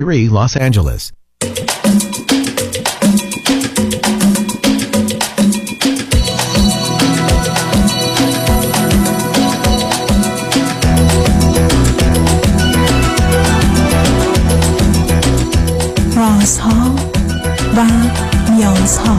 3 Los Angeles. رازها و نیازها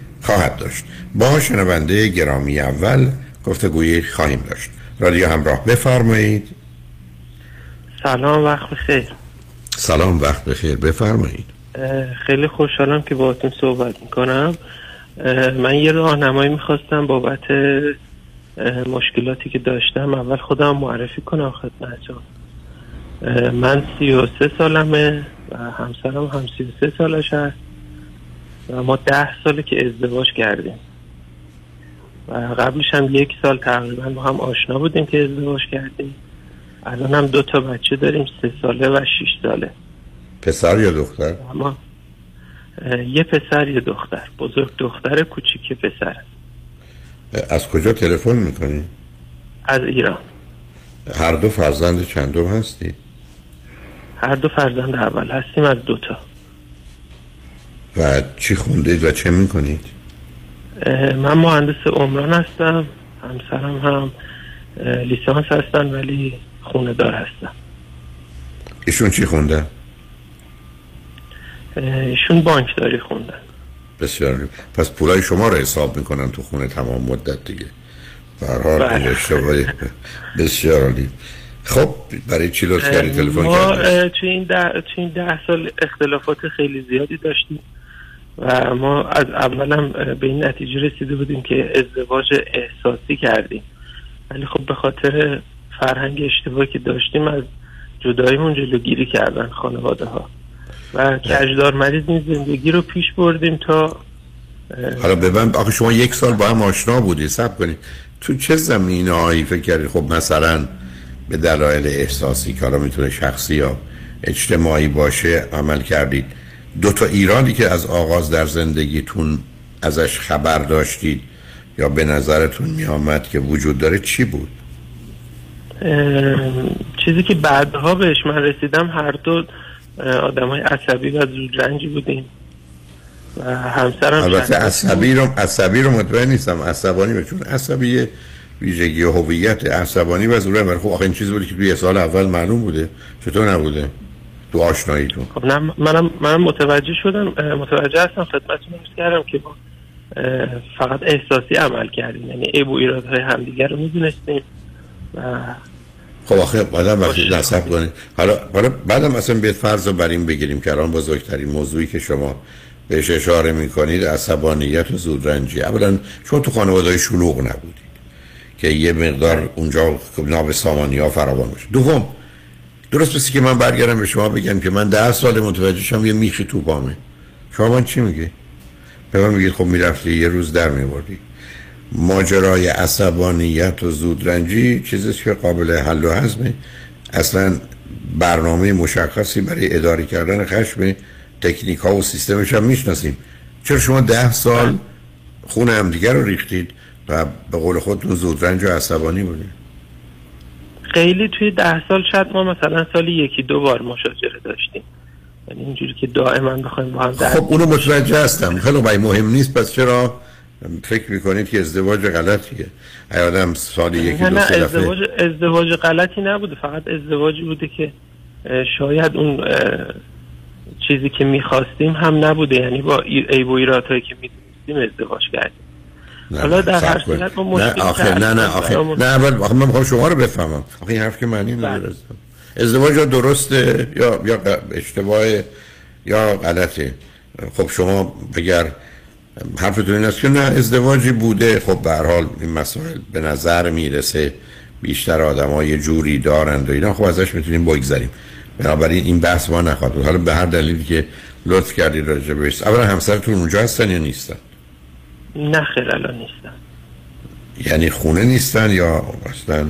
خواهد داشت. با شنونده گرامی اول گفتگویی خواهیم داشت. رادیو همراه بفرمایید. سلام وقت بخیر. سلام وقت بخیر. بفرمایید. خیلی خوشحالم که باهاتون صحبت می‌کنم. من یه راهنمایی می‌خواستم بابت مشکلاتی که داشتم. اول خودم معرفی کنم خدمتتون من سی و سه سالمه و همسرم هم سی و سه سالش هست. و ما ده ساله که ازدواج کردیم. و قبلش هم یک سال تقریبا با هم آشنا بودیم که ازدواج کردیم. الان هم دو تا بچه داریم سه ساله و شیش ساله. پسر یا دختر؟ اما یه پسر یه دختر. بزرگ دختر کوچیک پسر. از کجا تلفن می‌کنی؟ از ایران. هر دو فرزند چندم هستی؟ هر دو فرزند اول هستیم از دوتا و چی خوندید و چه می‌کنید؟ من مهندس عمران هستم همسرم هم لیسانس هستن ولی خونه دار هستن ایشون چی خوندن؟ ایشون بانکداری خوندن بسیار پس پولای شما رو حساب می‌کنن تو خونه تمام مدت دیگه برحال بله. اشتباهی بسیار عالی خب برای چی لطف کردی تلفن ما کردی؟ توی این ده, توی این ده سال اختلافات خیلی زیادی داشتیم و ما از اولم به این نتیجه رسیده بودیم که ازدواج احساسی کردیم. ولی خب به خاطر فرهنگ اشتباهی که داشتیم از جداییمون جلوگیری کردن خانواده ها و کجدار مریض این زندگی رو پیش بردیم تا حالا ببین آخه شما یک سال با هم آشنا بودی سب کنید تو چه زمینه هایی فکر کردید خب مثلا به دلایل احساسی که حالا می‌تونه شخصی یا اجتماعی باشه عمل کردید؟ دو تا ایرانی که از آغاز در زندگیتون ازش خبر داشتید یا به نظرتون میآمد که وجود داره چی بود؟ چیزی که بعدها بهش من رسیدم هر دو آدم های عصبی و زودرنجی بودیم. و همسرم البته عصبی رو عصبی رو مطمئن نیستم. عصبانی به چون عصبی ویژگی هویت. عصبانی و زوره ولی خب آخه این چیزی بودی که توی سال اول معلوم بوده. چطور نبوده؟ تو. آشناییتون خب نه منم منم متوجه شدم متوجه هستم خدمتتون عرض کردم که ما فقط احساسی عمل کردیم. یعنی عیب و ایرادهای همدیگر رو می‌دونستیم و خب آخه بعدم وقتی نصب کنید. حالا حالا بعدم اصلا بیت فرض رو بر این بگیریم که الان بزرگترین موضوعی که شما بهش اشاره می‌کنید عصبانیت و زودرنجی. اولا شما تو خانواده شلوغ نبودید که یه مقدار اونجا خب ناب سامانی ها فراوان باشه. دوم درست بسی که من برگردم به شما بگم که من ده سال متوجه شم یه میخی تو پامه. شما من چی میگه به من میگید خب می‌رفتی یه روز در میبردی ماجرای عصبانیت و زودرنجی چیزی که قابل حل و هضمه اصلا برنامه مشخصی برای اداره کردن خشم تکنیک ها و سیستمش هم می‌شناسیم. چرا شما ده سال خون همدیگر رو ریختید و به قول خودتون زودرنج و عصبانی بودید؟ خیلی توی ده سال شاید ما مثلا سالی یکی دو بار مشاجره داشتیم. یعنی اینجوری که دائما بخوایم با هم خب اونو متوجه هستم. خیلی باید مهم نیست پس چرا فکر می‌کنید که ازدواج غلطیه؟ آدم سالی یکی دو سه ازدواج, ازدواج غلطی نبوده. فقط ازدواجی بوده که شاید اون چیزی که می‌خواستیم هم نبوده. یعنی با ای و ایراتایی که می‌دونستیم ازدواج کردیم. حالا در هر صورت ما نه آخه نه نه آخه. نه اول آخه من می‌خوام شما رو بفهمم. آخه این حرف که معنی نداره. بله. ازدواج یا درسته یا یا اشتباه یا غلطه. خب شما بگر حرفتون این است که نه ازدواجی بوده. خب به هر حال این مسائل به نظر می‌رسه بیشتر آدم یه جوری دارند و اینا. خب ازش می‌تونیم بگذاریم بنابراین این بحث ما نخواهد حالا به هر دلیلی که لطف کردی راجع بهش. اولا همسرتون اونجا هستن یا نیستن؟ نه خیر الان نیستن. یعنی خونه نیستن یا اصلا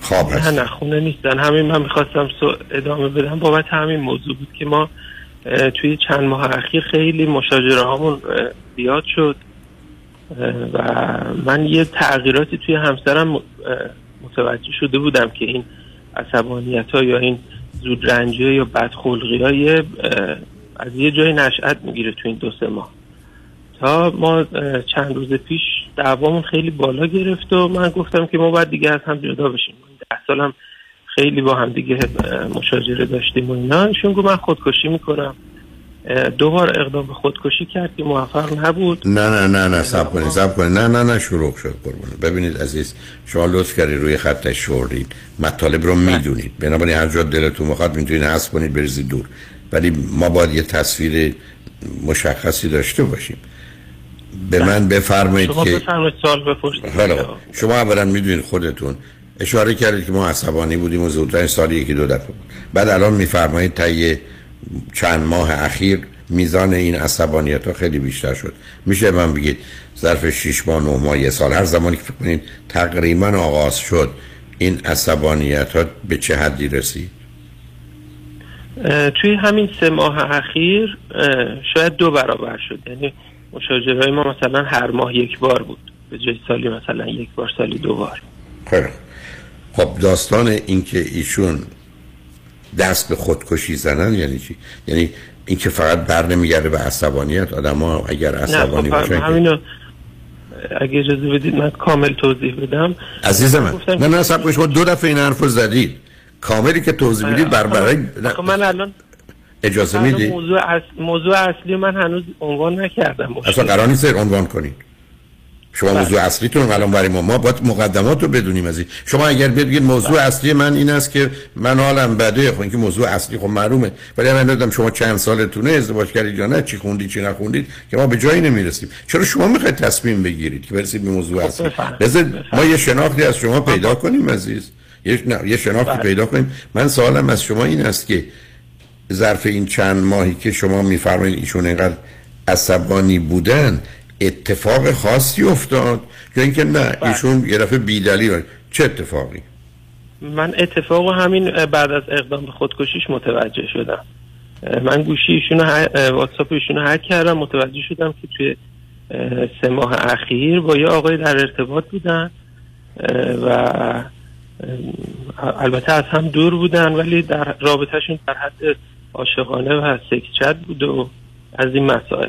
خواب هستن؟ نه نه خونه نیستن. همین من می‌خواستم ادامه بدم. بابت همین موضوع بود که ما توی چند ماه اخیر خیلی مشاجره هامون زیاد شد. و من یه تغییراتی توی همسرم متوجه شده بودم که این عصبانیت ها یا این زودرنجی یا بدخلقی های از یه جای نشأت می‌گیره توی این دو سه ماه. تا ما چند روز پیش دعوامون خیلی بالا گرفت و من گفتم که ما باید دیگه از هم جدا بشیم. ده سالم خیلی با هم دیگه مشاجره داشتیم و اینا. ایشون گفت من خودکشی می‌کنم. دو بار اقدام به خودکشی کرد که موفق نبود. نه نه نه نه سب کنید سب کنید. نه نه نه شروع شد قربونه ببینید عزیز شما لطف کردید روی خطش شوردید. مطالب رو. می‌دونید. بنابراین هر جا دلتون می‌خواد می‌تونید حذف کنید بریزید دور. ولی ما باید یه تصویر مشخصی داشته باشیم. به من بفرمایید شما که شما شما اولا می‌دونید خودتون. اشاره کردید که ما عصبانی بودیم و زودتر سال یکی دو دفعه بعد الان میفرمایید تا چند ماه اخیر میزان این عصبانیت ها خیلی بیشتر شد. میشه من بگید ظرف 6 ماه 9 ماه یه سال هر زمانی که فکر کنید تقریبا آغاز شد این عصبانیت ها به چه حدی رسید؟ توی همین سه ماه اخیر شاید دو برابر شد. یعنی مشاجره ما مثلا هر ماه یک بار بود. به جای سالی مثلا یک بار سالی دو بار. خب داستان اینکه ایشون دست به خودکشی زنن یعنی چی؟ یعنی اینکه فقط بر نمیگرده به عصبانیت. آدم ها اگر عصبانی خب باشن همینو اگه اجازه بدید من کامل توضیح بدم. عزیز من نه نه سب دو دفعه این حرف رو زدید. کاملی که توضیح بدید بر برای من الان اجازه می‌دید موضوع, موضوع اصلی من هنوز عنوان نکردم اصلا قرار نیست عنوان کنید شما بله. موضوع اصلیتون الان برای ما ما باید مقدمات رو بدونیم از این شما اگر بگید موضوع بله. اصلی من این است که من حالم بده خب اینکه موضوع اصلی خب معلومه. ولی من دادم شما چند سالتونه ازدواج کردید یا نه چی خوندید چی نخوندید که ما به جایی نمی‌رسیم. چرا شما می‌خواید تصمیم بگیرید که برسید به موضوع خب اصلی؟ بذار ما یه شناختی از شما پیدا کنیم عزیز. یه, نه، یه شناختی بله. پیدا کنیم. من سوالم از شما این است که ظرف این چند ماهی که شما میفرمایید ایشون اینقدر عصبانی بودن اتفاق خاصی افتاد. یا اینکه نه بله. ایشون یه دفعه بیدلی چه اتفاقی؟ من اتفاق همین بعد از اقدام به خودکشیش متوجه شدم. من گوشی ایشون واتساپ ایشون هک کردم متوجه شدم که توی سه ماه اخیر با یه آقای در ارتباط بودن. و البته از هم دور بودن ولی در رابطهشون در حد عاشقانه و سکچت بود و از این مسائل.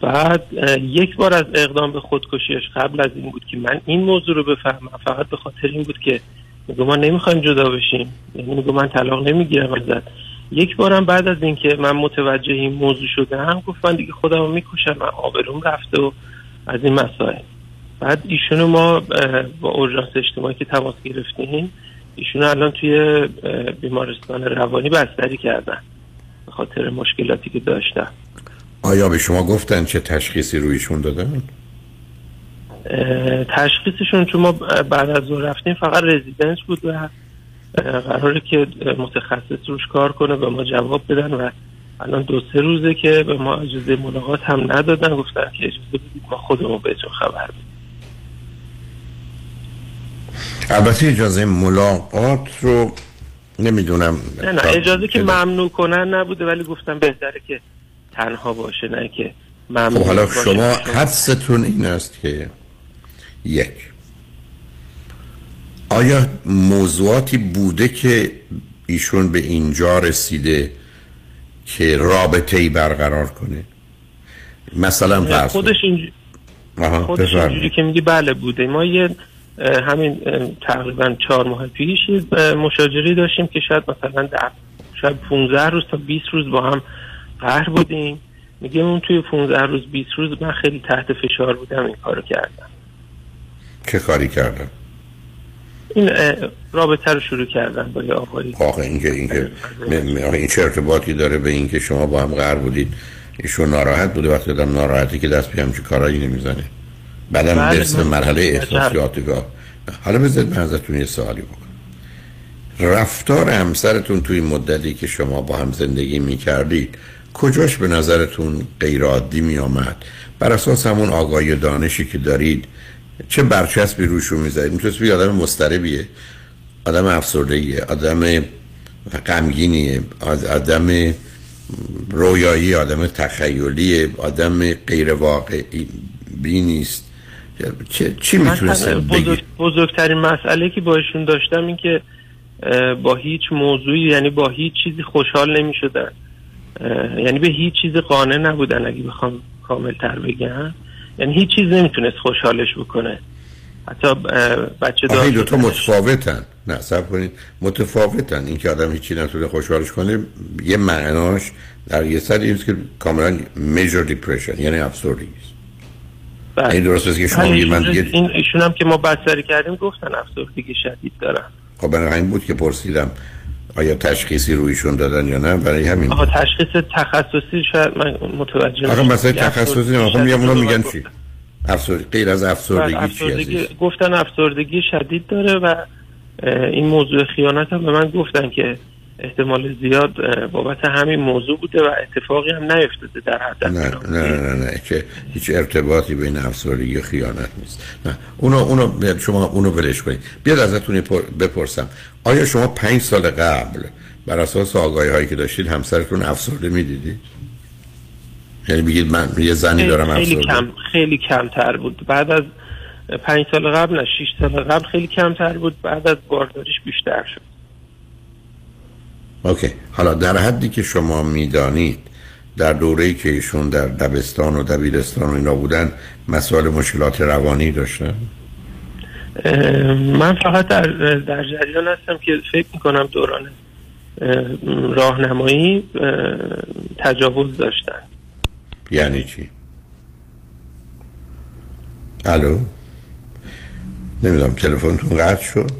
بعد یک بار از اقدام به خودکشیش قبل از این بود که من این موضوع رو بفهمم. فقط به خاطر این بود که میگو ما نمی‌خوایم جدا بشیم. یعنی میگو من طلاق نمی‌گیرم ازت. یک بارم بعد از اینکه من متوجه این موضوع شده هم گفت من دیگه خودم می‌کشم. من آبروم رفته و از این مسائل. بعد ایشونو ما با اورژانس اجتماعی که تماس گرفتیم ایشونو الان توی بیمارستان روانی بستری کردن. خاطر مشکلاتی که داشتن آیا به شما گفتن چه تشخیصی رویشون دادن؟ تشخیصشون چون ما بعد از اون رفتیم فقط رزیدنس بود و قراره که متخصص روش کار کنه و ما جواب بدن و الان دو سه روزه که به ما اجازه ملاقات هم ندادن گفتن که اجازه بدید ما خودمون بهتون خبر بدیم البته اجازه ملاقات رو نمی‌دونم نه نه اجازه که ممنوع کنن نبوده ولی گفتم بهتره که تنها باشه نه که ممنوع خب حالا. شما حدستون این است که یک آیا موضوعاتی بوده که ایشون به اینجا رسیده که رابطه ای برقرار کنه مثلا فرض. خودش. اینجوری که میگی بله بوده ما یه همین تقریبا چهار ماه پیش مشاجره داشتیم که شاید مثلا در شاید 15 روز تا 20 روز با هم قهر بودیم. میگه اون توی 15 روز 20 روز من خیلی تحت فشار بودم این کارو کردم. چه کاری کردن؟ این رابطه رو شروع کردن با یه آقایی. آخه اینکه اینکه م- م- آخه این چه ارتباطی داره به اینکه شما با هم قرار بودید ایشون ناراحت بوده. وقتی آدم ناراحتی که دست به همچین کارایی نمی‌زنه. بعدم برسه به مرحله. احساسیاتگاه حالا بذارید من ازتون یه سوالی بکنم. رفتار همسرتون توی مدتی که شما با هم زندگی می‌کردید کجاش به نظرتون غیر عادی می آمد بر اساس همون آگاهی و دانشی که دارید چه برچسبی روشون می‌ذارید؟ می‌تونست بگید آدم مضطربیه آدم افسردگیه آدم غمگینیه آد- آدم رویایی آدم تخیلیه آدم غیر واقعی بی نیست چه چی من می‌تونست تنها بگید بزرگ، بزرگترین مسئله که با ایشون داشتم این که با هیچ موضوعی یعنی با هیچ چیزی خوشحال نمی شدن یعنی به هیچ چیز قانع نبودن اگه بخوام کامل تر بگم. یعنی هیچ چیز نمی‌تونست خوشحالش بکنه. حتی بچه دار این دوتا. متفاوتن. نه سب کنید. متفاوتن. این که آدم هیچی نتونه خوشحالش کنه یه معناش در یه سر اینست که کاملا میجر دیپریشن یعنی افسردگی است. این درست است که شما من این ایشون هم که ما بستری کردیم گفتن افسردگی شدید دارن خب برای همین بود که پرسیدم آیا تشخیصی رویشون دادن یا نه برای همین بود. تشخیص تخصصی شاید من متوجه نشدم. مثلا یه تخصصی افسردگی نه خب میگم اونا میگن. چی افسردگی غیر از افسردگی بله، چی افسردگی گفتن افسردگی شدید داره و این موضوع خیانت هم به من گفتن که احتمال زیاد بابت همین موضوع بوده و اتفاقی هم نیفتاده در حد نه نه نه نه که هیچ ارتباطی بین افسردگی و خیانت نیست. نه اونو اونو شما اونو ولش کنید. بیاد ازتون بپرسم. آیا شما پنج سال قبل بر اساس آگاهی هایی که داشتید همسرتون افسرده می‌دیدید؟ یعنی بگید من یه زنی دارم خیلی افسرده. کم خیلی کمتر بود. بعد از پنج سال قبل نه شیش سال قبل خیلی کمتر بود. بعد از بارداریش بیشتر شد. اوکی. حالا در حدی که شما می‌دانید در دوره‌ای که ایشون در دبستان و دبیرستان و اینا بودن مسائل مشکلات روانی داشتن؟ من فقط در, در جریان هستم که فکر می‌کنم دوران اه، راهنمایی اه، تجاوز داشتن. یعنی چی؟ الو؟ نمی‌دونم تلفنتون قطع شد؟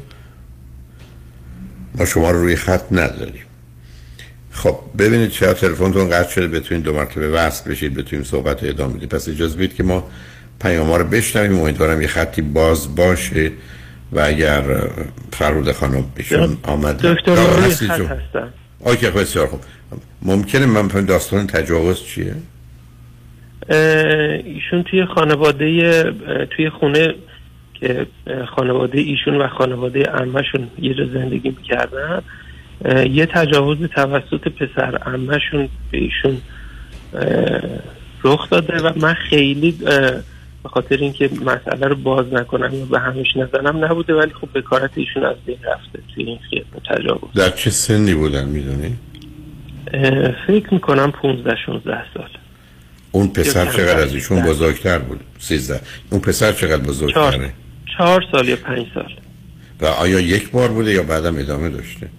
ما شما رو روی خط نداریم خب ببینید چرا تلفنتون قطع شده بتونید دو مرتبه وصل بشید بتونیم صحبت رو ادامه بدیم. پس اجازه بدید که ما پیام رو بشنویم. امیدوارم یه خطی باز باشه و اگر فرود خانم ایشون آمد دکتر؟ هستم. آکه بسیار خوب. ممکنه من بفهمم داستان تجاوز چیه؟ ایشون توی خانواده توی خونه که خانواده ایشون و خانواده عمهشون یه جا زندگی می‌کردن. یه تجاوز توسط پسر عمهشون به ایشون رخ داده و من خیلی به خاطر اینکه مسئله رو باز نکنم یا به همش نزنم نبوده ولی خب بکارت ایشون از بین رفته توی این خیلی تجاوز. در چه سنی بودن می‌دونی؟ فکر می‌کنم 15 16 سال. اون پسر چقدر. از ایشون بزرگتر بود؟ سیزده. اون پسر چقدر بزرگتره؟ چهار سال یا پنج سال. و آیا یک بار بوده یا بعدم ادامه داشته؟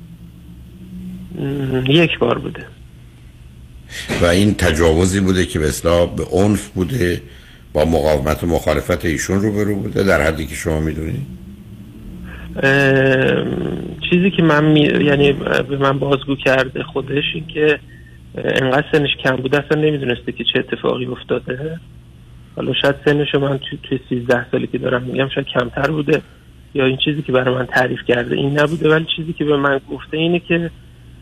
یک بار بوده. و این تجاوزی بوده که به اصلاح به عنف بوده با مقاومت و مخالفت ایشون روبرو بوده در حدی که شما می‌دونید چیزی که من می... یعنی به من بازگو کرده خودش این که انقدر سنش کم بوده اصلا نمی‌دونسته که چه اتفاقی افتاده. حالا شاید سنش من توی توی 13 سالی که دارم میگم شاید کمتر بوده. یا این چیزی که برای من تعریف کرده این نبوده ولی چیزی که به من گفته اینه که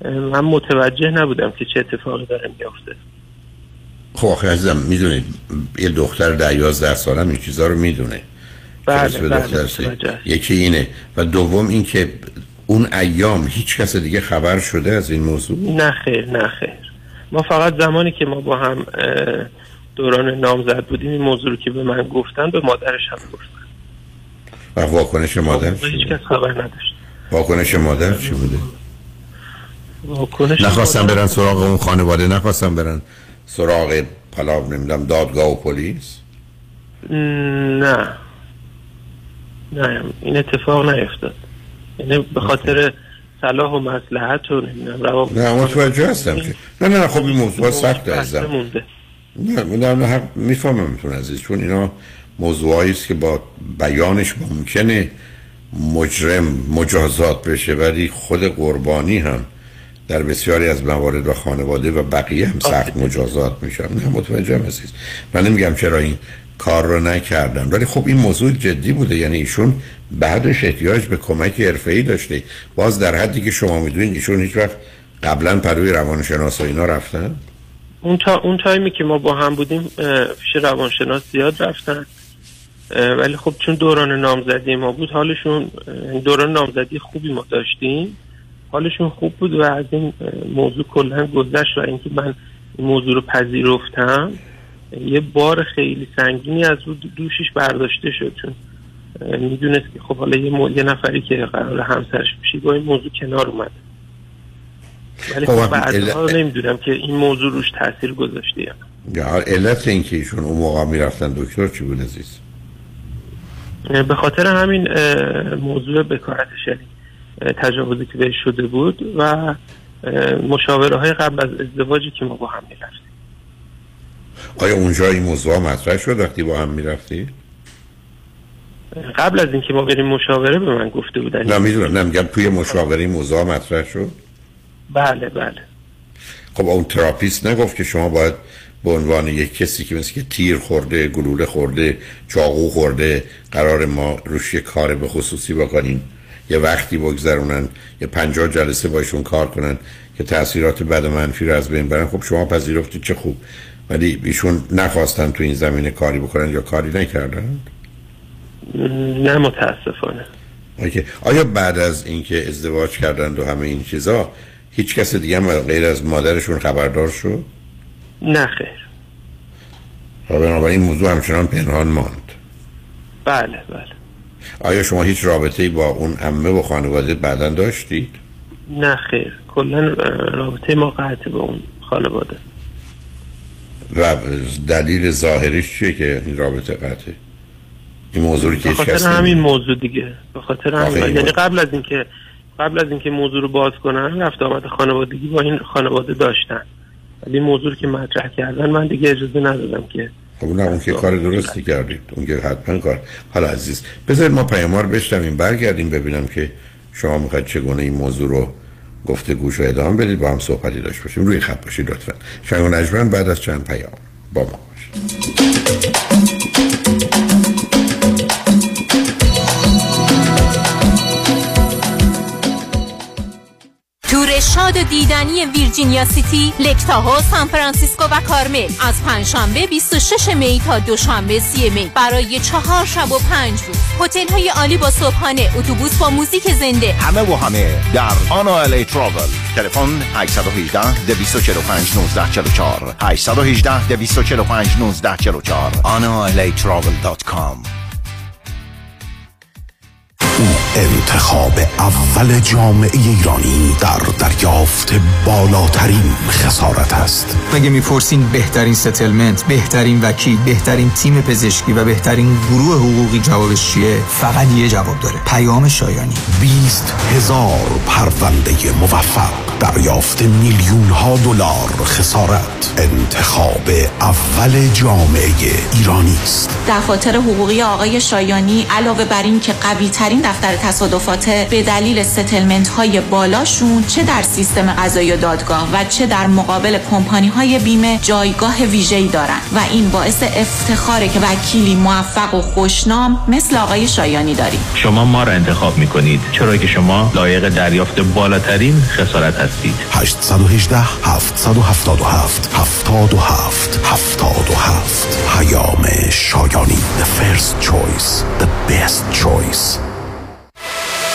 من متوجه نبودم که چه اتفاقی داره میافته. خب آخه عزیزم می‌دونید یه دختر ده یازده سالم این چیزا رو می‌دونه. بله بله. یکی اینه. و دوم این که اون ایام هیچ کس دیگه خبر شده از این موضوع؟ نه خیر نه خیر. ما فقط زمانی که ما با هم دوران نامزد بودیم این موضوع رو که به من گفتن به مادرش هم گفتن. و واکنش مادر چی هیچ؟ کس خبر نداشت. واکنش مادر چی بوده؟ نخواستم برن سراغ اون خانواده نخواستم برن سراغ حالا نمی‌دونم دادگاه و پلیس؟ نه. نه این اتفاق نیفتاد. یعنی به خاطر صلاح و مصلحت و نمی‌دونم روابط نه متوجه هستم که. نه نه خب این موضوع سخت مونده. نه نه حق میفهممتون عزیز چون اینا موضوعایی است که با بیانش ممکنه مجرم مجازات بشه ولی خود قربانی هم در بسیاری از موارد و خانواده و بقیه هم سخت مجازات میشن نه متوجه عزیز من نمیگم چرا این کار رو نکردن ولی خب این موضوع جدی بوده. یعنی ایشون بعدش احتیاج به کمک حرفه‌ای داشته. باز در حدی که شما می‌دونید ایشون هیچ وقت قبلا پروی روانشناس و اینا رفتن؟ اون تا اون تایمی که ما با هم بودیم پیش روانشناس زیاد رفتن. ولی خب چون دوران نامزدی ما بود حالشون دوران نامزدی خوبی ما داشتیم. حالشون خوب بود و از این موضوع کلا گذشت و اینکه من این موضوع رو پذیرفتم یه بار خیلی سنگینی از رو دوشش برداشته شد چون می‌دونست که خب حالا یه, مو- یه نفری که قرار همسرش بشه با این موضوع کنار اومد ولی خب، خب بعدها نمی‌دونم که این موضوع روش تاثیر گذاشته یا نه. علت اینکه ایشون اون موقع می‌رفتن دکتر چی بود عزیز به خاطر همین موضوع بکارتش یعنی اه، تجاوزی که بهش شده بود و مشاوره های قبل از ازدواجی که ما با هم می‌رفتیم. آیا اونجا این موضوع مطرح شد وقتی با هم می‌رفتی؟ قبل از اینکه ما بریم مشاوره به من گفته بودن. نه می‌دونم نه میگم توی مشاوره این موضوع مطرح شد؟ بله بله. خب اون تراپیست نگفت که شما باید به عنوان یک کسی که مثل که تیر خورده گلوله خورده چاقو خورده قرار ما روش یه کار به خصوصی بکنیم یه وقتی بگذرونن یه پنجاه جلسه باشون کار کنن که تاثیرات بد و منفی رو از بین برن. خب شما پذیرفتی چه خوب ولی ایشون نخواستن تو این زمینه کاری بکنن یا کاری نکردن؟ نه متاسفانه. اوکی. آیا بعد از اینکه ازدواج کردند و همه این چیزا هیچ کس دیگه هم غیر از مادرشون خبردار شد؟ نه خیر. و بنابراین این موضوع همچنان پنهان ماند. بله بله. آیا شما هیچ رابطه با اون عمه و خانواده بعدا داشتید؟ نه خیر کلا رابطه ما قطع به اون خانواده و دلیل ظاهریش چیه که این رابطه قطعه؟ این موضوعی که به هیچ خاطر همین. موضوع دیگه به خاطر همین یعنی موضوع- قبل از اینکه قبل از اینکه موضوع رو باز کنن رفت آمد خانوادگی با این خانواده داشتن ولی این موضوع رو که مطرح کردن من دیگه اجازه ندادم که خب نه اون که کار درستی کردید. اون که حتما کار. حالا عزیز بذارید ما پیامار بشنویم برگردیم ببینم که شما می‌خواید چگونه این موضوع رو گفته گوش و ادامه بدید با هم صحبتی داشت باشیم. روی خط باشید لطفا. شنگ و بعد از چند پیام. با ما باشید. شاد دیدنی ویرجینیا سیتی، Lake Tahoe، سان فرانسیسکو و کارمل. از پنجشنبه 26 می تا دوشنبه 30 می. برای چهار شب و پنج روز. هتل های عالی با صبحانه، اتوبوس با موزیک زنده، همه و همه در آنا الی ترافل تلفن 818 245 1944 818 245 1944 analatravel.com انتخاب اول جامعه ایرانی در دریافت بالاترین خسارت است. مگه می‌پرسین بهترین ستلمنت بهترین وکیل بهترین تیم پزشکی و بهترین گروه حقوقی جوابش چیه؟ فقط یه جواب داره. پیام شایانی. 20 هزار پرونده موفق. دریافت میلیون ها دلار خسارت. انتخاب اول جامعه ایرانی است. دفاتر حقوقی آقای شایانی علاوه بر این که قوی ترین دفتر تصادفات به دلیل ستلمنت های بالاشون چه در سیستم قضایی و دادگاه و چه در مقابل کمپانی های بیمه جایگاه ویژه‌ای دارن و این باعث افتخاره که وکیلی موفق و خوشنام مثل آقای شایانی داریم شما ما را انتخاب می کنید چرا که شما لایق دریافت بالاترین خسارت هستید. 818 777 77 77 پیام شایانی The first choice The best choice.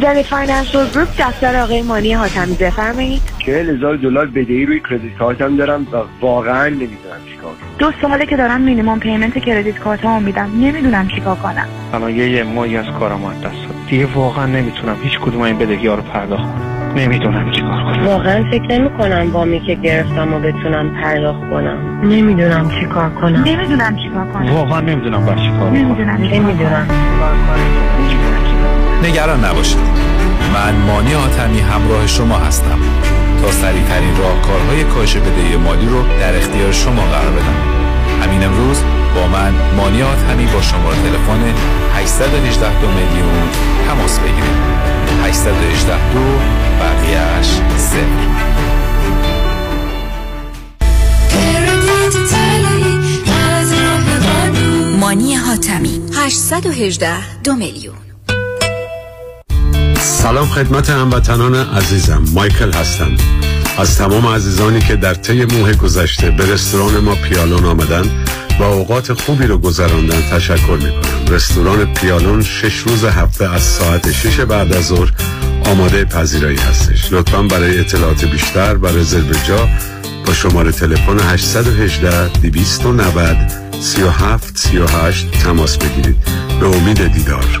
زنی Financial Group دفتر آقای مانی حاتمی بفرمایید. چهل هزار دلار بدهی روی credit card م دارم و واقعا نمی‌دونم چیکار دو ساله که دارم minimum payment credit card مو میدم. نمی‌دونم چیکار کنم. الان یه یه ماهی از کارم از دست دیگه واقعا نمی‌تونم هیچ کدوم این بدهی ها رو پرداخت کنم. نمی‌دونم چیکار کنم. واقعا فکر نمی کنم وامی که گرفتم و بتونم پرداخت کنم. نمی‌دونم چیکار کنم. نمی‌دونم چیکار کنم. واقعا نمی‌دونم باید چیکار کنم. نمی‌دونم نمی‌دونم. نگران نباشید. من مانی آتمی همراه شما هستم. تا سریع ترین راهکارهای کاهش بدهی مالی رو در اختیار شما قرار بدم. همین امروز با من مانی آتمی با شماره تلفن 818 دو میلیون تماس بگیرید. 818 دو بقیهش صفر. مانی حاتمی 818 دو میلیون. سلام خدمت هموطنان عزیزم. مایکل هستم. از تمام عزیزانی که در طی موه گذشته به رستوران ما پیالون آمدن و اوقات خوبی رو گذراندن تشکر می‌کنم. رستوران پیالون شش روز هفته از ساعت شش بعد از ظهر آماده پذیرایی هستش. لطفا برای اطلاعات بیشتر و رزرو جا با شماره تلفن 818 290 37 38 تماس بگیرید. به امید دیدار.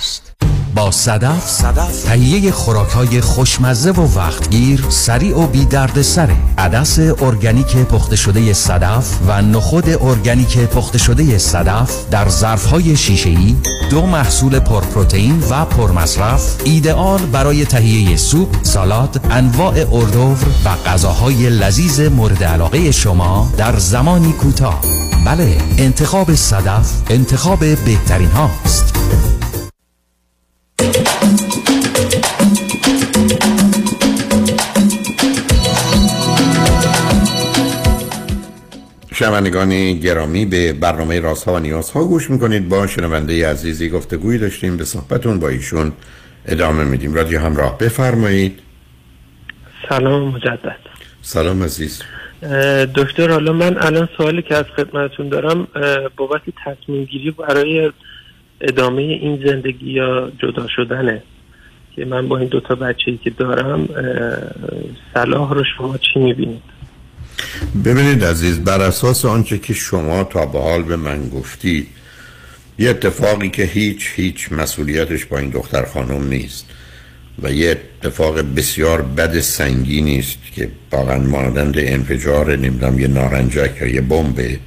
با صدف, صدف. تهیه خوراک های خوشمزه و وقتگیر سریع و بی درد سره عدس ارگانیک پخته شده صدف و نخود ارگانیک پخته شده صدف در ظرف های شیشه ای دو محصول پرپروتئین و پرمصرف ایدئال برای تهیه سوپ سالاد انواع اردوور و غذاهای لذیذ مورد علاقه شما در زمانی کوتاه. بله انتخاب صدف انتخاب بهترین هاست. شنوندگان گرامی به برنامه راست ها و نیاز ها گوش می‌کنید. با شنونده عزیزی گفتگوی داشتیم. به صحبتون با ایشون ادامه میدیم. رادیو همراه بفرمایید. سلام مجدد. سلام عزیز. دکتر حالا من الان سوالی که از خدمتون دارم بابت تصمیم گیری برای ادامه این زندگی یا جدا شدنه که من با این دوتا بچه ای که دارم صلاح رو شما چی می‌بینید؟ ببینید عزیز بر اساس آنچه که شما تا به حال به من گفتید یه اتفاقی که هیچ هیچ مسئولیتش با این دختر خانم نیست و یه اتفاق بسیار بد سنگینی است که واقعا مانند انفجار نمی‌دونم یه نارنجک یا یه بمب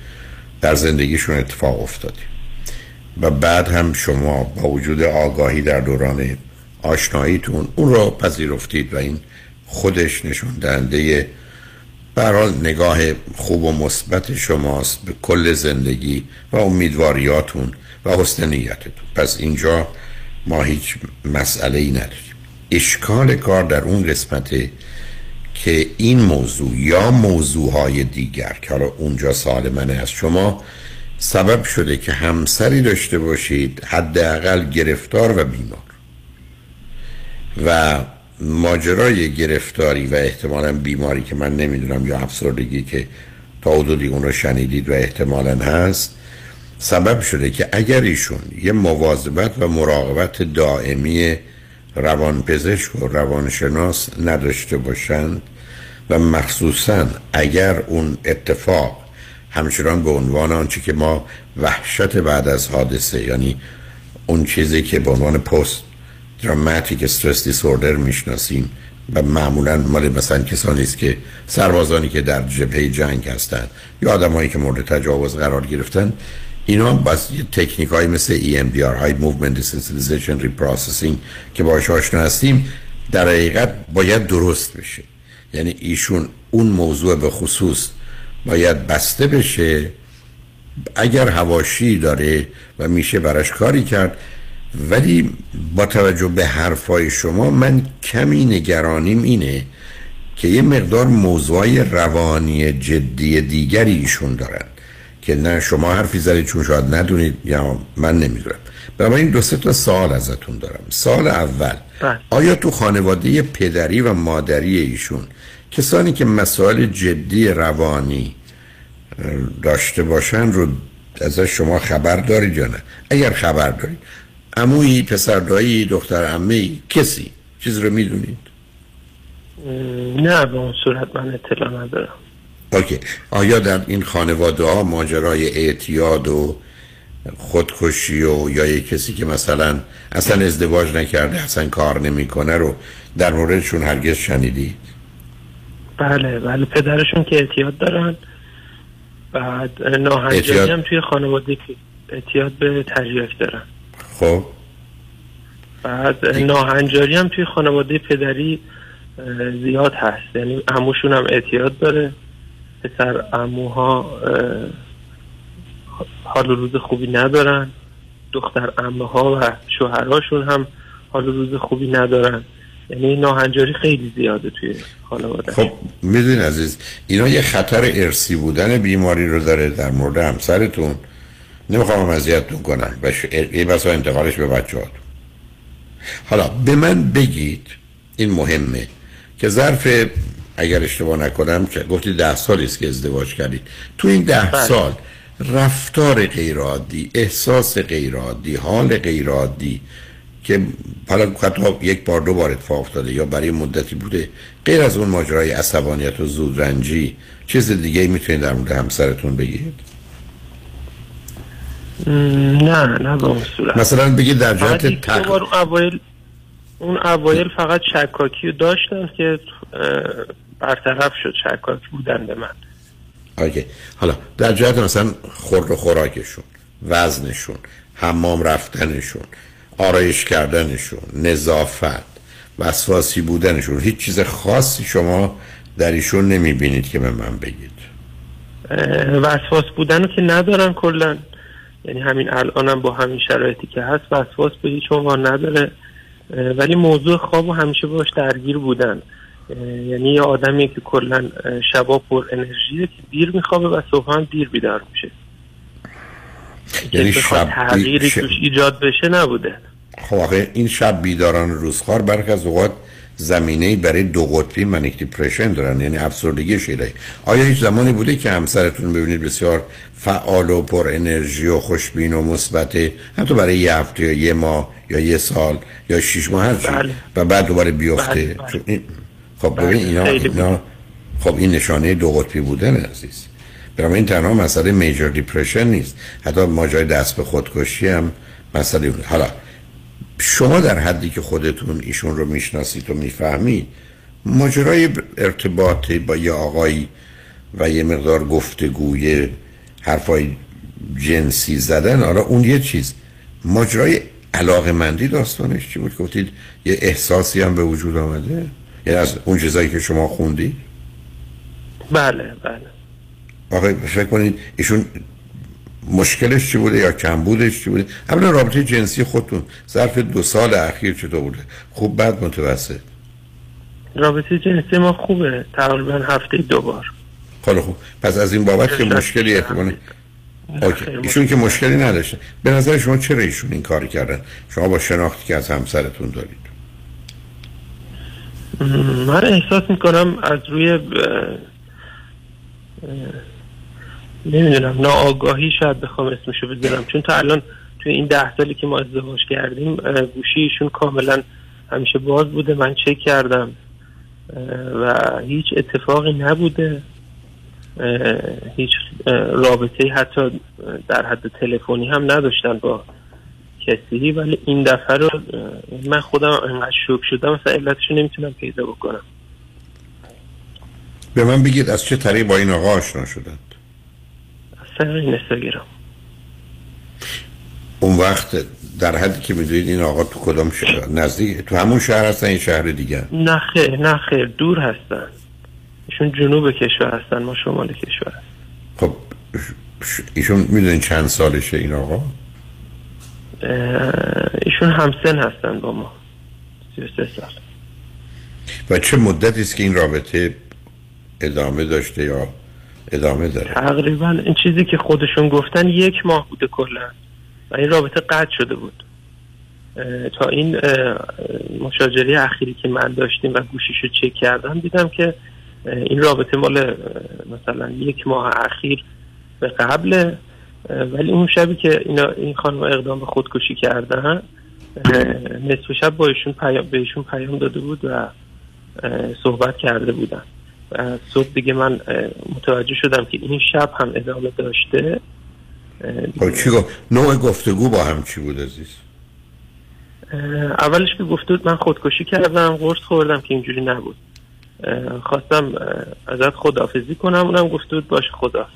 در زندگیشون اتفاق افتاده. و بعد هم شما با وجود آگاهی در دوران آشناییتون اون را پذیرفتید و این خودش نشون دهنده برحال نگاه خوب و مثبت شماست به کل زندگی و امیدواریاتون و حسن نیتتون. پس اینجا ما هیچ مسئله ای نداریم. اشکال کار در اون قسمته که این موضوع یا موضوعهای دیگر که حالا اونجا سال منه از شما سبب شده که همسری داشته باشید حداقل گرفتار و بیمار. و ماجرای گرفتاری و احتمالا بیماری که من نمی‌دونم یا افسردگی که تا حدودی اون رو شنیدید و احتمالا هست سبب شده که اگر ایشون یه مواظبت و مراقبت دائمی روانپزشک و روانشناس نداشته باشند و مخصوصا اگر اون اتفاق همچنان به عنوان آنچه که ما وحشت بعد از حادثه یعنی اون چیزی که به عنوان پست دراماتیک استرس دیسوردر می‌شناسیم و معمولا مال مثلا کسانی است که سربازانی که در جبهه جنگ هستند یا آدمایی که مورد تجاوز قرار گرفتن اینا بس تکنیک های مثل EMDR های Movement Desensitization Reprocessing که باش آشنا هستیم در حقیقت باید درست بشه. یعنی ایشون اون موضوع به خصوص باید بسته بشه. اگر هواشی داره و میشه براش کاری کرد ولی با توجه به حرفای شما من کمی نگرانیم اینه که یه مقدار موضوعی روانی جدی دیگری ایشون دارن که نه شما حرفی زدید چون شاید ندونید یا من نمی‌دونم. این دو سه تا سوال ازتون دارم. سال اول آیا تو خانواده پدری و مادری ایشون کسانی که مسائل جدی روانی داشته باشن رو ازش شما خبر دارید یا نه؟ اگر خبر دارید عمویی پسر دایی دختر عمه کسی چیز رو می‌دونید؟ نه به اون صورت من اطلاع ندارم. اوکی. آیا در این خانواده ها ماجرای اعتیاد و خودکشی و یا یک کسی که مثلا اصلا ازدواج نکرده اصلا کار نمی‌کنه رو در موردشون هرگز شنیدید؟ بله بله. پدرشون که اعتیاد دارن. بعد ناهنجاری هم توی خانواده که اعتیاد به تریاک دارن. خب. بعد ناهنجاری هم توی خانواده پدری زیاد هست. یعنی عموشون هم اعتیاد داره. پسر اموها حال روز خوبی ندارن. دختر امه ها و شوهرهاشون هم حال روز خوبی ندارن. یعنی ناهنجاری خیلی زیاده توی خانواده. خب می‌دونی عزیز اینا یه خطر ارسی بودن بیماری رو داره در مورد همسرتون. نمی‌خوام اذیتتون کنم و یه بسا انتقالش به بچه حالا به من بگید این مهمه که ظرف اگر اشتباه نکنم که گفتی ده سالی است که ازدواج کردید. تو این ده بله. سال رفتار غیرعادی احساس غیرعادی حال غیرعادی که حالا حتی یک بار دو بار اتفاق افتاده یا برای مدتی بوده غیر از اون ماجرای عصبانیت و زودرنجی چیز دیگه می‌تونید در مورد همسرتون بگید؟ نه نه به اون صورت. مثلا بگید در جهت تق... اون اوایل اون اوایل فقط شکاکی داشتن که برطرف شد شکاک بودن به من. آگه. حالا در جهت مثلا خورد و خوراکشون وزنشون حمام رفتنشون آرایش کردنشون نظافت وسواسی بودنشون هیچ چیز خاصی شما در ایشون نمی‌بینید که به من بگید. وسواس بودن که ندارن کلا. یعنی همین الانم با همین شرایطی که هست وسواس به هیچ عنوان نداره ولی موضوع خواب همیشه باش درگیر بودن. یعنی یه آدمی که کلا شبا پر انرژیه که دیر میخوابه و صبح هم دیر بیدار میشه. یعنی شب تغییری توش ایجاد بشه نبوده. خب این شب بیداران روزخوار برخ از اوقات زمینه برای دو قطبی منیک دیپرشن دارن یعنی افسردگی شیره آیا هیچ زمانی بوده که همسرتون ببینید بسیار فعال و پر انرژی و خوشبین و مثبت حتی برای یه هفته یا یه ماه یا یه سال یا شش ماه هر بله. و بعد دوباره بیفته؟ بله. خب ببین اینا, اینا خب این نشانه دو قطبی بودن عزیز. برای این تنها مسئله میجر دیپرشن نیست. حتی ماجرای دست به خودکشی هم مسئله بود. حالا شما در حدی که خودتون ایشون رو می‌شناسید و می‌فهمید ماجرای ارتباط با یه آقایی و یه مقدار گفتگوی حرفای جنسی زدن حالا اون یه چیز. ماجرای علاقه مندی داستانش چی بود؟ گفتید یه احساسی هم به وجود آمده؟ یعنی از اون چیزایی که شما خوندی بله بله. آقای فکر کنید ایشون مشکلش چی بوده یا کمبودش چی بوده؟ اولا رابطه جنسی خودتون. ظرف دو سال اخیر چطور بوده؟ خوب بد متوسط؟ رابطه جنسی ما خوبه. تقریبا هفته دو بار. خیلی خوب. پس از این بابت که مشکلی احتمال اوکی. ایشون که مشکلی نداشته. به نظر شما چرا ایشون این کاری کردن؟ شما با شناختی که از همسرتون دارید. من احساس می‌کنم از روی اه، نمی‌دونم ناآگاهی شاید بخوام اسمشو بذارم. چون تا الان توی این ده سالی که ما ازدواج کردیم اه، گوشی ایشون کاملا همیشه باز بوده. من چک کردم و هیچ اتفاقی نبوده. هیچ رابطه حتی در حد تلفنی هم نداشتن با کسی. ولی این دفعه رو من خودم انقدر شوک شدم مثلا علتشو نمی‌تونم پیدا بکنم. به من بگید از چه طریق با این آقا آشنا شدند این اینستاگرام اون وقت در حدی که می‌دونید این آقا تو کدام شهر نزدیک؟ تو همون شهر هستن این شهر دیگه؟ نه خیر نه خیر دور هستن. ایشون جنوب کشور هستن ما شمال کشور هستن. خب ایشون می‌دونین چند سالشه این آقا؟ ایشون همسن هستن با ما. 33 سال. و چه مدتی است که این رابطه ادامه داشته یا ادامه داره. تقریبا این چیزی که خودشون گفتن یک ماه بوده کلا. و این رابطه قطع شده بود. تا این مشاجره اخیری که من داشتیم و گوشیشو چک کردم دیدم که این رابطه مال مثلا یک ماه اخیر به قبل ولی اون شبی که اینا این خانم اقدام به خودکشی کردن نصف شب با ایشون پیام بهشون پیام داده بود و صحبت کرده بودن. صبح دیگه من متوجه شدم که این شب هم ادامه داشته. چی گفت؟ نوع گفتگو با هم چی بود عزیز؟ اولش که گفته بود من خودکشی کردم قرص خوردم که اینجوری نبود. خواستم ازت خدافزی کنم اونم گفته بود باشه خدا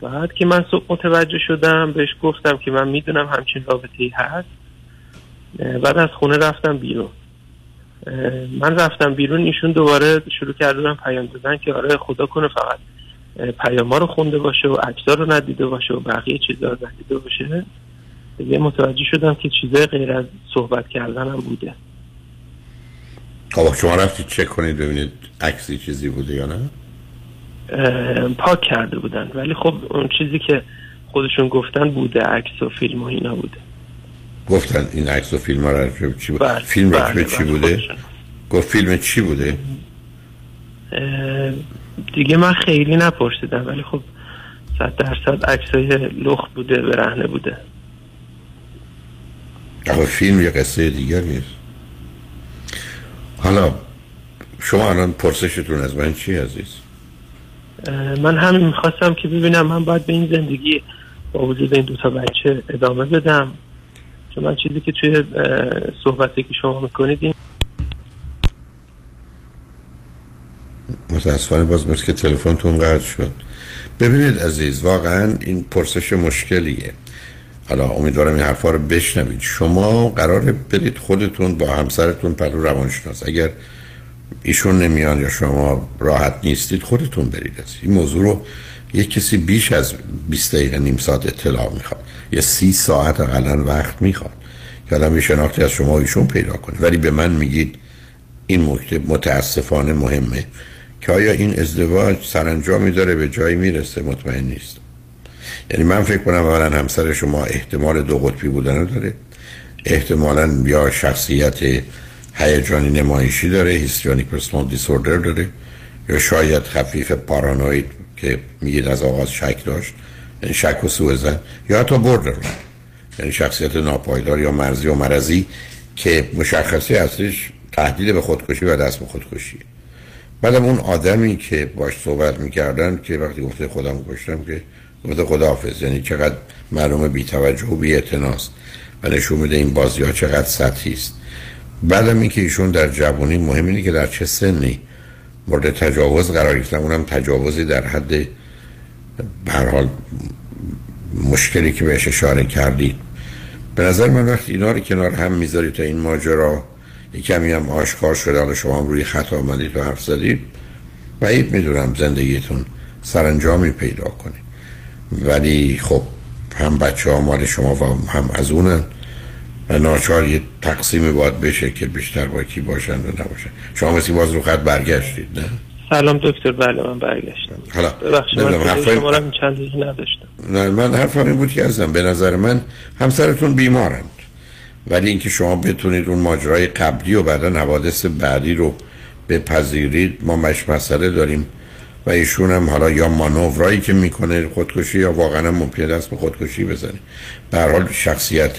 بعد که من صبح متوجه شدم بهش گفتم که من می‌دونم همچین رابطه ای هست بعد از خونه رفتم بیرون. من رفتم بیرون ایشون دوباره شروع کردن پیام دادن که آره خدا کنه فقط اه، پیاما رو خونده باشه و عکسا رو ندیده باشه و بقیه چیزا رو ندیده باشه. دیگه متوجه شدم که چیزای غیر از صحبت کردن هم بوده. خب شما رفتید چک کنید ببینید عکسی چیزی بوده یا نه؟ پاک کرده بودن. ولی خب اون چیزی که خودشون گفتن بوده عکس و فیلم و اینا بوده. گفتن این عکس و فیلم ها به چی بود؟ بله، فیلم به بله، چی بله، بوده؟ خودشون. گفت فیلم چی بوده؟ دیگه من خیلی نپرسیدم ولی خب صد درصد عکسای لخت بوده برهنه بوده. آقا فیلم یه قصه دیگری حالا شما الان پرسشتون از من چی عزیز؟ من همین می‌خواستم که ببینم من باید به این زندگی با وجود این دوتا بچه ادامه بدم. من چیزی که توی صحبتی که شما می‌کنید این متاسفانه باز مثل که تلفنتون قطع شد. ببینید عزیز واقعا این پرسش مشکلیه. حالا امیدوارم این حرفا رو بشنوید. شما قراره برید خودتون با همسرتون پلو روانشناس. اگر ایشون نمیان یا شما راحت نیستید خودتون برید. از این موضوع رو یک کسی بیش از 20 دقیقه نیم ساعت اطلاع می‌خواد. یا سی ساعت اقلا وقت می‌خواد. که آدم یه شناختی از شما ایشون پیدا کنه. ولی به من میگید این نکته متاسفانه مهمه که آیا این ازدواج سرانجامی داره به جایی می‌رسه؟ مطمئن نیست. یعنی من فکر کنم اولا همسر شما احتمال دو قطبی بودن داره. احتمالا یا شخصیت هیجانی نمایشی داره هیستریونیک پرسونال دیسوردر داره. یا شاید خفیف پارانوید که میگید از آغاز شک داشت یعنی شک و سوء زن یا حتی بردر یعنی شخصیت ناپایدار یا مرزی و مرزی که مشخصی اصلش تهدید به خودکشی و دست به خودکشیه بعدم اون آدمی که باش صحبت می‌کردن که وقتی گفته خودم کشتم که گفته خداحافظ یعنی چقدر معلومه بی توجه و بی و نشون میده این بازی ها چقدر سطحی است. بعدم اینکه ایشون در جوانی مهم اینه که در چه سنی مورد تجاوز قرار گرفتن اونم تجاوزی در حد به حال مشکلی که بهش اشاره کردید به نظر من وقتی اینا رو کنار هم می‌ذارید تا این ماجرا یک کمی هم آشکار شده حالا شما هم روی خط آمدید و حرف زدید. بعید می‌دونم زندگیتون سرانجامی پیدا کنید ولی خب هم بچه ها مال شما و هم از اونن. و ناچار یه تقسیم باید بشه که بیشتر با کی باشن و نباشن. شما مثل باز رو خط برگشتید نه؟ سلام دکتر بله من برگشتم. حالا ببخشید من حرفای- شما رو چند روز نداشتم. نه من حرفم این بود که ازم به نظر من همسرتون بیمارند. ولی اینکه شما بتونید اون ماجرای قبلی و بعدا حوادث بعدی رو بپذیرید ما مش مسئله داریم و ایشون هم حالا یا مانورایی که می‌کنه خودکشی یا واقعا هم ممکنه دست به خودکشی بزنه. به هر حال شخصیت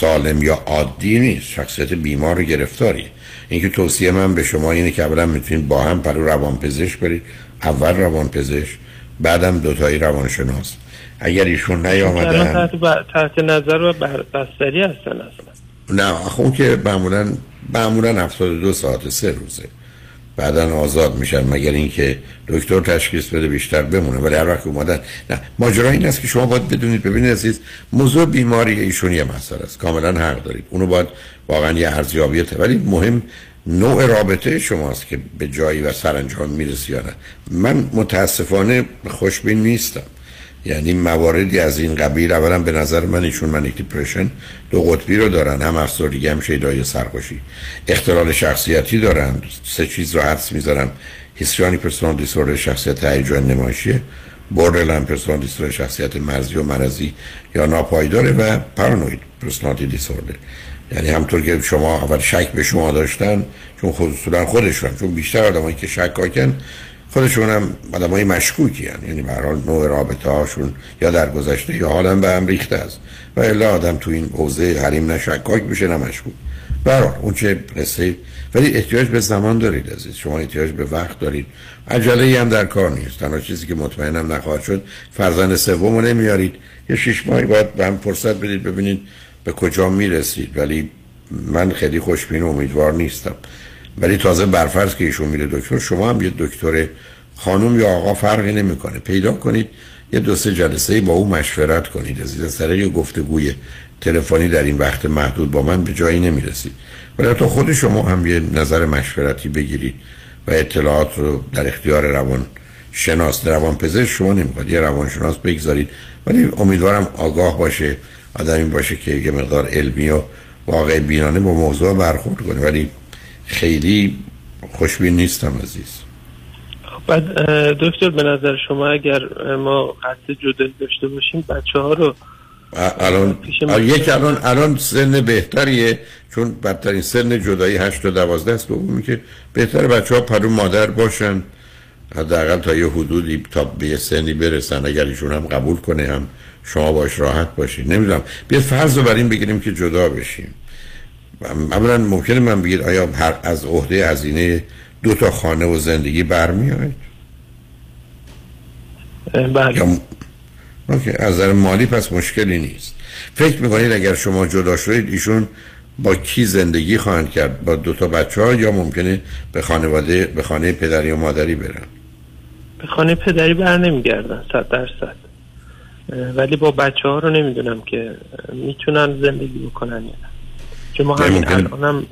سالم یا عادی نیست. شخصیت بیمار و گرفتاری. اینکه توصیه من به شما اینه که اولا می‌تونید با هم پرو روانپزشک برید. اول روانپزشک بعدم دوتایی روانشناس. اگر ایشون نیامدن تحت, ب... تحت نظر و. بستری هستن اصلا. نه آخه اون که معمولا معمولا 72 ساعت سه روزه. بعدا آزاد میشن مگر اینکه دکتر تشخیص بده بیشتر بمونه. ولی هر وقت اومدن نه. ماجرا این است که شما باید بدونید. ببینید عزیز موضوع بیماری ایشون یه مسئله است کاملا حق دارید. اونو باید واقعا یه ارزیابیته ولی مهم نوع رابطه شماست که به جایی و سرانجام می‌رسی یا نه. من متاسفانه خوشبین نیستم. یعنی مواردی از این قبیل اولا به نظر من ایشون منیک دیپرشن دو قطبی رو دارن هم افسردگی هم شیدایی سرخوشی. اختلال شخصیتی دارن سه چیز رو حدس می‌زنم histrionic personality disorder شخصیت هیجان نمایشیه borderline personality disorder شخصیت مرزی و مرزی یا ناپایداره و paranoid personality disorder یعنی همونطور که شما اول شک به شما داشتن چون خود اصولا خودشون چون بیشتر آدمایی که شکاکن خودشون هم آدم های مشکوکی هن. یعنی به هر حال نوع رابطه هاشون یا در گذشته یا حالا به هم ریخته است. و الا آدم تو این حوزه حریم نه شکاک بشه نه مشکوک. به هر حال اون چه قصه ولی احتیاج به زمان دارید عزیز. شما احتیاج به وقت دارید. عجله هم در کار نیست. تنها چیزی که مطمئنم نخواهد شد فرزند سوم رو نمیارید. یه شش ماهی باید به هم فرصت بدید ببینید به کجا می‌رسید. ولی من خیلی خوشبین و امیدوار نیستم. ولی تازه برفرض که ایشون میره دکتر شما هم یه دکتر خانم یا آقا فرقی نمی‌کنه. پیدا کنید یه دو سه جلسه با او مشورت کنید. از طریق یه گفتگوی تلفنی در این وقت محدود با من به جایی نمی‌رسید. ولی تا خود شما هم یه نظر مشورتی بگیرید و اطلاعات رو در اختیار روان شناس روان پزشک شما نمی‌خواد. یه روانشناس بگذارید. ولی امیدوارم آگاه باشه آدمی باشه که یه مقدار علمی و واقع بینانه با موضوع برخورد کنه. ولی خیلی خوشبین نیستم عزیز. بعد دکتر به نظر شما اگر ما قصد جدایی داشته باشیم بچه ها رو الان یک الان الان سن بهتریه چون بدترین سن جدایی 8 تا 12 است. دومی که بهتر بچه ها پرو مادر باشن. حداقل تا یه حدودی تا به یه سنی برسن اگر ایشون هم قبول کنه هم شما باش راحت باشید نمی‌دونم. بیاد فرض رو بر این بگیریم که جدا بشیم. اولا ممکنه من بگید آیا هر از عهده هزینه دو تا خانه و زندگی برمیاد بله. یا از نظر مالی پس مشکلی نیست. فکر می‌کنید اگر شما جدا شدید ایشون با کی زندگی خواهند کرد؟ با دو تا بچه ها یا ممکنه به خانواده به خانه پدری و مادری برن؟ به خانه پدری بر نمیگردن صد درصد. ولی با بچه ها رو نمی‌دونم که می‌تونن زندگی بکنن یا نه. چون ما نه، همین الانم.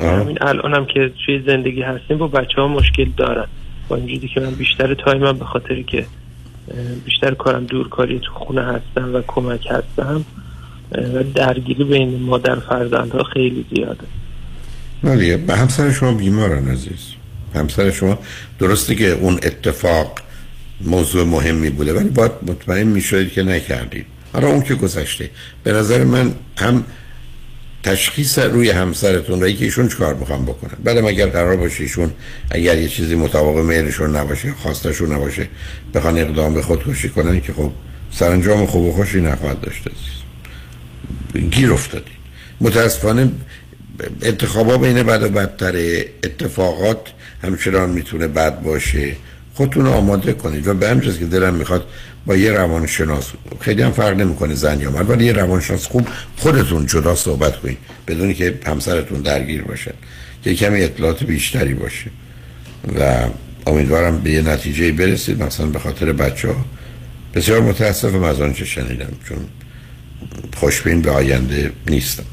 همین الانم که توی زندگی هستیم با بچه ها مشکل دارن. با اینجوری که من بیشتر تایمم به خاطری که بیشتر کارم دورکاری تو خونه هستم و کمک هستم و درگیری بین مادر فرزندها خیلی زیاده. ولی به همسر شما بیمارن عزیز. همسر شما درسته که اون اتفاق موضوع مهمی بوده ولی باید مطمئن می‌شدید که نکردید. حالا اون که گذشته. به نظر من هم تشخیص روی همسرتون و اینکه ایشون چیکار می‌خوام بکنن. بعدم اگر قرار باشه ایشون اگر یه چیزی مطابق میلشون نباشه خواستشون نباشه بخوان اقدام به خودکشی کنن که خب سرانجام خوب و خوشی نخواهد داشته. گیر افتادید متاسفانه انتخابا بین بد و بدتره. اتفاقات همچنان می‌تونه بد باشه. خودتون رو آماده کنید. و به همجاز که دلم می‌خواد با یه روانشناس. خیلی هم فرق نمی‌کنه زن یا مرد ولی یه روانشناس خوب خودتون جدا صحبت کنید بدونی که همسرتون درگیر باشه که کمی اطلاعات بیشتری باشه. و امیدوارم به یه نتیجه برسید مثلا به خاطر بچه ها. بسیار متاسفم از آنچه شنیدم چون خوشبین به آینده نیستم.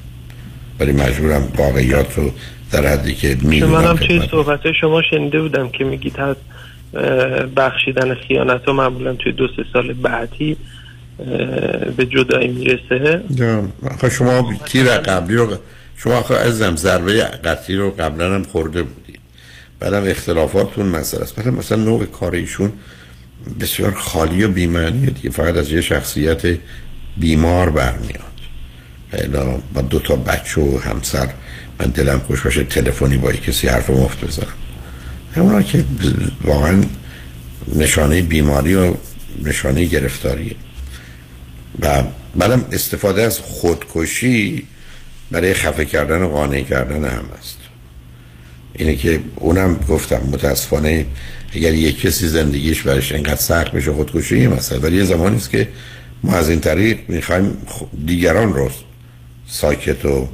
ولی مجبورم واقعیات رو در حدی که می‌دونم منم توی صحبت شما شنیده بودم که میگید بخشیدن خیانت ها معمولا توی دو سه سال بعدی به جدایی می‌رسه. آخه شما تیر قبلی رو شما آخه عزیزم ضربه قطعی رو قبلا هم خورده بودید بعدم اختلافاتون مسئله است. مثلا مثلا نوع کار ایشون بسیار خالی و بی‌معنیه دیگه. فقط از یه شخصیت بیمار برمیاد. الا با دو تا بچه و همسر من دلم خوش باشه تلفنی با کسی حرف مفت بزنم. اونا که واقعا نشانه بیماری و نشانه گرفتاریه و بعدم استفاده از خودکشی برای خفه کردن و قانع کردن هم است. اینه که اونم گفتم متاسفانه اگر یک کسی زندگیش برش انقدر سخت بشه خودکشی یه مسئله. ولی یه زمانی است که ما از این طریق می‌خوایم دیگران رو ساکت و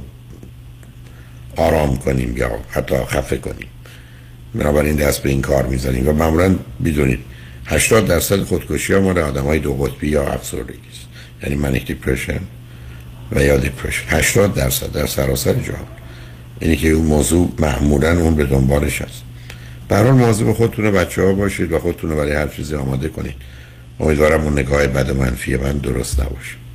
آرام کنیم یا حتی خفه کنیم. بنابراین دست به این کار می‌زنیم و معمولا بدونید 80 درصد خودکشی ها مال آدم های دو قطبی یا افسردگی است. یعنی manic depression و یا depression. 80 درصد در سراسر جهان. اینی که اون موضوع معمولا اون به دنبالش هست. برحال موضوع خودتون و بچه ها باشید و خودتون رو برای هر چیزی آماده کنید. امیدوارم اون نگاه بد منفی من درست نباشه.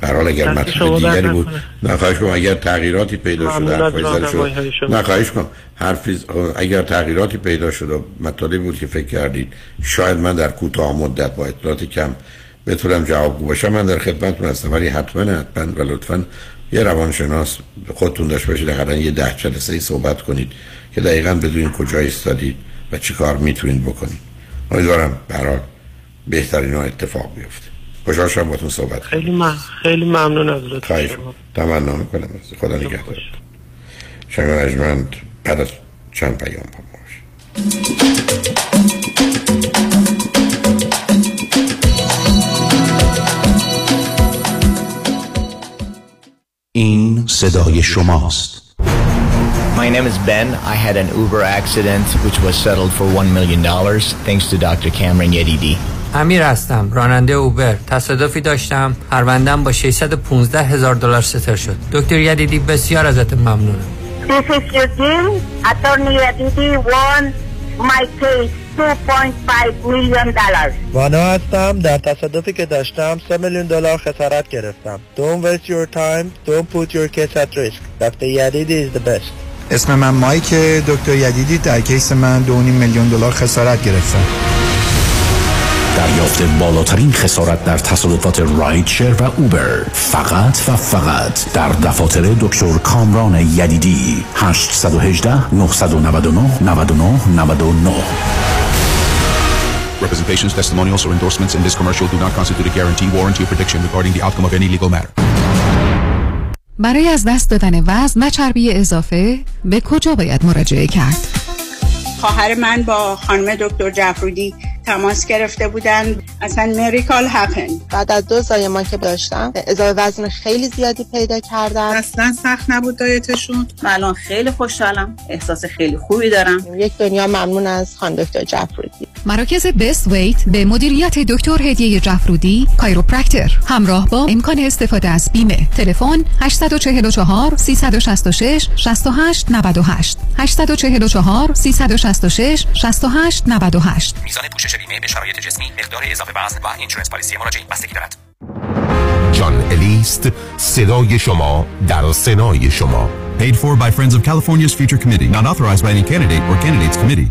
برحال اگر مطلب دیگری بود نکنه. نه خواهش کنم اگر تغییراتی پیدا شده ممنون از حرفای زده راهنمایی های شد شما. نه خواهش کنم حرفی اگر تغییراتی پیدا شده مطالبی بود که فکر کردید شاید من در کوتاه مدت با اطلاعات کم بتونم جوابگو باشم. من در خدمتتون هستم ولی حتما حتما و لطفا یه روانشناس خودتون داشته باشید حداقل یه ده جلسه ای صحبت کنید که دقیقا بدونید کجا ایستادید و چی کار می‌تونید بکنید. امیدوارم برای بهترین ها اتفاق بیفته. خوشحال شدم باتون صحبت. خیلی من خیلی ممنون از لطف شما تمنا می‌کنم خدا نگهدار شنگ رجمند بعد از چند پیام با. این صدای شماست My name is Ben. I had an Uber accident which was settled for $1 million thanks to Dr. Cameron Yedidi. امیر هستم راننده اوبر. تصادفی داشتم. پروندم با 615 هزار دلار ستر شد. دکتر یدیدی بسیار ازت ممنونم. This is Eugene. Attorney Aditi won my case $2.5 million. وانا هستم. در تصادفی که داشتم 3 میلیون دلار خسارت گرفتم. Don't waste your time. Don't put your case at risk. Dr. Yadidi is the best. اسم من مایک. دکتر یدیدی در کیس من دو و نیم میلیون دلار خسارت گرفتم. دریافت بالاترین خسارت در تصادفات رایدشر و اوبر فقط و فقط در دفاتر دکتر کامران یدیدی 818 999 99 99 Representations, testimonials, or endorsements in this commercial do not constitute a guarantee, warranty, or prediction regarding the outcome of any legal matter. برای از دست دادن وزن و چربی اضافه به کجا باید مراجعه کرد؟ خواهر من با خانم دکتر جعفرودی تماس گرفته بودن. اصلا مریکال هپن بعد از دو زایمان که داشتم اضافه وزن خیلی زیادی پیدا کردم اصلا سخت نبود دایتشون. من الان خیلی خوشحالم. احساس خیلی خوبی دارم. یک دنیا ممنون از خانم دکتر جعفرودی. مراکز بست ویت به مدیریت دکتر هدیه جعفرودی کایروپرکتر همراه با امکان استفاده از بیمه. تلفن 844 366 68 98 844 366 68 98 میزان پوشش بیمه به شرایط جسمی مقدار اضافه وزن و insurance policy مراجعین بستگی دارد جان الیست صدای شما در سنای شما. Paid for by Friends of California's Future Committee, not authorized by any candidate or candidates committee.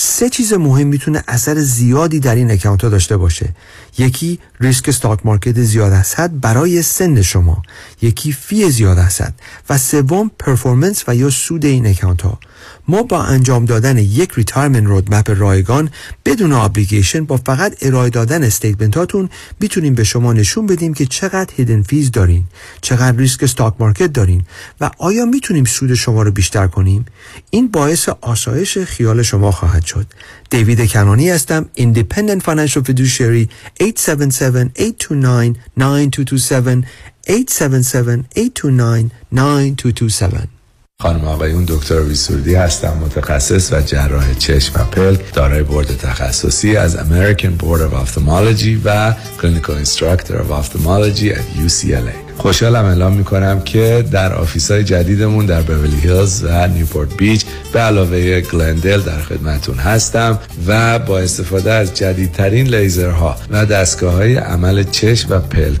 سه چیز مهم می‌تونه اثر زیادی در این account ها داشته باشه. یکی ریسک stock market زیاد هست برای سن شما. یکی fee زیاد هست و سوم performance و یا سود این account ها. ما با انجام دادن یک retirement roadmap رایگان بدون obligation با فقط ارائه دادن statement هاتون می‌تونیم به شما نشون بدیم که چقدر hidden fees دارین چقدر ریسک stock market دارین و آیا می‌تونیم سود شما رو بیشتر کنیم؟ این باعث آسایش خیال شما خواهد شد. دیوید کنانی هستم Independent Financial Fiduciary 877-829-9227 877-829-9227 خانم آقایون دکتر ویسوردی هستم متخصص و جراح چشم و پلک دارای بورد تخصصی از American Board of Ophthalmology و Clinical Instructor of Ophthalmology at UCLA خوشحالم اعلام می‌کنم که در office های جدیدمون در بورلی هیلز و نیوپورت بیچ به علاوه گلندل در خدمتتون هستم و با استفاده از جدیدترین لیزرها و دستگاه های عمل چشم و پلک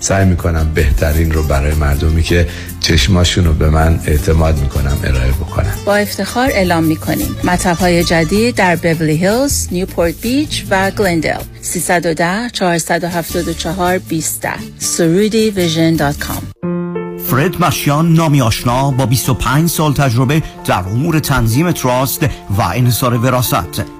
سعی می‌کنم بهترین رو برای مردمی که چشماشون رو به من اعتماد می‌کنم ارائه بکنم. با افتخار اعلام می‌کنیم. مطب های جدید در بیبلی هیلز، نیوپورت بیچ و گلندل 310 474 20 سرودی vision dot com. فرد مشیان نامی آشنا با 25 سال تجربه در امور تنظیم trust و انحصار وراثت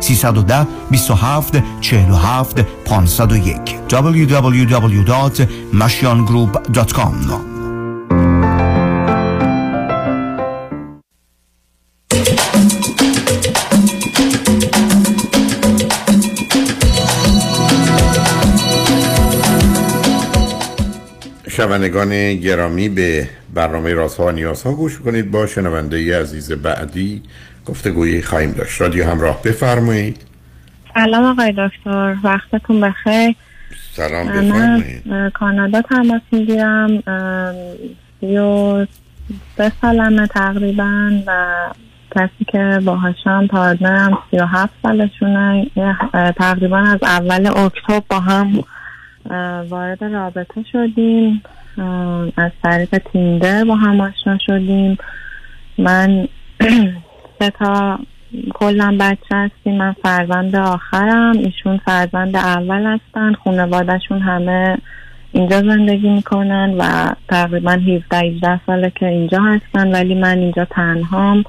310 27 47 501 www.mashiangroup.com شنوندگان گرامی به برنامه رازها و نیازها گوش کنید. با شنونده ی عزیز بعدی گفتگویی خواهیم داشت. رادیو همراه بفرمایید. سلام آقای دکتر. وقتتون بخیر. سلام من بفرمایید. اه، کانادا تماس می‌گیرم. سی و سه سالمه تقریبا و کسی که باهاشم پارتنرم سی و هفت سالشونه. تقریبا از اول اکتبر با هم وارد رابطه شدیم. از طریق تیندر با هم آشنا شدیم. من سه تا کلا بچه هستیم. من فرزند آخرم. ایشون فرزند اول هستن. خانوادهشون همه اینجا زندگی می‌کنن و تقریبا 17 18 ساله که اینجا هستن. ولی من اینجا تنهام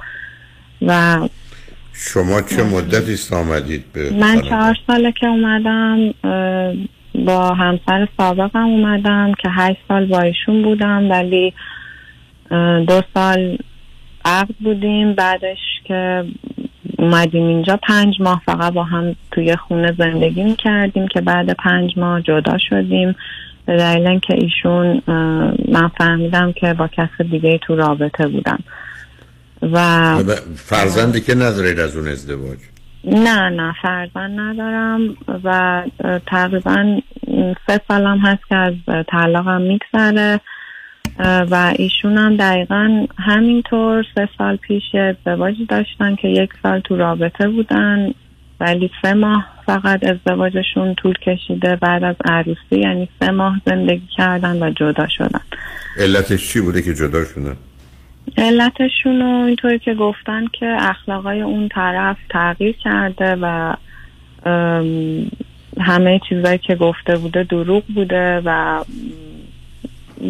و شما چه مدتی است آمدید به من؟ چهار ساله که اومدم با همسر سابقم اومدم که هشت سال با ایشون بودم. ولی دو سال عقد بودیم بعدش که اومدیم اینجا پنج ماه فقط با هم توی خونه زندگی می‌کردیم که بعد پنج ماه جدا شدیم. به دلیل اینکه ایشون من فهمیدم که با کس دیگه تو رابطه بودم. و فرزندی که ندارید از اون ازدواج؟ نه نه فرزند ندارم و تقریبا سه سالم هست که از طلاقم میگذره. و ایشون هم دقیقا همینطور سه سال پیش یه ازدواجی داشتن که یک سال تو رابطه بودن ولی سه ماه فقط ازدواجشون طول کشیده بعد از عروسی یعنی سه ماه زندگی کردن و جدا شدن. علتش چی بوده که جدا شدن؟ علتشون اینطوری که گفتن که اخلاقای اون طرف تغییر کرده و همه چیزایی که گفته بوده دروغ بوده و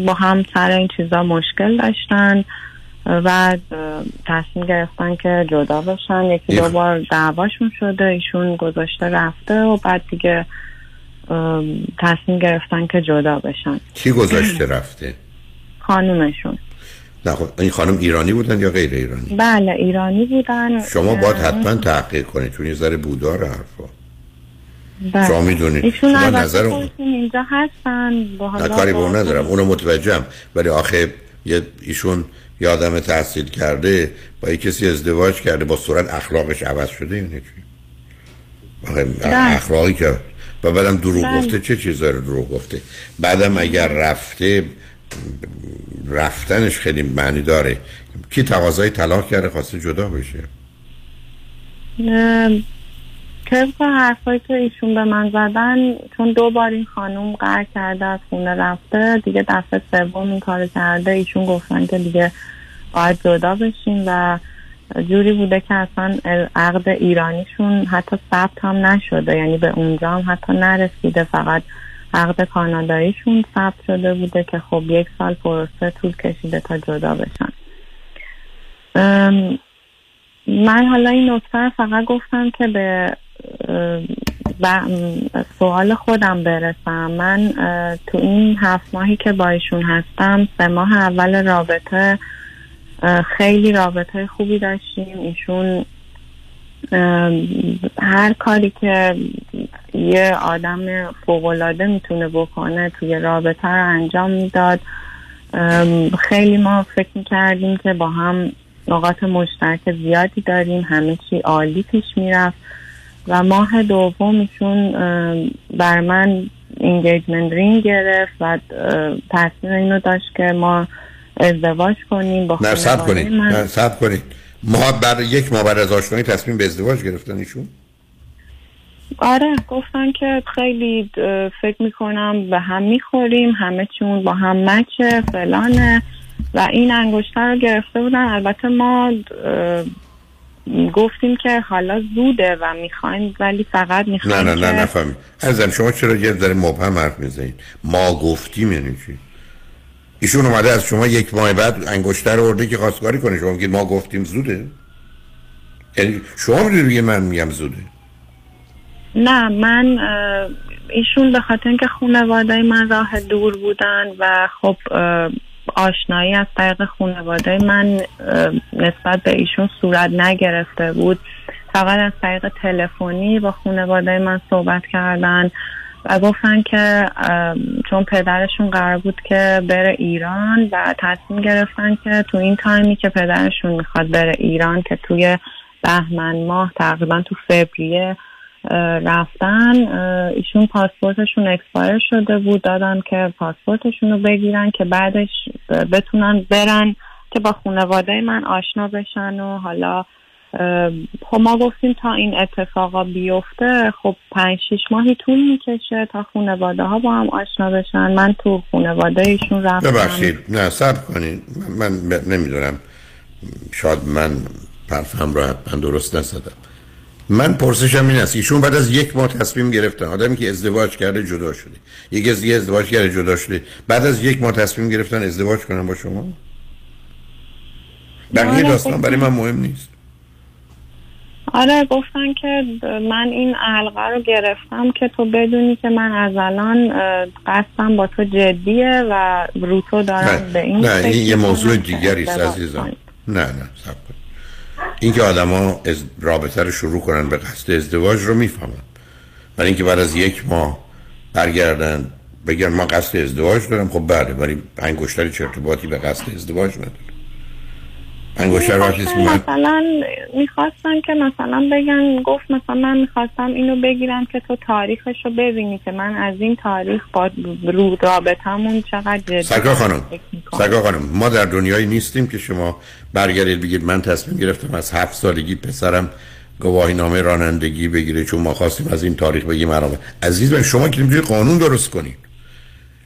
با هم سر این چیزا مشکل داشتن و تصمیم گرفتن که جدا بشن. یکی دو بار دعواشون شده ایشون گذاشته رفته و بعد دیگه تصمیم گرفتن که جدا بشن. کی گذاشته رفته؟ خانومشون. نه خب این خانم ایرانی بودن یا غیر ایرانی؟ بله ایرانی بودن. شما باید حتما تحقیق کنید چون یه ذره بودار حرفا. شما می‌دونید. ایشون نظر- خودشون اینجا هستن. با نه حالا کاری به اون ندارم. اونو متوجهم. ولی آخه یه ایشون یه آدم تحصیل کرده با یه کسی ازدواج کرده با صورت اخلاقش عوض شده چی آخه بله. اخلاقی که و بعدم دروغ بله. گفته چه چیزا رو دروغ گفته؟ بعدم اگر رفته رفتنش خیلی معنی داره. کی تقاضای طلاق کرده؟ خواسته جدا بشه. ام، طبق حرفایی که ایشون به من زدن چون دو بار این خانوم قهر کرده از خونه رفته دیگه دفعه سوم این کار کرده. ایشون گفتن که دیگه باید جدا بشین و جوری بوده که اصلا عقد ایرانیشون حتی ثبت هم نشده. یعنی به اونجا هم حتی نرسیده. فقط عقد کاناداییشون ثبت شده بوده که خب یک سال پروسه طول کشیده تا جدا بشن. من حالا این نکته فقط گفتم که به ب- سوال خودم برسم. من تو این هفت ماهی که با ایشون هستم سه ماه اول رابطه خیلی رابطه خوبی داشتیم. ایشون هر کاری که یه آدم فوقالعاده می‌تونه بکنه توی رابطه رو انجام می‌داد. خیلی ما فکر می‌کردیم که با هم نقاط مشترک زیادی داریم. همه چی عالی پیش می‌رفت. و ماه دومشون ام، برا من engagement ring گرفت و تصمیم اینو داشت که ما ازدواج کنیم با نه سب کنید. من. سب کنید. ما بعد یک ماه بعد از آشنایی تصمیم به ازدواج گرفتن ایشون؟ آره گفتن که خیلی فکر می‌کنم به هم می‌خوریم همه چیمون با هم مچه فلانه. و این انگشتر رو گرفته بودن. البته ما گفتیم که حالا زوده و می‌خوایم ولی فقط نه می‌خوایم نه نه که نفهمید. عزیزم شما چرا یه ذره مبهم حرف می‌زنید؟ ما گفتیم یعنی چی؟ ایشون اومده از شما یک ماه بعد انگشتر ورده که خواستگاری کنه. شما میگید ما گفتیم زوده؟ یعنی شما میگه من میگم زوده؟ نه من ایشون به خاطر اینکه خانواده من راه دور بودن و خب آشنایی از طریق خانواده من نسبت به ایشون صورت نگرفته بود. فقط از طریق تلفنی با خانواده من صحبت کردن و گفتن که چون پدرشون قرار بود که بره ایران و تصمیم گرفتن که تو این time ی که پدرشون می‌خواد بره ایران که توی بهمن ماه تقریبا تو فوریه رفتن ایشون پاسپورتشون expire شده بود دادن که پاسپورتشون رو بگیرن که بعدش بتونن برن که با خانواده من آشنا بشن و حالا خب ما گفتیم تا این اتفاقا بیفته خب پنج شیش ماهی طول می‌کشه تا خانواده ها با هم آشنا بشن. من تو خانواده ایشون رفتم. ببخشید. نه سب کنید من, من نمی‌دونم. شاید من حرفم رو حتما درست نزدم. من پرسشم این است. ایشون بعد از یک ماه تصمیم گرفتن آدمی که ازدواج کرده جدا شده. یکی از دیگه ازدواج کرده جدا شده. بعد از یک ماه تصمیم گرفتن ازدواج کنن با شما؟ بقیه آره، داستان. برای من مهم نیست. آره گفتن که من این علقه رو گرفتم که تو بدونی که من از الان قصدم با تو جدیه و رو تو دارم به این نه این یه موضوع دیگری است عزیزم. نه نه سب کن این که آدم ها از رابطه رو شروع کنن به قصد ازدواج رو می‌فهمن. ولی اینکه بعد از یک ماه برگردن بگن ما قصد ازدواج دارم خب بله ولی انگشتری چه ارتباطی به قصد ازدواج نداره انگشتر وقتی مثلا می‌خواستن که مثلا بگن گفت مثلا من می‌خواستم اینو بگیرم که تو تاریخش رو ببینی که من از این تاریخ با رو رابطمون چقدر جدی سرکار خانم. سرکار خانم ما در دنیایی نیستیم که شما برگردید بگید من تصمیم گرفتم از هفت سالگی پسرم گواهی نامه رانندگی بگیره چون ما خواستیم از این تاریخ بگیم مرامه عزیز من شما که قانون درست کنید.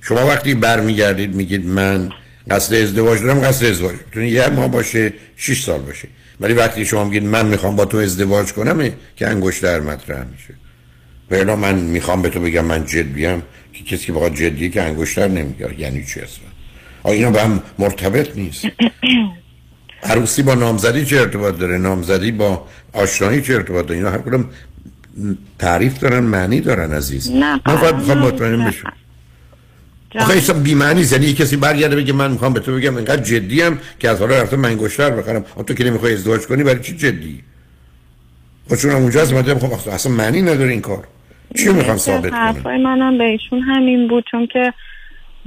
شما وقتی برمیگردید میگید من قصد ازدواج دارم قصد ازدواج. می‌تونه یه ماه باشه 6 سال باشه. ولی وقتی شما میگید من می‌خوام با تو ازدواج کنم که انگشتر مطرح میشه. و من می‌خوام به تو بگم من جدیم که کسی که بخواد جدیه که انگشتر نمیگه یعنی چی اصلا؟ آیا اینا به هم مرتبط نیست. عروسی با نامزدی چه ارتباط داره؟ نامزدی با آشنایی چه ارتباط داره؟ اینا هر کدوم تعریف دارن معنی دارن عزیز. نه من فقط می‌خوام. مطمئن بشم. آخه ایسا بیمعنی یعنی کسی برگرده بگه من می‌خوام به تو بگم اینقدر جدی هم که از حالا رفتم منگوشتر بخرم. تو که نمی‌خوای ازدواج کنی برای چی جدی؟ خب چون اونجا از مدام خب اصلا معنی نداره این کار. چی می‌خوام ثابت کنم؟ حرفای منم به ایشون همین بود چون که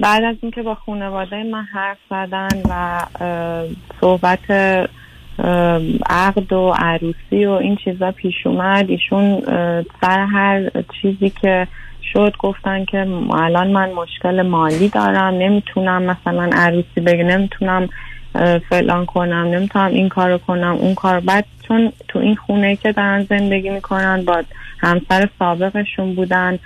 بعد از اینکه با خانواده من حرف زدن و صحبت عقد و عروسی و این چیزا پیش اومد ایشون سر هر چیزی که شد گفتن که الان من مشکل مالی دارم نمی‌تونم مثلا عروسی بگه نمی‌تونم فلان کنم نمی‌تونم این کارو کنم اون کار بعد چون تو این خونه که دارن زندگی می‌کنن با همسر سابقشون بودن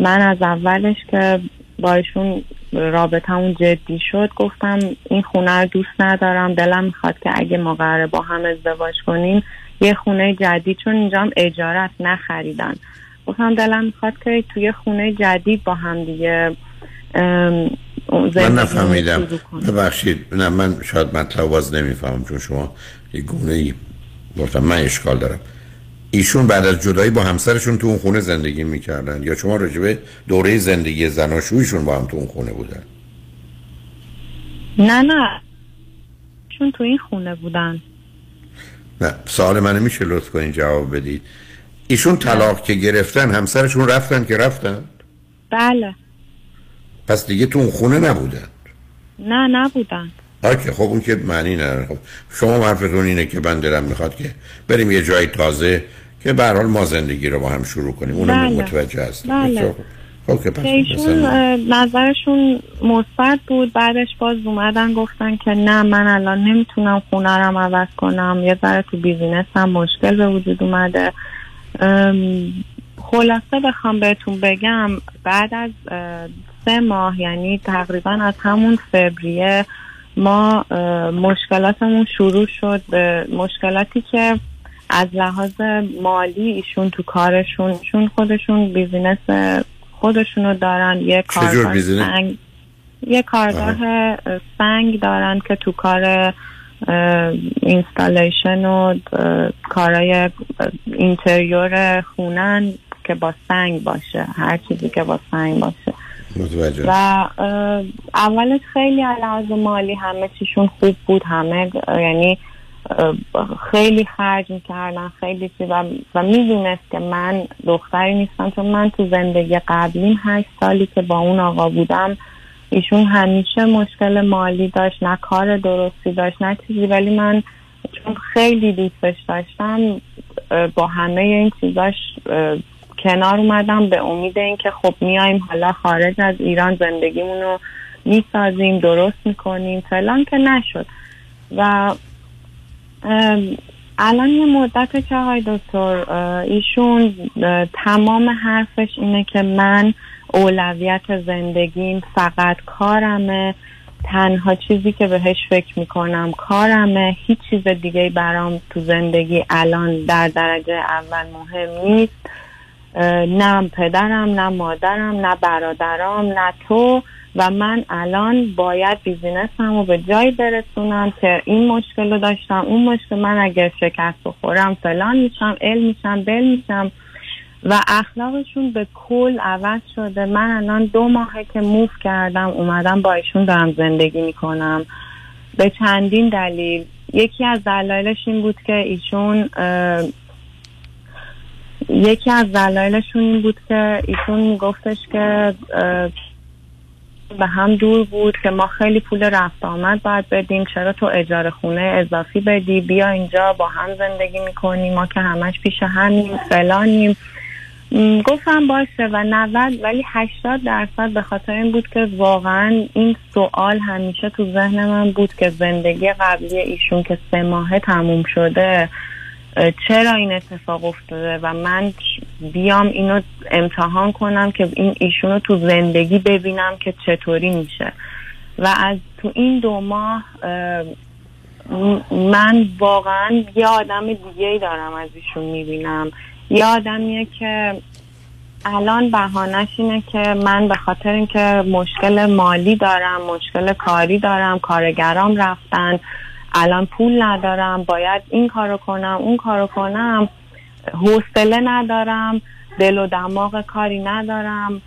من از اولش که با ایشون رابطمون جدی شد گفتم این خونه رو دوست ندارم دلم می‌خواد که اگه ما قراره با هم ازدواج کنیم یه خونه جدید. چون اینجا هم اجارت نخریدن. گفتم دلم می‌خواد که توی خونه جدید با هم دیگه من نفهمیدم. ببخشید. نه من شاید مطلب باز نمی‌فهمم چون شما یه گونه ای گفتم. من اشکال دارم. ایشون بعد از جدایی با همسرشون تو اون خونه زندگی می‌کردن یا شما راجبه دوره زندگی زناشویشون با هم تو اون خونه بودن؟ نه نه. چون تو این خونه بودن. نه سوال من میشه لطف کنین جواب بدید. ایشون طلاق که گرفتن همسرشون رفتن که رفتن؟ بله. پس دیگه تو اون خونه نبودن؟ نه نبودن. آکه خب اون که معنی نداره. خب شما حرفتون اینه که من دلم می‌خواد که بریم یه جای تازه که به حال ما زندگی رو با هم شروع کنیم. اونم بله. متوجه هست بله. خب. که ایشون نظرشون مثبت بود. بعدش باز اومدن گفتن که نه من الان نمی‌تونم خونه رم عوض کنم. یه ذره تو بیزینس هم مشکل به وجود اومده. خلاصه بخوام بهتون بگم بعد از سه ماه یعنی تقریبا از همون فوریه ما مشکلاتمون شروع شد به مشکلاتی که از لحاظ مالی ایشون تو کارشون چون خودشون business خودشونو دارن یه کارگاه؟ سنگ یه کارگاه اه، سنگ دارن که تو کار installation و کارای interior خونن که با سنگ باشه هر چیزی که با سنگ باشه. متوجه. و اولش خیلی علاوه مالی همه چیشون خوب بود همه یعنی خیلی خرج می‌کردن خیلی چی و, و می‌دونست که من دختری نیستم چون من تو زندگی قبلیم هشت سالی که با اون آقا بودم ایشون همیشه مشکل مالی داشت نه کار درستی داشت نه چیزی. ولی من چون خیلی دوستش داشتم با همه این چیزاش کنار اومدم به امید اینکه خب میایم حالا خارج از ایران زندگیمون رو می‌سازیم درست می‌کنیم فلان که نشد. و الان یه مدت که آقای دکتر؟ ایشون تمام حرفش اینه که من اولویت زندگیم فقط کارمه. تنها چیزی که بهش فکر می‌کنم کارمه. هیچ چیز دیگه برام تو زندگی الان در درجه اول مهم نیست. نه پدرم نه مادرم نه برادرام نه تو. و من الان باید بیزینسم رو به جایی برسونم که این مشکل رو داشتم اون مشکل من اگر شکست بخورم فلان میشم ال میشم بل میشم. و اخلاقشون به کل عوض شده. من الان دو ماهه که موف کردم اومدم با ایشون دارم زندگی می‌کنم. به چندین دلیل. یکی از دلایلش این بود که ایشون یکی از دلایلشون این بود که ایشون میگفتش که به هم دور بود که ما خیلی پول رفت آمد باید بدیم. چرا تو اجاره خونه اضافی بدی؟ بیا اینجا با هم زندگی می‌کنیم. ما که همش پیش همیم فلانیم. گفتم باشه و 90 ولی 80 درصد به خاطر این بود که واقعا این سوال همیشه تو ذهن من بود که زندگی قبلی ایشون که سه ماهه تموم شده چرا این اتفاق افتاده؟ و من بیام اینو امتحان کنم که این ایشون رو تو زندگی ببینم که چطوری میشه. و از تو این دو ماه من واقعا یه آدم دیگه ای دارم از ایشون می‌بینم. یه آدمیه که الان بهانش اینه که من به خاطر اینکه مشکل مالی دارم مشکل کاری دارم کارگرام رفتن الان پول ندارم باید این کارو کنم اون کارو کنم حوصله ندارم دل و دماغ کاری ندارم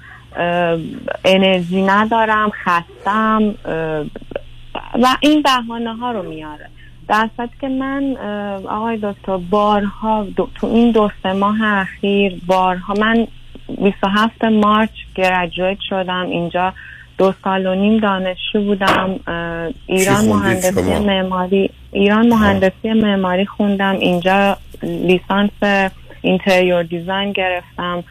انرژی ندارم خستم و این بهانه ها رو میاره. در که من آقای دکتر بارها تو این دو سه ماه اخیر بارها من 27 مارچ گرجویت شدم. اینجا دو سال و نیم دانشجو بودم. ایران مهندسی معماری ایران مهندسی معماری خوندم. اینجا لیسانس اینتریور دیزاین گرفتم.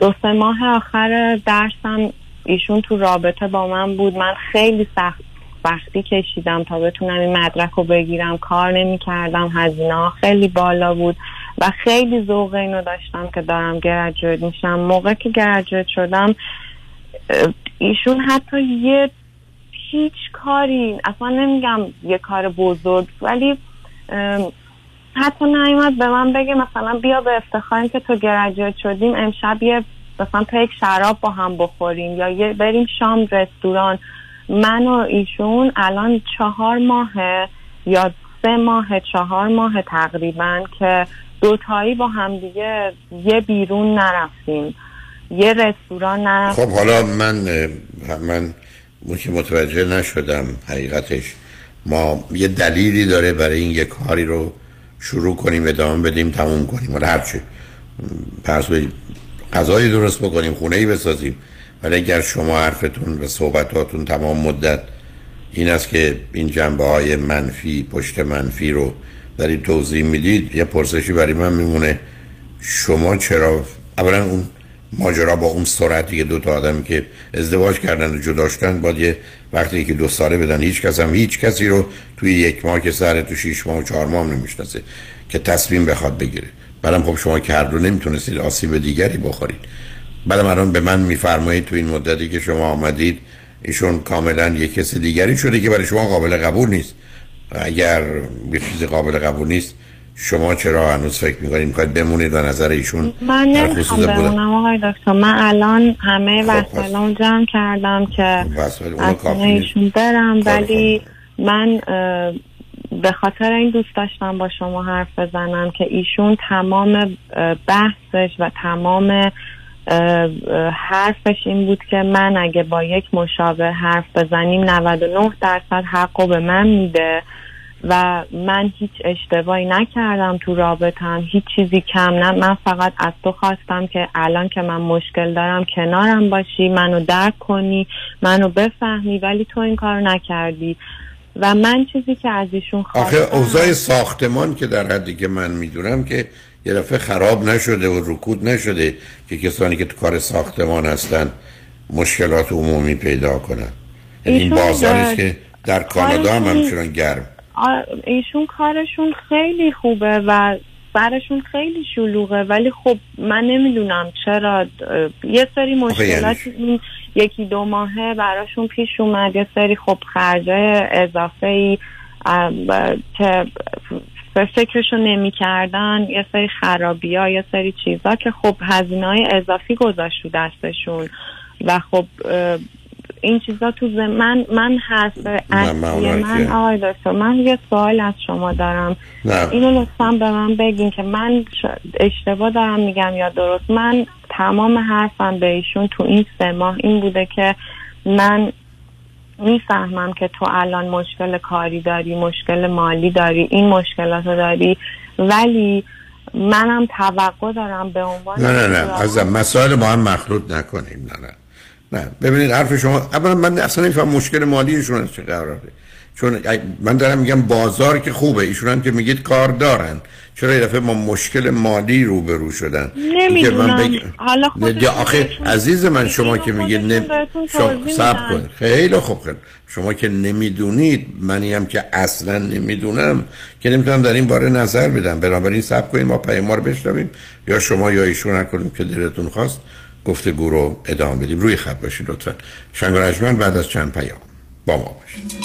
دو سه ماه آخر درسم ایشون تو رابطه با من بود. من خیلی سخت وقتی کشیدم تا بتونم این مدرک رو بگیرم. کار نمی کردم هزینه خیلی بالا بود و خیلی ذوق اینو داشتم که دارم گرجویت میشم. موقع که گرجویت شدم ایشون حتی یه هیچ کاری اصلا نمیگم یه کار بزرگ ولی حتی نیومد به من بگه مثلا بیا به افتخاریم که تو گرجویت شدیم امشب یه مثلا پیک شراب با هم بخوریم یا یه بریم شام رستوران. من و ایشون الان چهار ماه یا سه ماه چهار ماه تقریبا که دوتایی با همدیگه یه بیرون نرفتیم یه رستوران نرفتیم. خب حالا من من که متوجه نشدم حقیقتش. ما یه دلیلی داره برای این یه کاری رو شروع کنیم ادامه بدیم تموم کنیم. ولی هرچی پس غذایی درست بکنیم خونه ای بسازیم. ولی اگر شما حرفتون و صحبتاتون تمام مدت این است که این جنبه های منفی پشت منفی رو دارید توضیح می‌دید یه پرسشی برای من میمونه شما چرا؟ اولا اون ماجرا با اون سرعتی که دو تا آدمی که ازدواج کردن و جدا شدن باید یه وقتی که دو ساله بدن هیچ کس هم هیچ کسی رو توی یک ماه که سر تو شیش ماه و چهار ماه نمی‌شناسه که تصمیم بخواد بگیره. بعدم خب شما که هر نمی‌تونستید آسیب دیگری بخورید. بعدم الان به من میفرمایید تو این مدتی که شما آمدید ایشون کاملا یه کسی دیگری شده که برای شما قابل قبول نیست. اگر یه چیز قابل قبول نیست شما چرا هنوز فکر می‌کنید؟ می‌خواید بمونید و نظر ایشون من نمی‌خوام بمونم آقای دکتر. من الان همه خب وسایلم جمع کردم که خب، از ایشون برم خب، ولی من به خاطر این دوست داشتم با شما حرف بزنم که ایشون تمام بحثش و تمام حرفش این بود که من اگه با یک مشابه حرف بزنیم 99 درصد حقو به من میده و من هیچ اشتباهی نکردم تو رابطم هیچ چیزی کم نه. من فقط از تو خواستم که الان که من مشکل دارم کنارم باشی منو درک کنی منو بفهمی ولی تو این کار نکردی. و من چیزی که از ایشون خواستم آخه اوضاع ساختمان که در حدی که من می‌دونم که یه دفعه خراب نشده و رکود نشده که کسانی که تو کار ساختمان هستن مشکلات عمومی پیدا کنن. یعنی این بازاریست که در کانادا هم همچنان گرم. ایشون کارشون خیلی خوبه و برشون خیلی شلوغه ولی خب من نمی‌دونم چرا یه سری یعنی مشکلات این یکی دو ماهه براشون پیش اومد یه سری خب خرجه اضافه ای که فکرشو نمی کردن یه سری خرابی ها یه سری چیزا که خب هزینه های اضافی گذاشت دستشون. و خب این چیزا تو من من هست اصلی من آقای دکتر من یه سوال از شما دارم. نه. اینو لطفا به من بگین که من اشتباه دارم میگم یا درست. من تمام حرفم به ایشون تو این سه ماه این بوده که من می‌فهمم که تو الان مشکل کاری داری مشکل مالی داری این مشکلات داری. ولی منم توقع دارم به عنوان نه نه نه. از مسائل ما هم مخلوط نکنیم. نه نه. نه. ببینید حرف شما اولا من اصلا نمیفهم مشکل مالی ایشون از چه قراره. چون من دارم میگم بازار که خوبه ایشون هم که میگید کار دارن. چرا یه دفعه ما مشکل مالی روبرو شدن؟ نمی‌دونم. بگ... حالا آخه عزیز من شما که میگید نم... شما سب کن خیلی خوب خیلی. شما که نمی‌دونید منی هم که اصلا نمی‌دونم که نمی‌تونم در این باره نظر بدم. بنابراین سب کنیم ما پیما رو بشنویم. یا شما یا ایشون نکنیم که دلتون خواست گفتگو رو ادامه بدیم. روی خط باشید لطفا. شنگ بعد از چند پیام با ما باشید.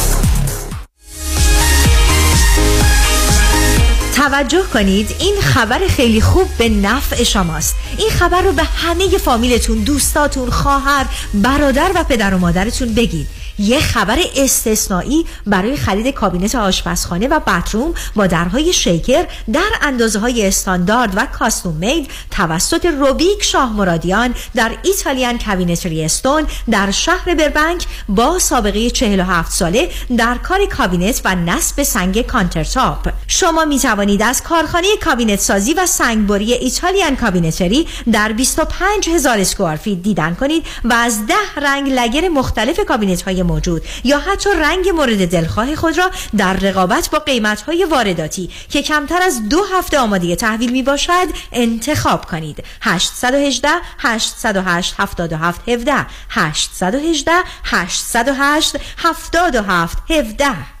توجه کنید این خبر خیلی خوب به نفع شماست. این خبر رو به همه فامیلتون دوستاتون خواهر برادر و پدر و مادرتون بگید. یه خبر استثنایی برای خرید کابینت آشپزخانه و bathroom با درهای shaker در اندازه های استاندارد و custom made توسط روبیک شاه مرادیان در Italian Cabinetry Stone در شهر بربنک با سابقه 47 ساله در کار کابینت و نصب سنگ countertop. شما می توانید از کارخانه کابینت سازی و سنگبری Italian Cabinetry در 25 هزار دیدن کنید و از ده رنگ لگر مختلف کابینت های موجود یا حتی رنگ مورد دلخواه خود را در رقابت با قیمت های وارداتی که کمتر از دو هفته آماده تحویل می باشد انتخاب کنید. 818 808 77 17 818 808 77 17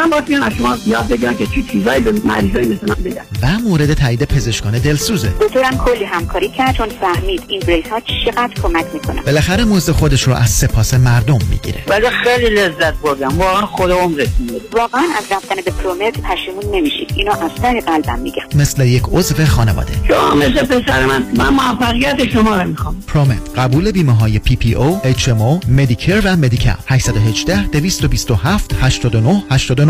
واقعا باید از شما یاد بگیرن که چی چیزایی به مریضای مثل من بگن. و مورد تایید پزشکان دلسوزه. دکترم کلی همکاری کرد چون فهمید این brace ها چقدر کمک می‌کنه بالاخره مزد خودش رو از سپاس مردم می‌گیره. ولی خیلی لذت بردم. واقعا خدا عمرتون بده واقعا از رفتن به پرومت پشیمون نمیشید. اینو از ته قلبم میگم. مثل یک عضو خانواده. شما مثل پسر من. من موفقیت شما رو می‌خوام. پرومت قبول بیمه های پی پی او اچ ام او مدیکر و مدیکاپ 818 227 89 89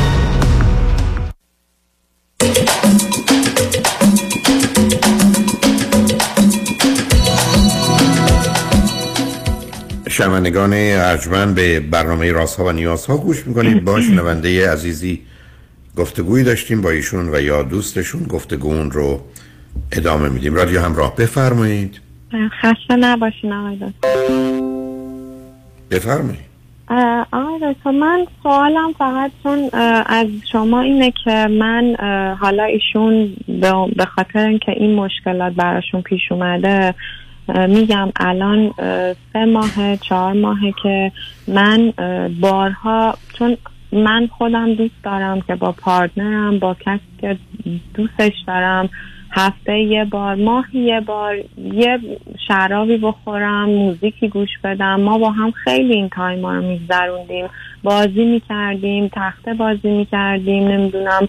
شنوندگان ارجمند به برنامه راست ها و نیاز ها گوش می‌کنید با شنونده عزیزی گفتگویی داشتیم با ایشون و یا دوستشون گفتگون رو ادامه میدیم. رادیو همراه بفرمایید. خسته نباشین آقای بفرمایید. آقای من سوالم فقط چون از شما اینه که من حالا ایشون به خاطر اینکه این مشکلات براشون پیش اومده میگم الان سه ماه چهار ماهه که من بارها چون من خودم دوست دارم که با partner م با کسی که دوستش دارم هفته یه بار ماه یه بار یه شرابی بخورم موزیکی گوش بدم. ما با هم خیلی این time رو میگذروندیم. بازی می‌کردیم تخته بازی می‌کردیم نمی‌دونم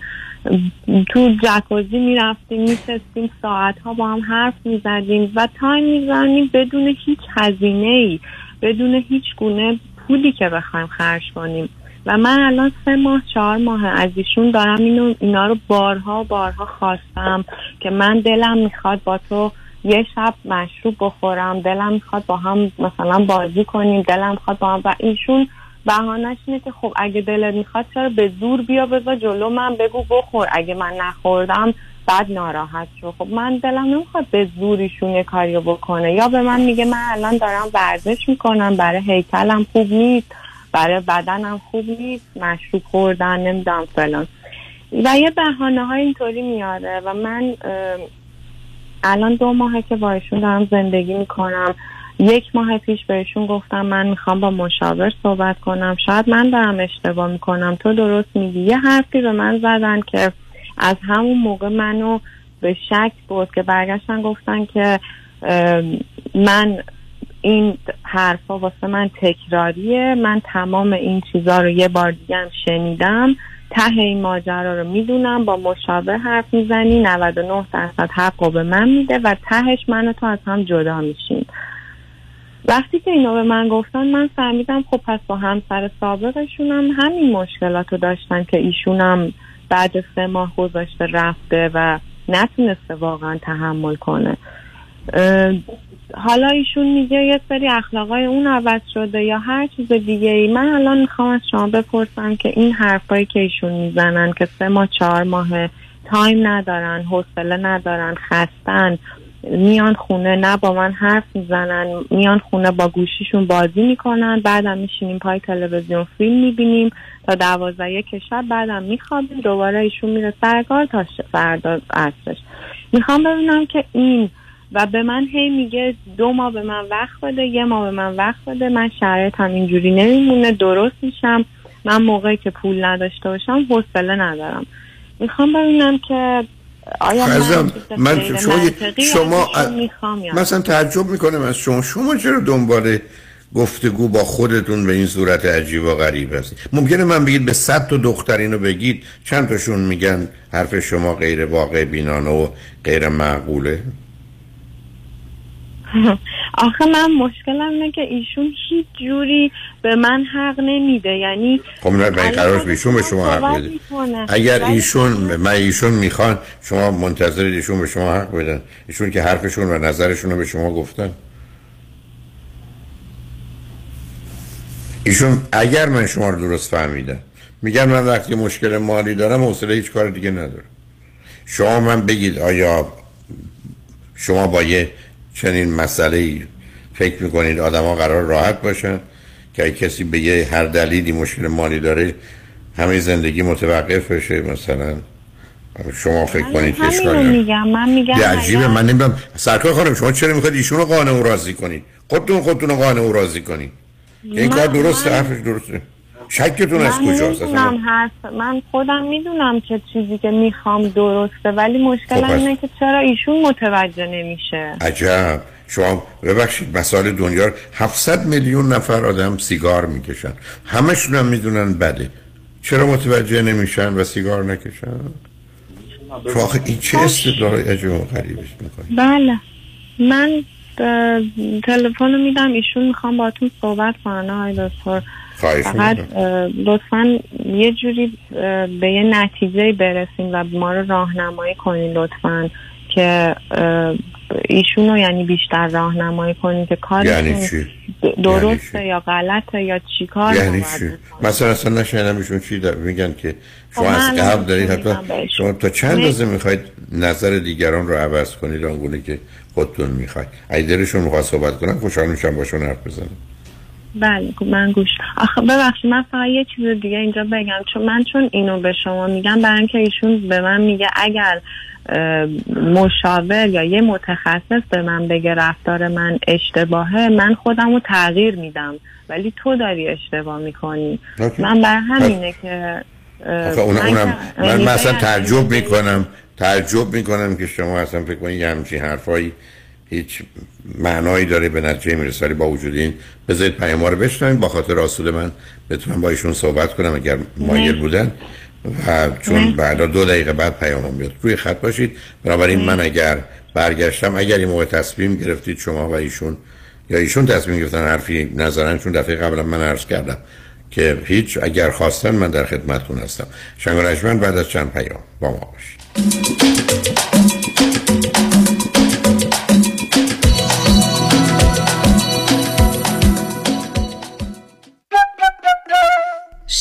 تو جکوزی می‌رفتیم میشستیم ساعت ها با هم حرف می‌زدیم و time می‌زنیم بدون هیچ هزینه ای بدون هیچ گونه پولی که بخوایم خرج کنیم. و من الان سه ماه چهار ماه از ایشون دارم اینو اینا رو بارها بارها خواستم که من دلم می‌خواد با تو یه شب مشروب بخورم دلم می‌خواد با هم مثلا بازی کنیم دلم می‌خواد با هم و ایشون بهانش اینه که خب اگه دلت می‌خواد چرا به زور بیا بذار جلو من بگو بخور اگه من نخوردم بعد ناراحت شو. خب من دلم نمی‌خواد به زوریشون یه کاریو بکنه. یا به من میگه من الان دارم ورزش می‌کنم برای هیکلم خوب نیست. برای بدنم خوب نیست مشروب خوردن نمی‌دونم فلان. و یه بحانه های اینطوری میاره و من الان دو ماهه که با ایشون دارم زندگی می‌کنم. یک ماه پیش بهشون گفتم من می‌خوام با مشاور صحبت کنم. شاید من دارم اشتباه می‌کنم. تو درست میگی. یه حرفی به من زدن که از همون موقع منو به شک بود که برگشتن گفتن که من این حرفا واسه من تکراریه. من تمام این چیزا رو یه بار دیگه هم شنیدم. ته این ماجرا رو می‌دونم. با مشابه حرف می‌زنی. 99 درصد حق رو به من میده و تهش من تو از هم جدا میشیم. وقتی که اینو به من گفتن من فهمیدم خب پس با همسر سابقشونم همین مشکلات رو داشتن که ایشونم بعد سه ماه گذاشته رفته و نتونسته واقعا تحمل کنه. حالا ایشون میگه یه سری اخلاقای اون عوض شده یا هر چیز دیگه ای من الان می‌خوام از شما بپرسم که این حرفایی که ایشون می‌زنن که سه ماه چهار ماه تایم ندارن حوصله ندارن خستن میان خونه نه با من حرف می‌زنن میان خونه با گوشیشون بازی می‌کنن بعدم میشینیم پای تلویزیون فیلم می‌بینیم تا دوازده یک شب بعدم میخوابیم دوباره ایشون میره سرکار تا فردا عصرش. می‌خوام ببینم که این و به من هی میگه دو ماه به من وقت بده یه ماه به من وقت بده من شرایطم اینجوری نمیمونه درست میشم. من موقعی که پول نداشته باشم حوصله ندارم. می‌خوام ببینم که آیا من, من شما, شما مثلا تعجب می‌کنم از شما. شما چرا دنبال گفتگو با خودتون به این صورت عجیب و غریب هستی ممکنه من بگید به صد تا دختر اینو بگید چند تاشون میگن حرف شما غیر واقع بینانه و غیر معقوله؟ آخه من مشکلم اینه که ایشون هیچ جوری به من حق نمیده. یعنی خب من قرار ایشون به شما حق بده. اگر ایشون من ایشون می‌خوان شما منتظر ایشون به شما حق بدن. ایشون که حرفشون و نظرشون رو به شما گفتن. ایشون اگر من شما رو درست فهمیدم میگن من وقتی مشکل مالی دارم حوصله هیچ کار دیگه ندارم. شما من بگید آیا شما با یه چنین مسئله فکر می‌کنید آدما قرار راحت باشن؟ که کسی به یه هر دلیلی مشکل مالی داره همه زندگی متوقف بشه مثلا؟ شما فکر کنید که اشکالی میگم من میگم عجیبه من نمی‌دونم. سرکار خانم شما چرا می‌خواید ایشون رو قانع راضی کنید؟ خودتون خودتون رو قانع و راضی کنید. این کار درسته حرفش درسته. شکتون از کجاست من, من خودم می‌دونم چه چیزی که می‌خوام درسته ولی مشکل خب اینه که چرا ایشون متوجه نمیشه؟ عجب. شما ببخشید مسائل دنیا 700 میلیون نفر آدم سیگار می‌کشن. همشون هم می‌دونن بده چرا متوجه نمیشن و سیگار نکشن؟ آخه این چه استدلال عجب غریبش می‌کنی؟ بله. من تلفن میدم ایشون می‌خوام باتون صحبت کنن آقای دکتر. فقط لطفا یه جوری به یه نتیجه برسیم و ما رو راهنمایی کنین لطفا که ایشون رو یعنی بیشتر راهنمایی کنین که کار یعنی چی؟ درسته یعنی یا غلطه یا چی کار یعنی چی؟ مثلا اصلا نشنم ایشون چی میگن که شما خب از قبل دارید حتی شما تا چند روزه می‌خواید نظر دیگران رو عوض کنید آنگونه که خودتون می‌خواید؟ اگه دلشون می‌خواد صحبت کنن خوشحال میشم باشون حرف بزنم. بله خب من گوش آخه ببخشید من فقط یه چیز دیگه اینجا بگم. چون من چون اینو به شما میگم برای اینکه ایشون به من میگه اگر مشاور یا یه متخصص به من بگه رفتار من اشتباهه من خودم رو تغییر میدم. ولی تو داری اشتباه می‌کنی. من بر همینه که اونم من مثلا تعجب می‌کنم تعجب می‌کنم که شما اصلا فکر کنید یه همچین حرفایی هیچ معنایی داره به نتیجه می‌رسه. با وجود این بذارید پیام رو بشنویم با خاطر اصول من. بتونم با ایشون صحبت کنم اگر مایل بودن. و چون بعدا دو دقیقه بعد پیامم بیاد روی خط باشید. بنابراین من اگر برگشتم اگر این موقع تصمیم گرفتید شما و ایشون یا ایشون تصمیم گرفتن حرفی نظرن چون دفعه قبلا من عرض کردم که هیچ اگر خواستن من در خدمتتون هستم. شنگ بعد از چند پیام با ما باشید.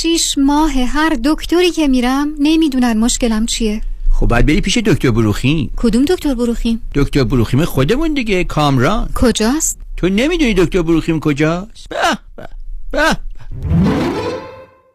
شیش ماه هر دکتری که میرم نمی‌دونن مشکلم چیه. خب باید بری پیش دکتر بروخیم کدوم دکتر بروخیم دکتر بروخیم خودمون دیگه کامران. کجاست؟ تو نمی‌دونی دکتر بروخیم کجاست؟ به به به.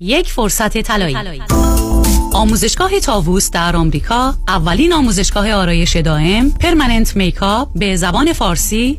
یک فرصت طلایی. آموزشگاه طاووس در آمریکا اولین آموزشگاه آرایش دائم permanent makeup به زبان فارسی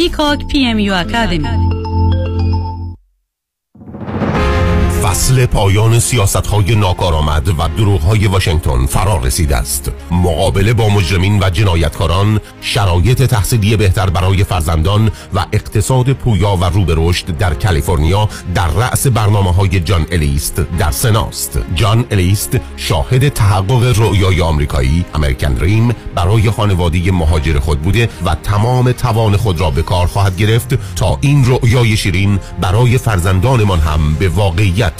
پیکاک پی ام فصل پایان سیاست های ناکارآمد و دروغ های واشنگتن فرا رسیده است. مقابله با مجرمین و جنایتکاران شرایط تحصیلی بهتر برای فرزندان و اقتصاد پویا و رو به رشد در کالیفرنیا در رأس برنامه های جان الیست در سناست. جان الیست شاهد تحقق رؤیای آمریکایی امریکن دریم برای خانواده مهاجر خود بوده و تمام توان خود را به کار خواهد گرفت تا این رؤیای شیرین برای فرزندانمان هم به واقعیت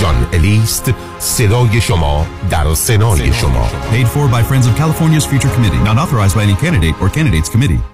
جان الیست صدای شما در سنای شما Paid for by Friends of California's Future Committee. Not authorized by any candidate or candidates committee.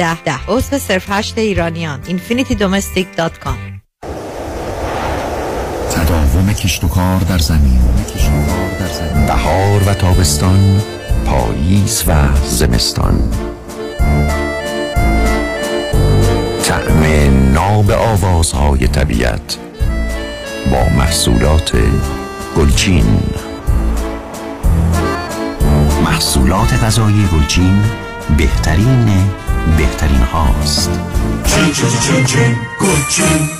ده. ده عضو صرف هشت ایرانیان. infinitydomestic.com تداوم کشت و کار در زمین. بهار و تابستان پاییز و زمستان. طعم ناب آوازهای طبیعت با محصولات گلچین. محصولات غذایی گلچین بهترین بهترین هاست. چین چین چین چین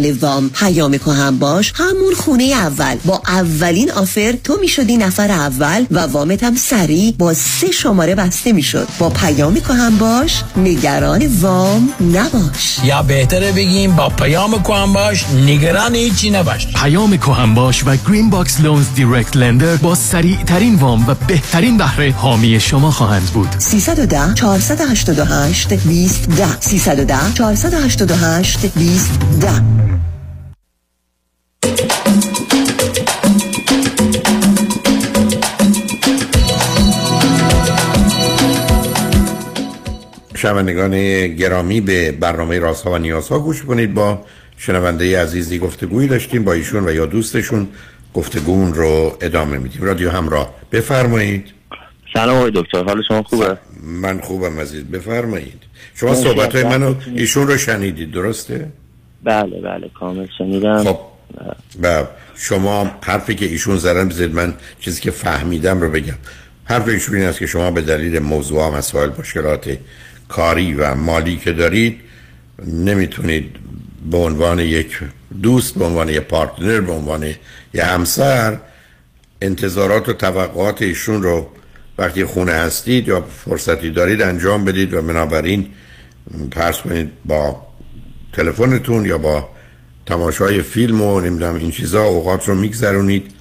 وام پیام هم باش. همون خونه اول. با اولین offer تو می‌شدی نفر اول و وامت هم سریع با سه شماره بسته می‌شد. با پیامی که هم باش. نگران وام نباش. یا بهتره بگیم با پیام کوهم باش. نگران هیچی نباش. پیام کوهم باش و Green Box Loans direct lender با سریع ترین وام و بهترین بهره حامی شما خواهند بود. 310 488 20 10 310 488 20 10 شنوندگان گرامی به برنامه رازها و نیازها گوش کنید. با شنونده عزیزی گفتگویی داشتیم با ایشون و یا دوستشون گفتگون رو ادامه میدیم. رادیو همراه بفرمایید. سلام آقای دکتر حال شما خوبه؟ من خوبم عزیز بفرمایید. شما صحبت های منو ایشون رو شنیدید درسته؟ بله بله کامل شنیدم. خب و شما حرفی که ایشون زدن بذارید من چیزی که فهمیدم رو بگم. حرف ایشون این است که شما به دلیل موضوع مسائل مشکلات کاری و مالی که دارید نمی‌تونید به عنوان یک دوست به عنوان یک پارتنر به عنوان یک همسر انتظارات و توقعات ایشون رو وقتی خونه هستید یا فرصتی دارید انجام بدید و بنابراین پرس کنید با تلفنتون یا با تماشای فیلم و نمی‌دونم این چیزا اوقات رو میگذرونید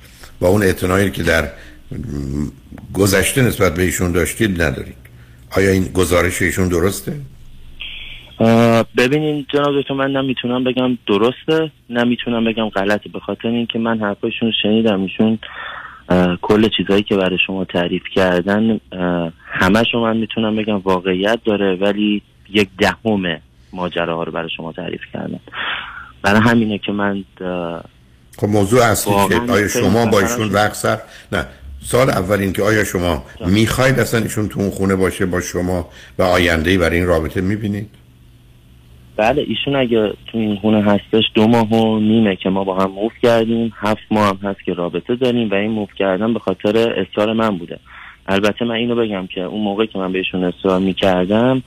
و اون اعتنایی که در گذشته نسبت به ایشون داشتید ندارید. آیا این گزارش ایشون درسته؟ ببینین جناب دکتر من نمی‌تونم بگم درسته نمی‌تونم بگم غلطه. به خاطر اینکه من حرفایشون شنیدم ایشون کل چیزهایی که برای شما تعریف کردن همه شما من می‌تونم بگم واقعیت داره ولی یک دهم ماجراها رو برای شما تعریف کردن برای همینه که من خب موضوع اصلی که آیا شما با ایشون وقت سر نه. سال اول این که آیا شما می‌خواید اصلا ایشون تو اون خونه باشه با شما و آینده برای این رابطه می‌بینید؟ بله ایشون اگه تو این خونه هستش دو ماه و نیمه که ما با هم موف کردیم هفت ماه هم هست که رابطه داریم و این موف کردن به خاطر اصرار من بوده. البته من اینو بگم که اون موقع که من بهشون اصرار می‌کردم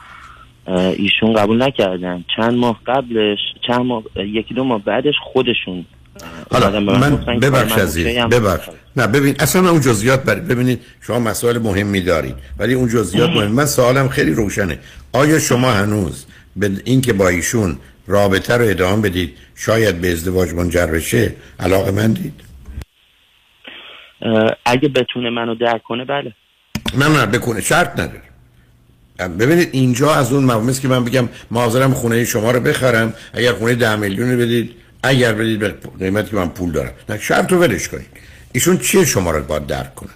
ایشون قبول نکردن. چند ماه قبلش چند ماه یکی دو ماه بعدش خودشون حالا من ببخش عزیز ببخش. نه ببین اصلا اون جزئیات بر... ببینید شما مسائل مهمی دارید ولی اون جزئیات مهم. من سوالم خیلی روشنه. آیا شما هنوز به اینکه با ایشون رابطه رو ادامه بدید شاید به ازدواج منجر بشه علاقه من دید اگه بتونه منو درک کنه بله. نه نه بکنه. شرط نداره. ببینید اینجا از اون مفهوم که من بگم حاضرم خونه شما رو بخرم اگر خونه ده میلیون بدید اگر بدید به قیمتی که من پول دارم. نه شرط رو ولش کنید. ایشون چیه شما رو باید درک کنن؟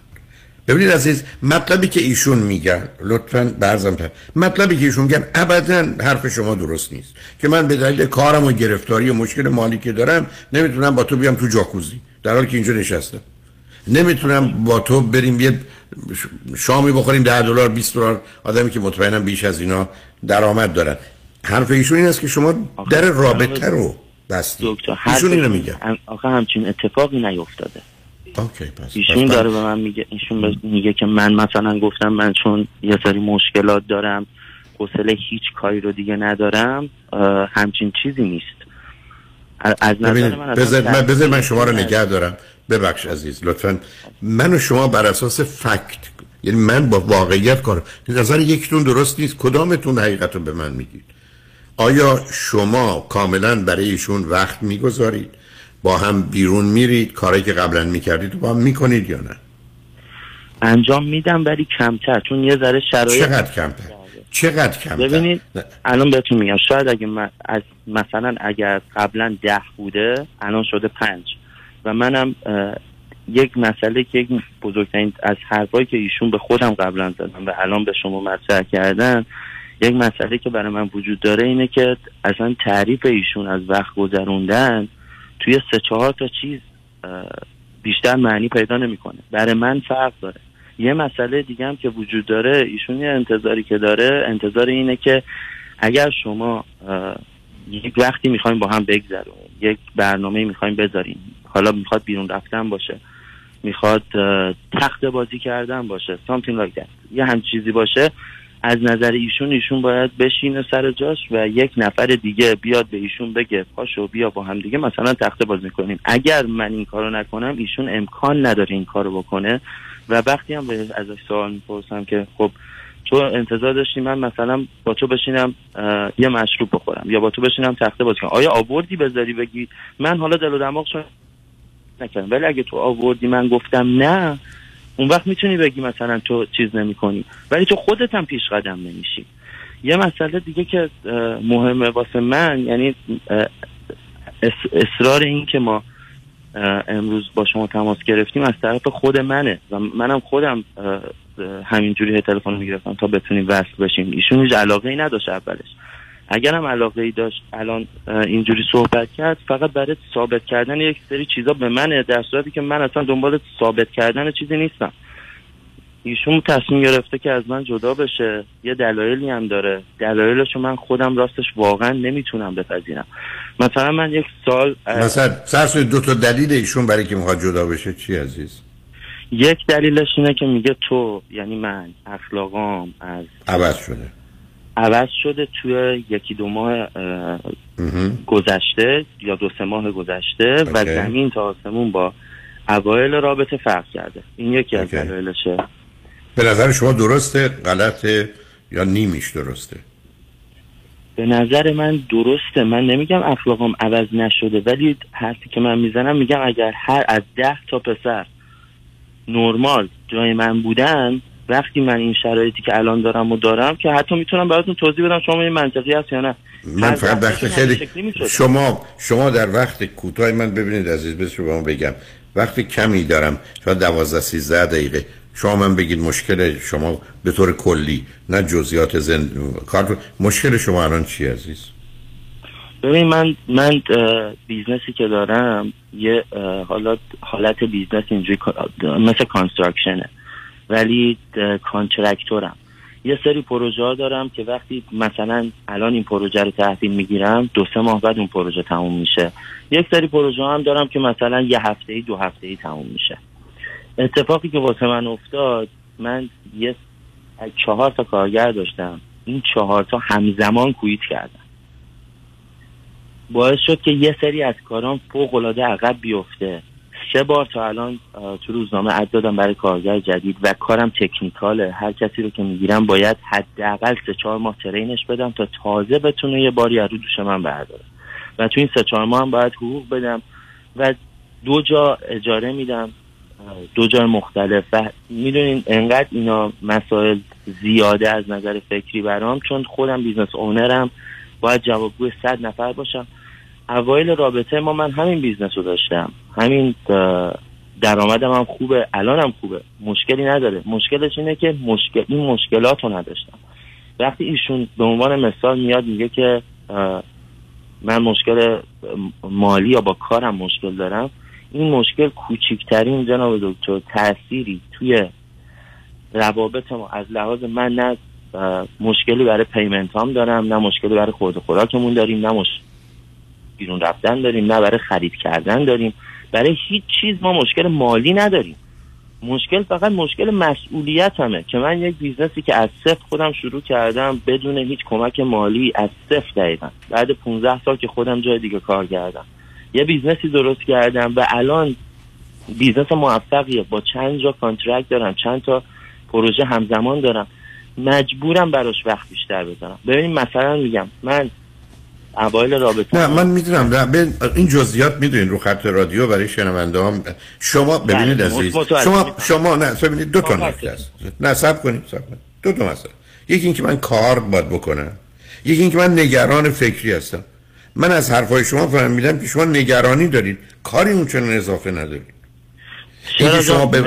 ببینید عزیز مطلبی که ایشون میگن لطفا برزم مطلبی که ایشون میگن ابدا حرف شما درست نیست. که من به دلیل کارم و گرفتاری و مشکل مالی که دارم نمی‌تونم با تو بیام تو جاکوزی. در حالی که اینجا نشستم. نمی‌تونم با تو بریم یه شامی بخوریم ده دلار 20 دلار. آدمی که مطمئنم بیش از اینا درآمد دارن. حرف ایشون این است که شما در رابطه رو بستی ایشون اینو میگه. آخه همچین اتفاقی نیفتاده. اوکی پس ایشون داره به من میگه ایشون میگه که من مثلا گفتم من چون یه سری مشکلات دارم حوصله هیچ کاری رو دیگه ندارم همچین چیزی نیست. از نظر من بذار من, بذار من شما رو نگه دارم. ببخش عزیز لطفا. من و شما بر اساس فکت یعنی من با واقعیت کارم نظر یکتون درست نیست. کدامتون حقیقت رو به من میگید؟ آیا شما کاملا برای ایشون وقت می‌گذارید؟ با هم بیرون میرید؟ کاری که قبلا می‌کردید با هم می‌کنید یا نه؟ انجام میدم ولی کمتر چون یه ذره شرایط چقدر کمتر؟ چقدر کمتر؟ ببینید الان بهتون میگم شاید اگه من از مثلا اگر قبلا ده بوده الان شده پنج. و منم یک مسئله که یک بزرگترین از حرفایی که ایشون به خودم قبلا زدن و الان به شما مطرح کردن یک مسئله که برای من وجود داره اینه که اصلا تعریف ایشون از وقت گذروندن توی سه چهار تا چیز بیشتر معنی پیدا نمی‌کنه. برای من فرق داره. یه مسئله دیگه هم که وجود داره ایشون یه انتظاری که داره انتظار اینه که اگر شما یک وقتی می‌خوایم با هم بگذرونیم یک برنامه می‌خوایم بذاریم حالا می‌خواد بیرون رفتن باشه می‌خواد تخت بازی کردن باشه something like that یه هم چیزی باشه از نظر ایشون ایشون باید بشینه سر جاش و یک نفر دیگه بیاد به ایشون بگه پاشو بیا با هم دیگه. مثلا تخته بازی کنیم اگر من این کارو نکنم ایشون امکان نداره این کارو بکنه. و وقتی هم ازش سوال می‌پرسم که خب تو انتظار داشتی من مثلا با تو بشینم یه مشروب بخورم یا با تو بشینم تخته بازی کنم؟ آیا آوردی بذاری بگی؟ من حالا دل و دماغ نکردم. ولی اگه تو آوردی من گفتم نه اون وقت می‌تونی بگی مثلا تو چیز نمی کنی ولی تو خودت هم پیش قدم نمیشی. یه مسئله دیگه که مهمه واسه من یعنی اصرار این که ما امروز با شما تماس گرفتیم از طرف خود منه و منم خودم همینجوری تلفن می‌گرفتم تا بتونیم وصل بشیم. ایشون هیچ علاقه ای نداشت اولش. اگرم علاقه ای داشت الان اینجوری صحبت کرد فقط برای ثابت کردن یک سری چیزا به منه در صورتی که من اصلا دنبال ثابت کردن چیزی نیستم. ایشون تصمیم گرفته که از من جدا بشه. یه دلایلی هم داره. دلایلشو من خودم راستش واقعا نمی‌تونم بپذیرم. مثلا من یک سال مثلا سرس دو تا دلیل ایشون برای که می‌خواد جدا بشه چی عزیز؟ یک دلیلش اینه که میگه تو یعنی من اخلاقام از عوض شده. عوض شده توی یکی دو ماه. گذشته یا دو سه ماه گذشته و. زمین تا آسمون با اوایل رابطه فرق کرده این یکی از. دلایلشه به نظر شما درسته غلطه یا نیمیش درسته به نظر من درسته من نمیگم اخلاقم عوض نشده ولی حرفی که من می‌زنم میگم اگر هر از ده تا پسر نرمال جای من بودن وقتی من این شرایطی که الان دارم و دارم که حتی می‌تونم براتون توضیح بدم شما این منطقی هست یا نه. من فقط وقت خیلی. شما شما در وقت کوتاه من ببینید عزیز بس رو به ما بگم. وقت کمی دارم شاید 12 13 دقیقه. شما من بگید مشکل شما به طور کلی نه جزئیات زن کار مشکل شما الان چی عزیز؟ ببین من من business ی که دارم یه حالت حالت business اینجوری مثل construction ه. ولی contractor م. یه سری پروژه ها دارم که وقتی مثلا الان این پروژه رو تحویل می‌گیرم دو سه ماه بعد اون پروژه تموم میشه. یک سری پروژه هم دارم که مثلا یه هفته ای دو هفته ای تموم میشه. اتفاقی که واسه من افتاد من یه چهار تا کارگر داشتم. این چهار تا همزمان کویت کردن. باعث شد که یه سری از کارام فوق العاده عقب بیفته. سه بار تا الان تو روزنامه اد دادم برای کارگر جدید و کارم تکنیکاله. هر کسی رو که می‌گیرم باید حداقل سه چهار ماه ترینش بدم تا تازه بتونه یه باری از رو دوش من برداره. و تو این سه چهار ماه هم باید حقوق بدم و دو جا اجاره میدم دو جای مختلف. و می‌دونین انقدر اینا مسائل زیاده از نظر فکری برام چون خودم business owner م باید جوابگوی صد نفر باشم. اوایل رابطه ما من همین business رو داشتم. همین درآمدم هم خوبه الانم خوبه مشکلی نداره. مشکلش اینه که مشکل این مشکلات رو نداشتم. وقتی ایشون به عنوان مثال میاد میگه که من مشکل مالی یا با کارم مشکل دارم این مشکل کوچکترین جناب دکتر تأثیری توی روابط ما از لحاظ من نه مشکلی برای payment هم دارم نه مشکلی برای خورد خوراکمون داریم نه مش... بیرون رفتن داریم نه برای خرید کردن داریم. برای هیچ چیز ما مشکل مالی نداریم. مشکل فقط مشکل مسئولیت منه. که من یک business ی که از صفر خودم شروع کردم بدون هیچ کمک مالی از صفر دقیقا. بعد 15 سال که خودم جای دیگه کار کردم. یه business ی درست کردم و الان business موفقیه. با چند جا contract دارم چند تا پروژه همزمان دارم. مجبورم براش وقت بیشتر بذارم. ببینید مثلا میگم من اوایل رابطه. نه من می‌دونم. این جزئیات می‌دونین رو خط رادیو برای شنونده هم شما ببینید بله، عزیز متوجه شما. شما نه ببینید دو تا نکته است. نه صبر کنید صبر کنید. دو تا مسئله. یکی اینکه من کار باید بکنم. یکی اینکه من نگران فکری هستم. من از حرفای شما فهمیدم که شما نگرانی دارید. کاری اون چنان اضافه ندارید. چرا شما؟ به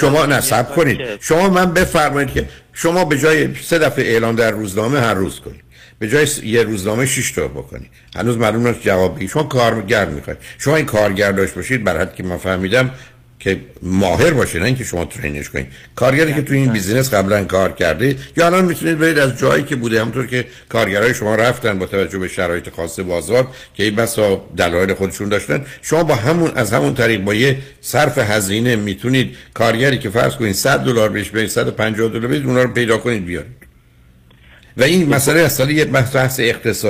شما یه نصب کنید. شما من بفرمایید که شما به جای سه دفعه اعلان در روزنامه هر روز کنید. به جای یه روزنامه شش تا بکنید هنوز معلوم نیست جواب بگید شما کارگر می‌خواید. شما این کارگر داشت باشید بر حد که من فهمیدم که ماهر باشه نه اینکه شما ترینش کنید. کارگری که تو این بیزینس قبلا کار کرده یا الان می‌تونید برید از جایی که بوده همونطور که کارگرای شما رفتن با توجه به شرایط خاص بازار که این بسا دلایل خودشون داشتن. شما با همون از همون طریق با یه صرف هزینه می‌تونید کارگری که فرض کنید 100 دلار بهش بدید 150 دلار بدید اونا رو پیدا کنید بیارید. و این مسئله اصلا یه بحث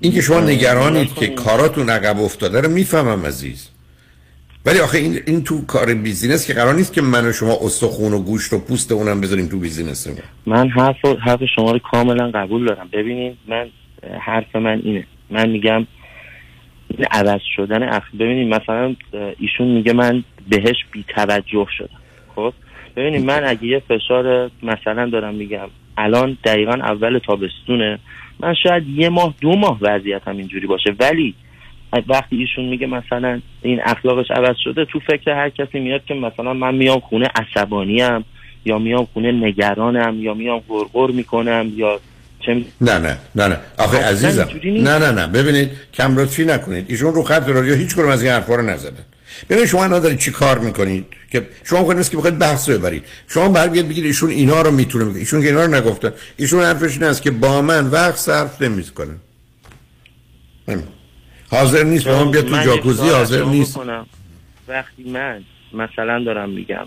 این که شما نگرانید که کاراتون عقب افتاده رو می‌فهمم عزیز. ولی آخه این این تو کار business که قرار نیست که من و شما استخون و گوشت و پوست اونم بذاریم تو business من حرف حرف شما رو کاملا قبول دارم. ببینید من حرف من اینه. من میگم این عوض شدن اخ ببینید مثلا ایشون میگه من بهش بی توجه شدم. خب؟ ببینید من اگه یه فشار مثلا دارم میگم الان دقیقا اول تابستونه. من شاید یه ماه دو ماه وضعیت هم اینجوری باشه. ولی وقتی ایشون میگه مثلا این اخلاقش عوض شده تو فکر هر کسی میاد که مثلا من میام خونه عصبانیم یا میام خونه نگرانم یا میام غرغر می‌کنم یا چه نه نه نه نه. آخه عزیزم. نه نه نه. ببینید کم لطفی نکنید. ایشون رو خط رادیو هیچ کدوم از این حرفا رو نزدن ببینید شما الان دارید چی کار می‌کنید؟ که شما خودت که بخواید بحث رو ببرید. شما برگردید بگید ایشون اینا رو می‌تونه میگه ایشون که اینا رو نگفتن ایشون حرفش این است که با من وقت صرف نمی‌کنه. حاضر نیست با من بیاد تو جاکوزی حاضر نیست. وقتی من مثلا دارم میگم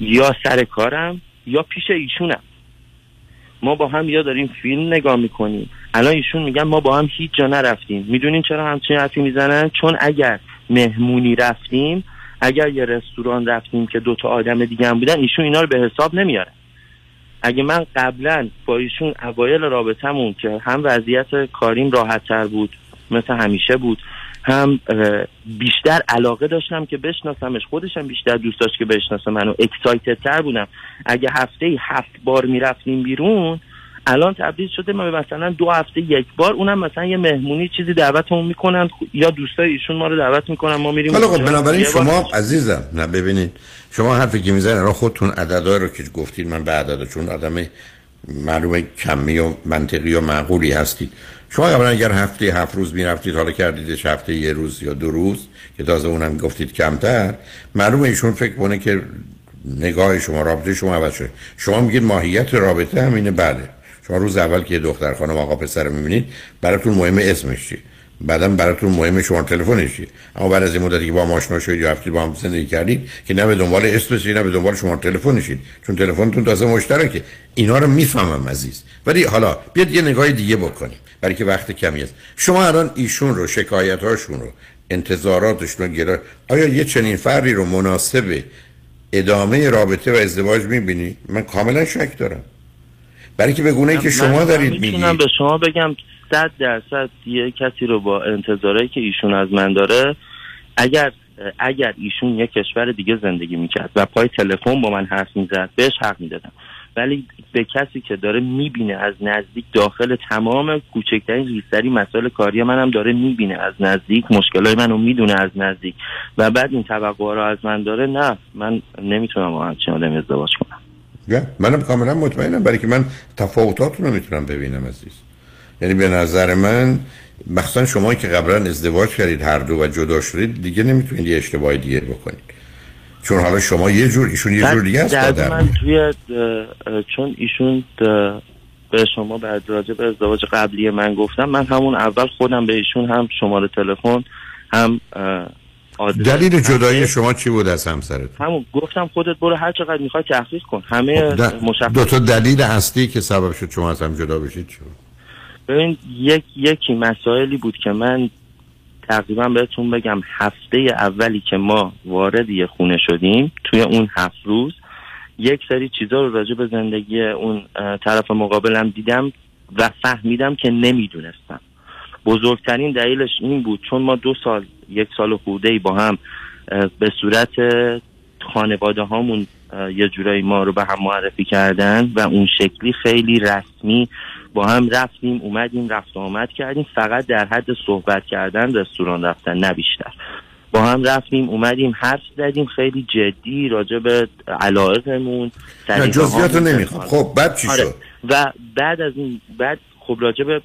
یا سر کارم یا پیش ایشونم. ما با هم یا داریم فیلم نگاه می‌کنیم. الان ایشون میگن ما با هم هیچ جا نرفتیم. می‌دونین چرا همچین حرفی می‌زنن؟ چون اگر مهمونی رفتیم اگر یه رستوران رفتیم که دوتا آدم دیگه هم بودن ایشون اینا رو به حساب نمیاره. اگه من قبلا با ایشون اوایل رابطمون که هم وضعیت کاریم راحت تر بود مثل همیشه بود هم بیشتر علاقه داشتم که بشناسمش. خودشم بیشتر دوست داشت که بشناسه منو. اکسایتد تر بودم. اگه هفته هفت بار می‌رفتیم بیرون الان تبدیل شده ما مثلا دو هفته یک بار اونم مثلا یه مهمونی چیزی دعوتمون می‌کنن. یا دوستای ایشون ما رو دعوت می‌کنن ما میریم حالا خب بنابراین شما عزیزم نه ببینید. شما حرفی که می‌زنید را خودتون عددها رو که گفتید من به عدد چون آدم معلومه کمی و منطقی و معقولی هستید. شما قبلا اگر هفته هفت روز می‌رفتید حالا کردیدش هفته یه روز یا دو روز که تازه اونم گفتید کمتر معلومه ایشون فکر کنه که نگاه شما رابطه شما عوض شده. شما میگید ماهیت رابطه همینه بله. شما روز اول که دختر خانم آقا پسر می‌بینید براتون مهم اسمش چی؟ بعدا براتون مهم شما تلفنش چی؟ اما بعد از این مدتی که با هم آشنا شدید یا هفته با هم زندگی کردید که نه به دنبال اسمش نه به دنبال شما تلفنشید چون تلفنتون تازه مشترکه. اینا رو می‌فهمم عزیز. ولی حالا بیاد یه نگاه دیگه بکنیم. برای که وقت کمی است. شما الان ایشون رو شکایتاشون رو انتظاراتشون رو گرا آیا یه چنین فردی رو مناسب ادامه رابطه و ازدواج می‌بینی؟ من کاملا شک دارم. برای که به گونه که شما دارید میگید. می‌تونم به شما بگم صد درصد یه کسی رو با انتظاری که ایشون از من داره اگر اگر ایشون یه کشور دیگه زندگی می‌کرد و پای تلفن با من حرف می‌زد بهش حق می‌دادم. ولی به کسی که داره می‌بینه از نزدیک داخل تمام کوچکترین ریستری مسائل کاری منم داره می‌بینه از نزدیک مشکلای منو می‌دونه از نزدیک و بعد این توقع رو از من داره نه من نمی‌تونم با همچین آدم ازدواج کنم. منم کاملا مطمئنم برای که من تفاوتاتون رو می‌تونم ببینم عزیز. یعنی به نظر من مخصوصا شما که قبلا ازدواج کردید هر دو و جدا شدید دیگه نمی‌تونید یه اشتباه دیگه بکنید. چون حالا شما یه جور ایشون یه جور دیگه است من توی چون ایشون به شما بعد راجع به ازدواج قبلی من گفتم من همون اول خودم به ایشون هم شماره تلفن هم دلیل جدایی شما چی بود از همسرت همون گفتم خودت برو هر چقدر می‌خوای تحقیق کن. همه خب، مشخص دو تا دلیل اصلی که سبب شد شما از هم جدا بشید چی بود؟ ببین یک یکی مسائلی بود که من تقریبا بهتون بگم هفته اولی که ما وارد یه خونه شدیم توی اون هفت روز یک سری چیزا رو راجع به زندگی اون طرف مقابلم دیدم و فهمیدم که نمی‌دونستم. بزرگترین دلیلش این بود چون ما دو سال یک سال خورده ای با هم به صورت خانواده هامون یه جورایی ما رو به هم معرفی کردن و اون شکلی خیلی رسمی با هم رفتیم اومدیم رفت آمد کردیم. فقط در حد صحبت کردن رستوران رفتن نه بیشتر. با هم رفتیم اومدیم حرف زدیم خیلی جدی راجع به علایقمون جزئیات نمی‌خوام. خب بعد چی آره. شد؟ و بعد از این بعد خب راجع به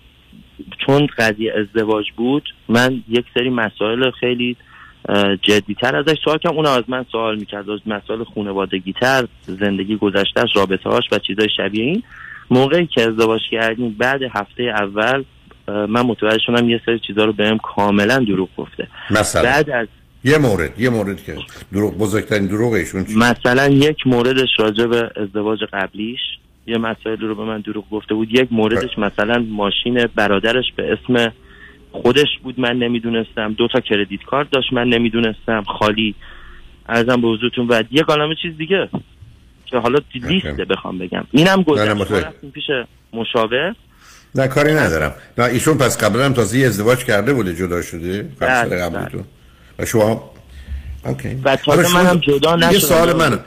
چون قضیه ازدواج بود من یک سری مسائل خیلی جدیتر ازش سوال کردم. اون از من سوال می‌کرد از مسائل خانوادگی تر زندگی گذشتهش رابطه هاش و چیزای شبیه این. موقعی که ازدواج کردیم بعد هفته اول من متوجه شدم یه سری چیزا رو بهم کاملا دروغ گفته. مثلا. بعد از یه مورد یه مورد که دروغ بزرگترین دروغ ایشون؟ مثلا یک موردش راجع به ازدواج قبلیش. یه مسائل رو به من دروغ گفته بود. یک موردش مثلا ماشین برادرش به اسم خودش بود من نمی‌دونستم. دو تا کردیت کارت داشت من نمی‌دونستم. خالی. ارزم به حضورتون و یه کلمه چیز دیگه که حالا لیسته بخوام بگم. اینم گذشت. رفتیم پیش مشاور. نه کاری ندارم. نه ایشون پس قبلا هم تازه یه ازدواج کرده بوده جدا شده. سال قبلتون. و شما اوکی. و تازه منم جدا یه نشدم. سوال من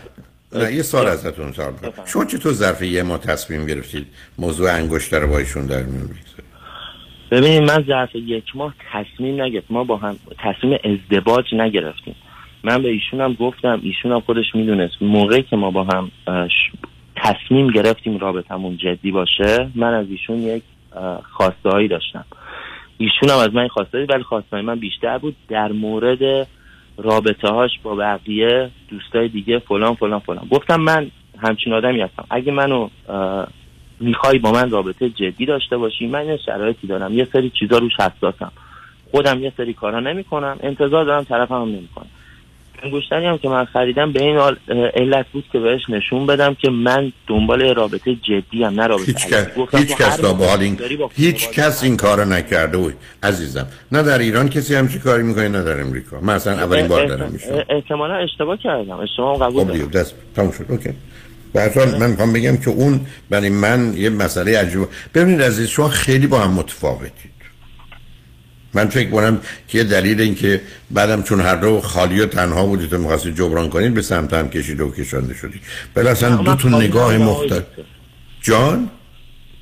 نه یه سوال ازتون کنم شما چطور ظرف یه ما تصمیم گرفتید؟ موضوع انگشتر رو با ایشون در میون ببینید من ظرف یک ماه تصمیم نگرفت ما با هم تصمیم ازدواج نگرفتیم. من به ایشونم گفتم ایشونم خودش می‌دونست. موقعی که ما با هم تصمیم گرفتیم رابطمون جدی باشه من از ایشون یک خواسته هایی داشتم. ایشون هم از من خواسته ولی خواسته من بیشتر بود. در مورد رابطه هاش با بقیه دوستای دیگه فلان فلان فلان. گفتم من همچین آدمی هستم. اگه منو می‌خوای با من رابطه جدی داشته باشی من یه شرایطی دارم. یه سری چیزا روش حساسم. خودم یه سری کارا نمی‌کنم. انتظار دارم طرفم هم نمی‌کنم انگشتری هم که من خریدم به این علت بود که بهش نشون بدم که من دنبال رابطه جدی هم نه رابطه هیچ هیچ کس تا به حال این با هیچ کس این کارو نکرده. بود عزیزم. نه در ایران کسی همچین کاری می‌کنه نه در امریکا. من اصلا اولین بار دارم میشم احتمالا اشتباه کردم. اشتباه قبول خب دارم. دست تموم شد. اوکی. به هر حال من می‌خوام بگم که اون برای من یه مسئله عجیب ببینید عزیز شما خیلی با هم متفاوتید. من فکر کنم که دلیل این که بعدم چون هر دو خالی و تنها بودید و می‌خواستید جبران کنید به سمت هم کشید و کشانده شدید بله اصلا خالی نگاه مختلف جان؟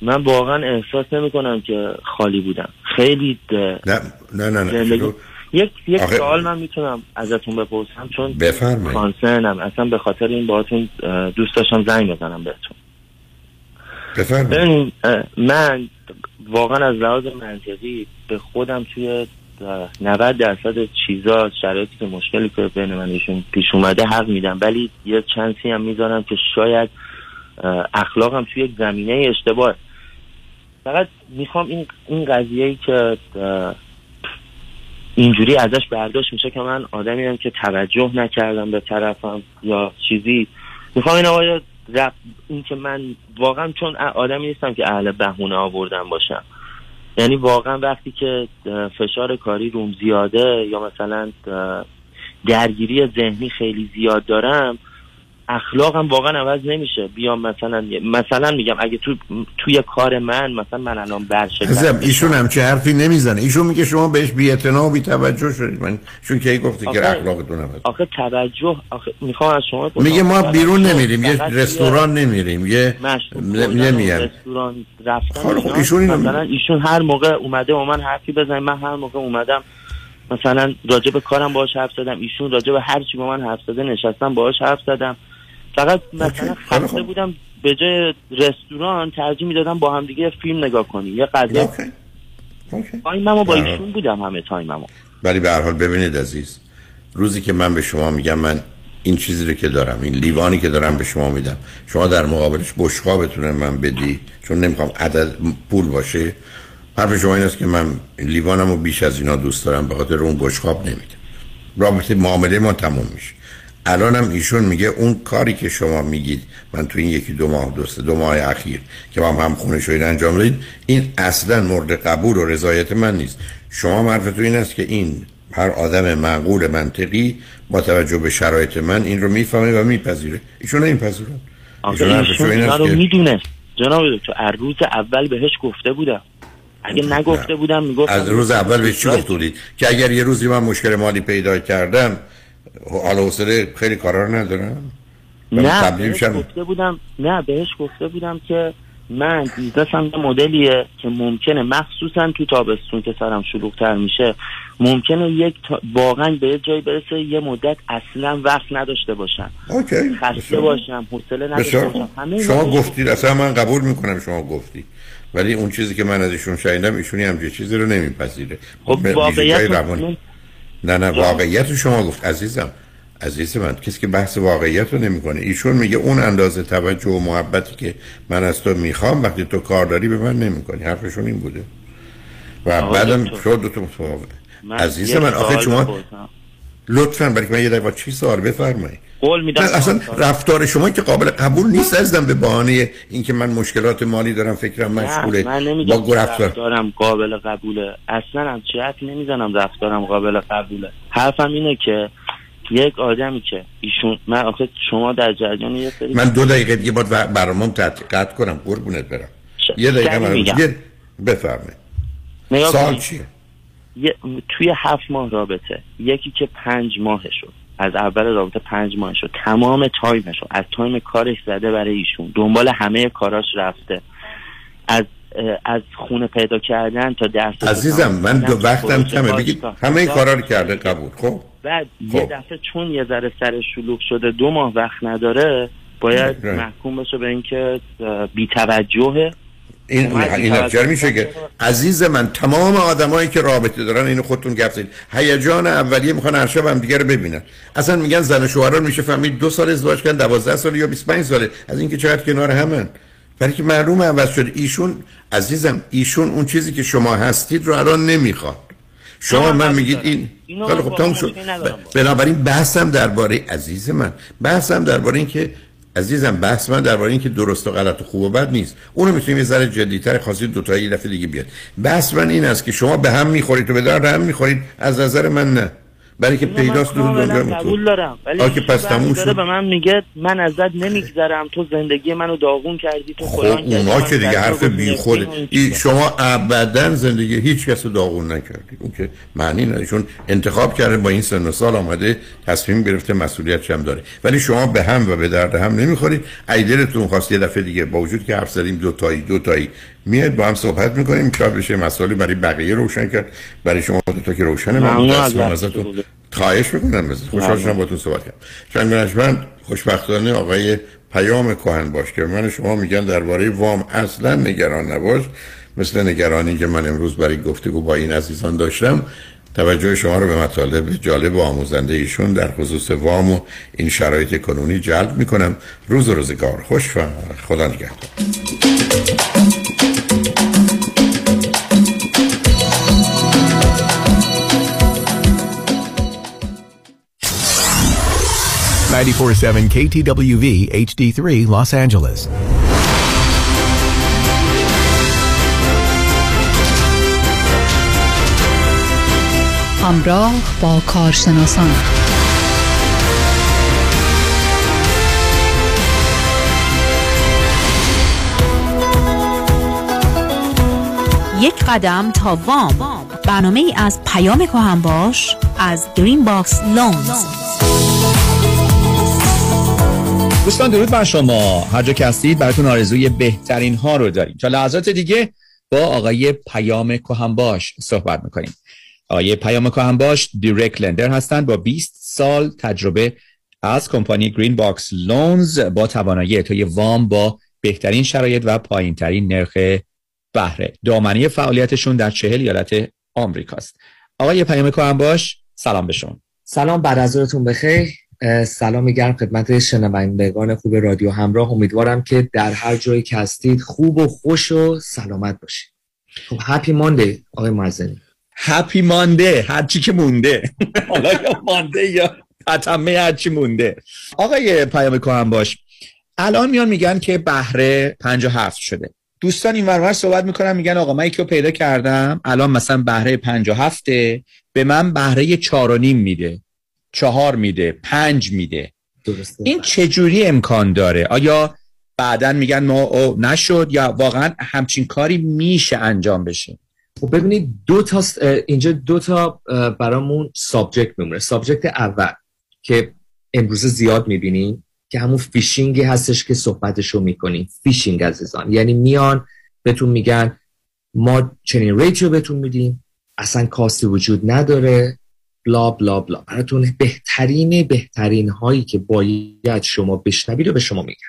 من واقعا احساس نمی کنم که خالی بودم. خیلی ده- نه نه نه, نه. یک یک آخه- سوال من می‌تونم ازتون بپرسم چون بفرمایید. کانسرنم. اصلا به خاطر این باهاتون اه، دوست داشتم زنگ بزنم بهتون. بفرمایید. من واقعا از لحاظ منطقی به خودم توی اه، 90 درصد چیزا شرایطی که مشکلی که بین من ایشون پیش اومده حق میدم. ولی یه چانسی هم می‌ذارم که شاید اخلاقم توی یک زمینه اشتباه. فقط می‌خوام این این قضیه ای که اینجوری ازش برداشت میشه که من آدمی هم که توجه نکردم به طرفم یا چیزی. می‌خوام این آقای رب این که من واقعا چون آدمی نیستم که اهل بهونه آوردن باشم. یعنی واقعا وقتی که فشار کاری روم زیاده یا مثلا درگیری ذهنی خیلی زیاد دارم اخلاقم واقعا عوض نمیشه. بیام مثلا مثلا میگم اگه تو توی کار من مثلا من الان برشکست عزیزم ایشون همچه حرفی نمی‌زنه. ایشون میگه شما بهش بی و بی توجه شدید. من چون کی گفتی که اخلاقتون عوض؟ آخه توجه آخه می‌خوام از شما. میگه ما بیرون نمیریم یه رستوران نمیریم یه نمیریم رستوران رفتن خب،. ایشون اینو مثلا ایشون هر موقع اومده و من حرفی بزنه من هر موقع اومدم مثلا راجع به کارم باهاش حرف زدم ایشون راجع به هر چی با من حرف زده نشستم باهاش حرف زدم. فقط مثلا خسته بودم به جای رستوران ترجیح می‌دادم با هم دیگه فیلم نگاه کنیم یه غذا time مو با. ایشون بودم همه time مو. ولی به هر حال ببینید عزیز روزی که من به شما میگم من این چیزی رو که دارم این لیوانی که دارم به شما میدم شما در مقابلش بشقابتونه من بدی چون نمی‌خوام عدد پول باشه. حرف شما این است که من لیوانم رو بیش از اینا دوست دارم به خاطر اون بشقاب نمیدم. رابطه معامله ما تموم میشه. الانم ایشون میگه اون کاری که شما میگید من تو این یکی دو ماه دوست دو ماه اخیر که با هم هم خونه شوید انجام دادید این اصلا مورد قبول و رضایت من نیست. شما حرفتون این است که این هر آدم معقول منطقی با توجه به شرایط من این رو می‌فهمه و میپذیره. ایشون نمیپذیرن ایشون ایشون این است رو که می‌دونست. جناب دکتر از روز اول بهش گفته بودم. اگه نگفته بودم می‌گفتم از روز اول به چی گفت بودید؟ که اگر یه روزی من مشکل مالی پیدا کردم حالا حوصله خیلی کارا رو ندارم نه بهش گفته بودم نه بهش گفته بودم که من بیزنسم یه مدلیه که ممکنه مخصوصا تو تابستون که سرم شلوغتر میشه ممکنه یک تا... واقعا به یه جایی برسه یه مدت اصلا وقت نداشته باشم. اوکی خسته بسیار. باشم حوصله نداشته باشم. همه شما گفتید اصلا من قبول می‌کنم شما گفتید ولی اون چیزی که من از ایشون شنیدم ایشونی همچین چیزی رو نمیپذیره. خب واقعیت نه نه واقعیت رو شما گفت. عزیزم عزیز من کسی که بحث واقعیت رو نمی‌کنه. ایشون میگه اون اندازه توجه و محبتی که من از تو می‌خوام وقتی تو کار داری به من نمی‌کنی. حرفشون این بوده. و بعدم. شما دو من عزیز من آخه شما. لطفا برای من یه دقیقه چی سوال بفرمایید قول میدم اصلا رفتار شما که قابل قبول نیست ازدم به بهانه اینکه من مشکلات مالی دارم فکرم مشغوله من با رفتار. رفتارم قابل قبوله. اصلا هم چه نمی‌زنم رفتارم قابل قبوله. حرفم اینه که یک آدمی که ایشون من آخه شما در جریان یه سری من دو دقیقه دیگه باید برنامه‌ام قطع کنم قربونت برم. یه دقیقه من بفرمایید. نگاه سال. چیه؟ یه- توی هفت ماه رابطه یکی که پنج ماه شد از اول رابطه پنج ماه شد. تمام time ش رو از time کارش زده برای ایشون. دنبال همه کاراش رفته. از از خونه پیدا کردن تا درس عزیزم من دو وقتم کمه. بگید همه این کارا رو کرده قبول. خب؟ بعد یه خب. دفعه چون یه ذره سر شلوغ شده دو ماه وقت نداره باید. محکوم بشه به اینکه بی‌توجهه. این این نتیجه میشه که عزیز من تمام آدمایی که رابطه دارن اینو خودتون گپ زدید هیجان اولیه می‌خوان هر شب هم دیگه رو ببینن. اصلا میگن زن و شوهران میشه فهمید دو سال ازدواج کردن 12 سال یا 25 ساله. از اینکه چقدر کنار همن. برای که معلومه عوض شده ایشون عزیزم ایشون اون چیزی که شما هستید رو الان نمی‌خواد. شما من میگید این خب تموم شد. بنابراین بحثم درباره عزیز من بحثم درباره این که عزیزم بحث من درباره این که درست و غلط و خوب و بد نیست. اونو می‌تونیم یه ذره جدیتر خواستید دو تا یه دفعه دیگه بیاد. بحث من این است که شما به هم می‌خورید و به درد هم می‌خورید. از نظر من نه. برای که پیداست دو کاملا دنیا قبول دارم. ولی که پس تموم شد. به من میگه من ازت نمیگذرم. تو زندگی منو داغون کردی تو خب اونا که دیگه حرف بی خود شما ابدا زندگی هیچ کس رو داغون نکردید اون که معنی نداره. چون انتخاب کرده با این سن و سال آمده تصمیم گرفته مسئولیت هم داره. ولی شما به هم و به درد هم نمی‌خورید. ایدلتون خواست یه دفعه دیگه با وجود که حرف زدیم دو تایی دو تایی. میاد با هم صحبت می‌کنیم. شاید بشه مسائلی برای بقیه روشن کرد. برای شما دو تا که روشنه من از ازتون خواهش می‌کنم. بزن خوشحال شدم با صحبت کردم. چند من خوشبختانه آقای پیام کهن باش که من شما میگن درباره وام اصلا نگران نباش. مثل نگرانی که من امروز برای گفتگو با این عزیزان داشتم. توجه شما رو به مطالب جالب و آموزنده ایشون در خصوص وام و این شرایط کنونی جلب می‌کنم. روز و روزگار. خوش و خدا نگهدار. Ninety-four-seven KTWV HD3 Los Angeles. همراه با کارشناسان. یک قدم تا وام. برنامه ای از پیام کهن باش از گرین باکس Loans. دوستان درود بر شما. هر جا که هستید براتون آرزوی بهترین ها رو داریم. تا لحظات دیگه با آقای پیام کهنباش صحبت می‌کنیم. آقای پیام کهنباش direct lender هستند با 20 سال تجربه از کمپانی Green Box Loans با توانایی اعطای وام با بهترین شرایط و پایینترین نرخ بهره. دامنه فعالیتشون در چهل ایالت آمریکاست. آقای پیام کهنباش سلام به شما. سلام بعد از بخیر. سلام گرم خدمت شنوندگان خوب رادیو همراه. امیدوارم که در هر جایی که هستید خوب و خوش و سلامت باشید. خب هپی مانده آقای معزنی. هپی مانده هرچی که مونده. حالا یا مانده یا تتمه هرچی مونده. آقای پیام کهن باش. الان میان میگن که بهره 57 شده. دوستان این ور اون ور صحبت می‌کنن میگن آقا من یکی رو پیدا کردم الان مثلا بهره 57 به من بهره چهار و نیم میده. چهار میده پنج میده. درسته. این چجوری امکان داره؟ آیا بعدا میگن ما او نشد یا واقعا همچین کاری میشه انجام بشه؟ خب ببینید دو تا اینجا دو تا برامون subject میمونه. subject اول که امروز زیاد می‌بینیم که همون fishing ی هستش که صحبتش رو می‌کنیم. fishing عزیزان. یعنی میان بهتون میگن ما چنین rate یو بهتون میدیم. اصلا cost ی وجود نداره. blah blah blah. براتون بهترین بهترین هایی که باید شما بشنوید رو به شما میگن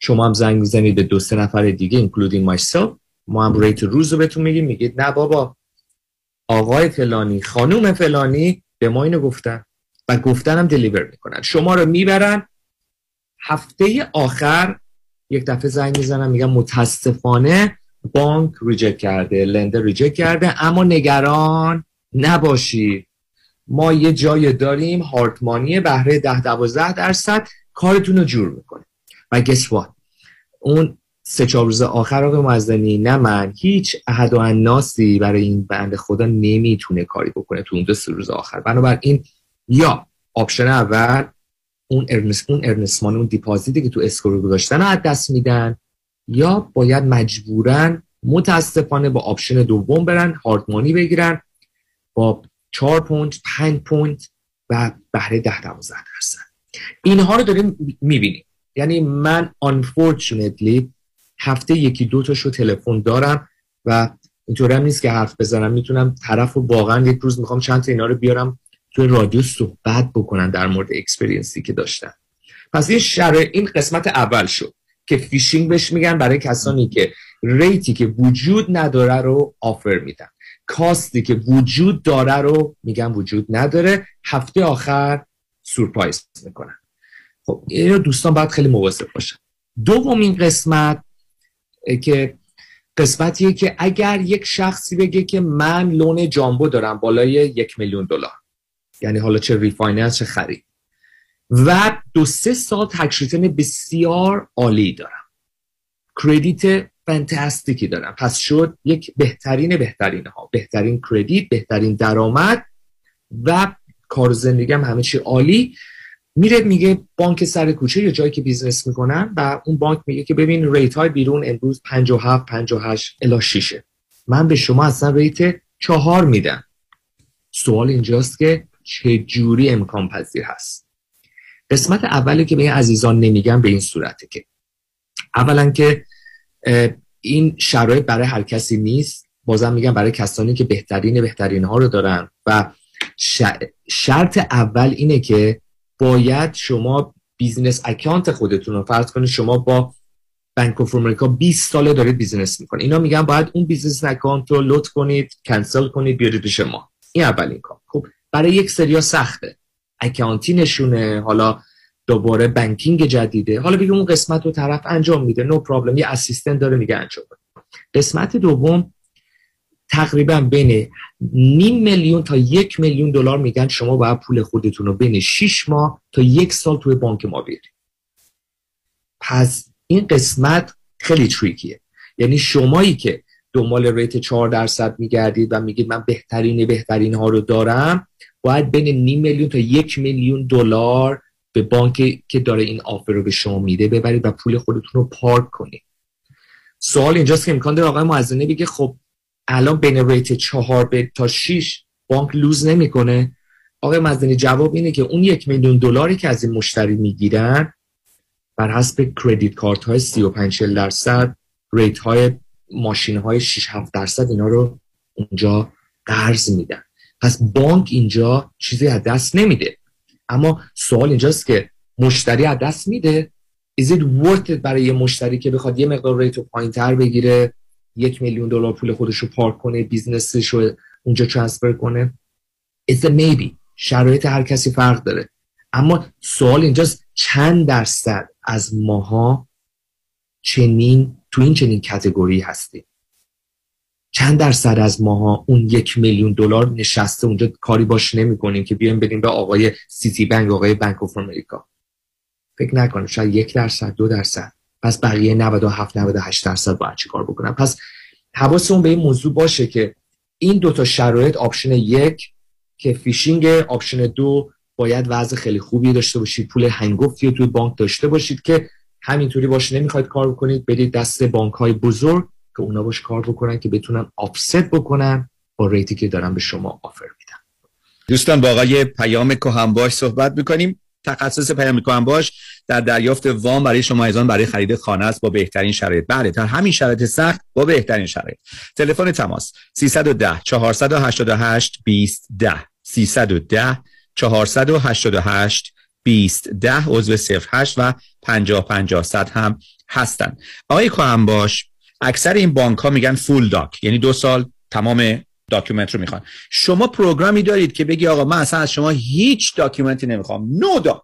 شما هم زنگ می‌زنید به دو سه نفر دیگه including myself. ما هم rate روز رو بهتون میگیم. میگید نه بابا آقای فلانی خانوم فلانی به ما اینو گفتن و گفتن هم deliver می‌کنن. شما رو می‌برن. هفته آخر یک دفعه زنگ می‌زنن میگن متاسفانه بانک reject کرده lender reject کرده. اما نگران نباشید. ما یه جای داریم hard money بهره ده دوازده درصد کارتون رو جور می‌کنه و guess what اون سه چهار روز آخر آقای مزدنی نه من هیچ احدالناسی برای این بنده خدا نمی‌تونه کاری بکنه تو اون دو سه روز آخر. بنابراین یا option اول اون earnest اون earnest money اون deposit ی که تو escrow گذاشتن از دست میدن یا باید مجبورن متاسفانه با option دوم برن hard money بگیرن با 4 point 5 point و بهره 10 12 درصد. اینها رو داریم می‌بینیم. یعنی من unfortunately هفته یکی دو تاشو تلفن دارم و اینطور هم نیست که حرف بزنم. می‌تونم طرف رو واقعا یک روز می‌خوام چند تا اینا رو بیارم توی رادیو صحبت بکنن در مورد experience ی که داشتن. پس این شرع این قسمت اول شد که fishing بهش میگن برای کسانی که rate ی که وجود نداره رو offer میدن. cost ی که وجود داره رو میگن وجود نداره. هفته آخر surprise می‌کنن. خب اینو دوستان باید خیلی مواظب باشن. دومین قسمت که قسمتیه که اگر یک شخصی بگه که من loan jumbo دارم بالای یک میلیون دلار یعنی حالا چه refinance چه خرید و دو سه سال tax return بسیار عالی دارم. credit fantastic ی دارم. پس شد یک بهترین بهترین ها بهترین credit بهترین درآمد و کار زندگیم همه چی عالی. میره میگه بانک سر کوچه یا جایی که business می‌کنن و اون بانک میگه که ببین rate های بیرون امروز 57 58 الا 6 من به شما اصلا rate چهار میدم. سوال اینجاست که چه جوری امکان پذیر هست؟ قسمت اولی که به این عزیزان نمیگم به این صورته که اولا که این شرایط برای هر کسی نیست. بازم میگم برای کسانی که بهترین بهترین ها رو دارن و شرط اول اینه که باید شما business account خودتون رو فرض کنید شما با Bank of America 20 ساله دارید business می‌کنید. اینا میگن باید اون business account رو close کنید کنسل کنید بیارید پیش ما. این اولین کار. خب برای یک سریا سخته. accounting شونه. حالا دوباره banking جدیده. حالا بگیم اون قسمت رو طرف انجام میده. no no problem یه assistant داره میگه انجام قسمت دوم تقریبا بین نیم میلیون تا یک میلیون دلار میگن شما باید پول خودتون رو بین 6 ماه تا یک سال توی بانک ما بیارید پس این قسمت خیلی tricky ه یعنی شمایی که دنبال rate 4 درصد میگردید و میگید من بهترین بهترین ها رو دارم باید بین نیم میلیون تا یک میلیون دلار به بانک که داره این offer رو به شما میده ببرید و پول خودتون رو پارک کنید. سوال اینجاست که امکان داره آقای معزنه بگه خب الان بین rate چهار تا 6 بانک lose نمی‌کنه. آقای مزدنی جواب اینه که اون یک میلیون دلاری که از این مشتری می‌گیرن بر حسب credit card های 35 درصد rate های ماشین های 6 7 درصد اینا رو اونجا قرض میدن. پس بانک اینجا چیزی از دست نمیده. اما سوال اینجاست که مشتری از دست میده؟ Is it worth it برای یه مشتری که بخواد یه مقدار rate و پایین تر بگیره یک میلیون دلار پول خودش رو پارک کنه business ش رو اونجا transfer کنه؟ It's a maybe. شرایط هر کسی فرق داره. اما سوال اینجاست چند درصد از ماها چنین تو این چنین کتگوری هستیم؟ چند درصد از ماها اون یک میلیون دلار نشسته اونجا کاری باش نمی کنیم که بیایم بدیم به آقای سیتی بنک آقای بانک اف امریکا فکر نکنم شاید یک درصد دو درصد. پس بقیه 97 98 درصد باید چی کار بکنم پس حواسمون به این موضوع باشه که این دو تا شرایط option یک که fishing option دو باید وضع خیلی خوبی داشته باشید. پول هنگفتی توی بانک داشته باشید که همینطوری باشه نمی‌خواید کار بکنید. برید دست بانک های بزرگ. که اونا باش کار بکنن که بتونن offset بکنن با rate ی که دارن به شما offer میدن. دوستان با آقای پیام کهن باش صحبت می‌کنیم. تخصص پیام کهن باش در دریافت وام برای شما عزیزان برای خرید خانه است با بهترین شرایط. بله در همین شرایط سخت با بهترین شرایط. تلفن تماس 310 488 20 10 310 488 20 10 عضو 08 و 50 50 هم هستن. آقای باش اکثر این بانک ها میگن full doc یعنی دو سال تمام document رو می‌خوان. شما program ی دارید که بگی آقا من اصلا از شما هیچ document ی نمی‌خوام. no doc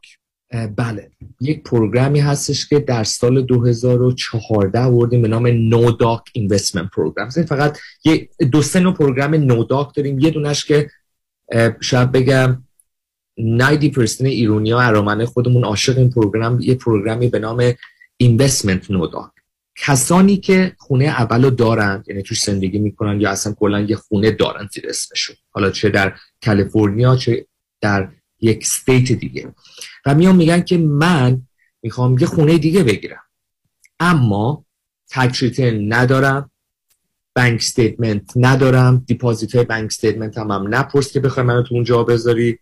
بله. یک program ی هستش که در سال 2014 آوردیم به نام no doc investment program فقط یه دو سه نوع program no doc داریم. یه دونش که شاید بگم 90% ایرونی ها ارامنه خودمون عاشق این program یه program ی به نام investment no doc کسانی که خونه اول رو دارن یعنی توش زندگی می‌کنن یا اصلا کلا یه خونه دارن زیر اسمشون. حالا چه در کالیفرنیا چه در یک state دیگه. و میان میگن که من می‌خوام یه خونه دیگه بگیرم. اما tax ندارم bank statement ندارم deposit های bank statement هم, هم نپرس که بخوای منو تو اونجا بذاری.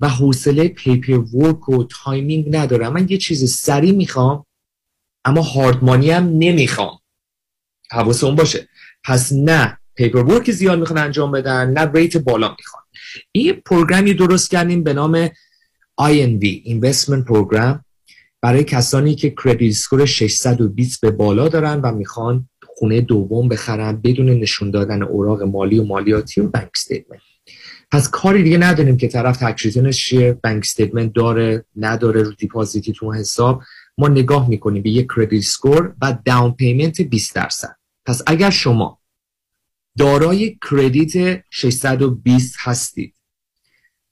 و حوصله paperwork و timing ندارم. من یه چیز سریع می‌خوام اما hard money هم نمی‌خوام. حواستون باشه. پس نه paperwork زیاد می‌خوان انجام بدن نه rate بالا می‌خوان. این program ی درست کردیم به نام INV Investment Program. برای کسانی که credit score 620 به بالا دارن و می‌خوان خونه دوم بخرن بدون نشون دادن اوراق مالی و مالیاتی و bank statement پس کاری دیگه نداریم که طرف tax return ش چیه bank statement داره نداره رو deposit ی تو حساب. ما نگاه می‌کنیم به یک credit score و down payment 20 درصد. پس اگر شما دارای credit 620 هستید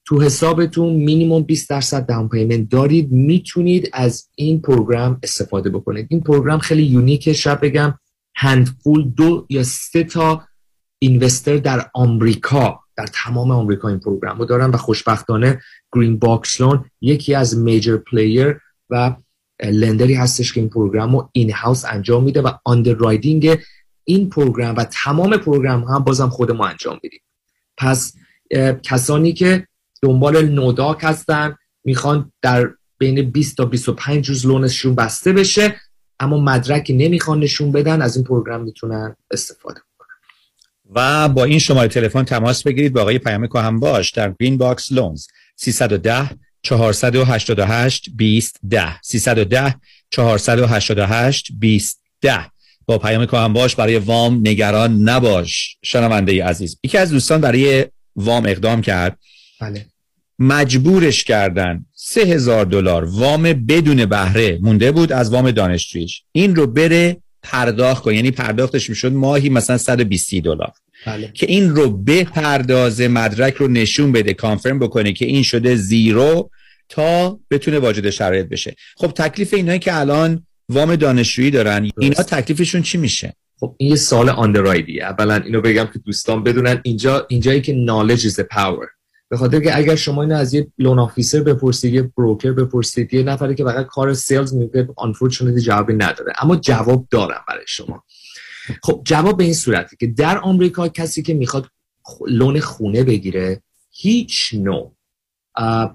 تو حسابتون مینیموم 20 درصد down payment دارید می‌تونید از این program استفاده بکنید. این program خیلی unique ه شاید بگم handful دو یا سه تا investor در آمریکا در تمام آمریکا این program رو دارن و خوشبختانه Green Box Loans یکی از major player و lender ی هستش که این program رو in-house انجام میده و underwriting این program و تمام program هم بازم خود ما انجام میدیم. پس کسانی که دنبال no doc هستن می‌خوان در بین 20 تا 25 روز loan شون بسته بشه اما مدرکی نمی‌خوان نشون بدن از این program می‌تونن استفاده و با این شماره تلفن تماس بگیرید با آقای پیام کهن باش در Green Box Loans 310 488 20 10 310 488 20 10 با پیام کهن باش برای وام نگران نباش. شنونده عزیز یکی از دوستان برای وام اقدام کرد. بله. مجبورش کردن سه هزار دلار وام بدون بهره مونده بود از وام دانشجویش این رو بره پرداخت کن. یعنی پرداختش می‌شد ماهی مثلا 120 دلار. بله. که این رو به پرداز مدرک رو نشون بده کانفرم بکنه که این شده زیرو تا بتونه واجد شرایط بشه. خب تکلیف اینایی که الان وام دانشجویی دارن اینا تکلیفشون چی میشه؟ خب این یه سوال underwriting یه اولا اینو بگم که دوستان بدونن اینجا اینجایی که knowledge is the power. به خاطر که اگر شما اینو از یه loan officer بپرسید یه broker بپرسید یه نفری که فقط کار sales می‌کنه unfortunately جوابی نداره. اما جواب دارم برای شما. خب جواب به این صورته که در آمریکا کسی که می‌خواد loan خونه بگیره هیچ نوع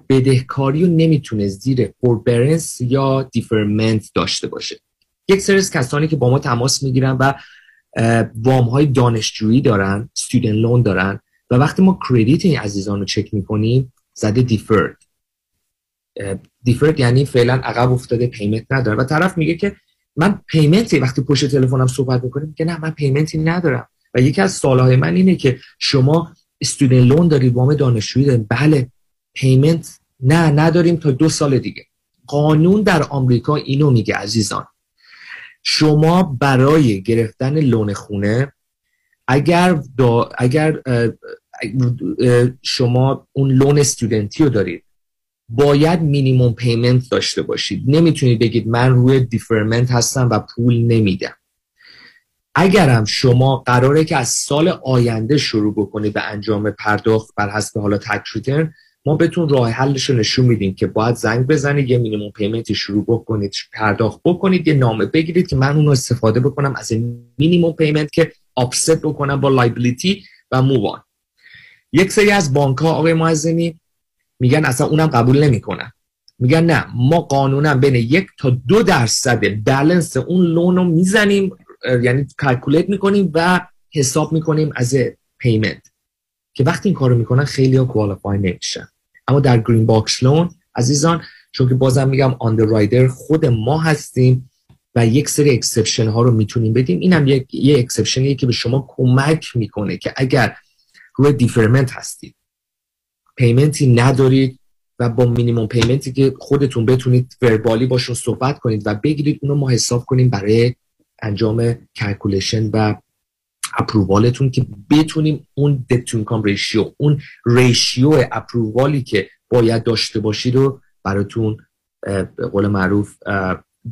بدهکاری رو نمی‌تونه زیر forbearance یا deferment داشته باشه. یک سری کسانی که با ما تماس می‌گیرن و وام های دانشجویی دارن student loan دارن و وقتی ما credit این عزیزان رو چک می‌کنیم زده deferred deferred یعنی فعلا عقب افتاده payment نداره و طرف میگه که من payment ی وقتی پشت تلفنم صحبت می‌کنیم که نه من payment ی ندارم. و یکی از سوالهای من اینه که شما student loan دارید وام دانشجویی دارید. بله payment نه نداریم تا دو سال دیگه. قانون در آمریکا اینو میگه عزیزان. شما برای گرفتن loan خونه اگر اگر شما اون loan student ی رو دارید باید minimum payment داشته باشید. نمی‌تونید بگید من روی deferment هستم و پول نمیدم. اگرم شما قراره که از سال آینده شروع بکنید به انجام پرداخت بر حسب حالا تک ما بهتون راه حلش رو نشون میدیم که باید زنگ بزنید یه minimum payment ی شروع بکنید پرداخت بکنید یه نامه بگیرید که من اون رو استفاده بکنم از این minimum payment که offset بکنم با liability و move on یک سری از بانک ها آقای معظمی میگن اصلا اونم قبول نمی‌کنن. میگن نه ما قانونا بین یک تا دو درصد بلنس اون loan رو می‌زنیم یعنی calculate می‌کنیم و حساب می‌کنیم از payment. که وقتی این کارو می‌کنن خیلی ها qualify نمیشن. اما در Green Box Loan عزیزان چون که بازم میگم underwriter خود ما هستیم و یک سری exception ها رو می‌تونیم بدیم اینم یک یه exception یه که به شما کمک می‌کنه که اگر روی deferment هستید. payment ی ندارید و با minimum payment ی که خودتون بتونید verbally باشون صحبت کنید و بگیرید اونو ما حساب کنیم برای انجام calculation و approval تون که بتونیم اون debt to income ratio اون ratio approval ی که باید داشته باشید رو براتون به قول معروف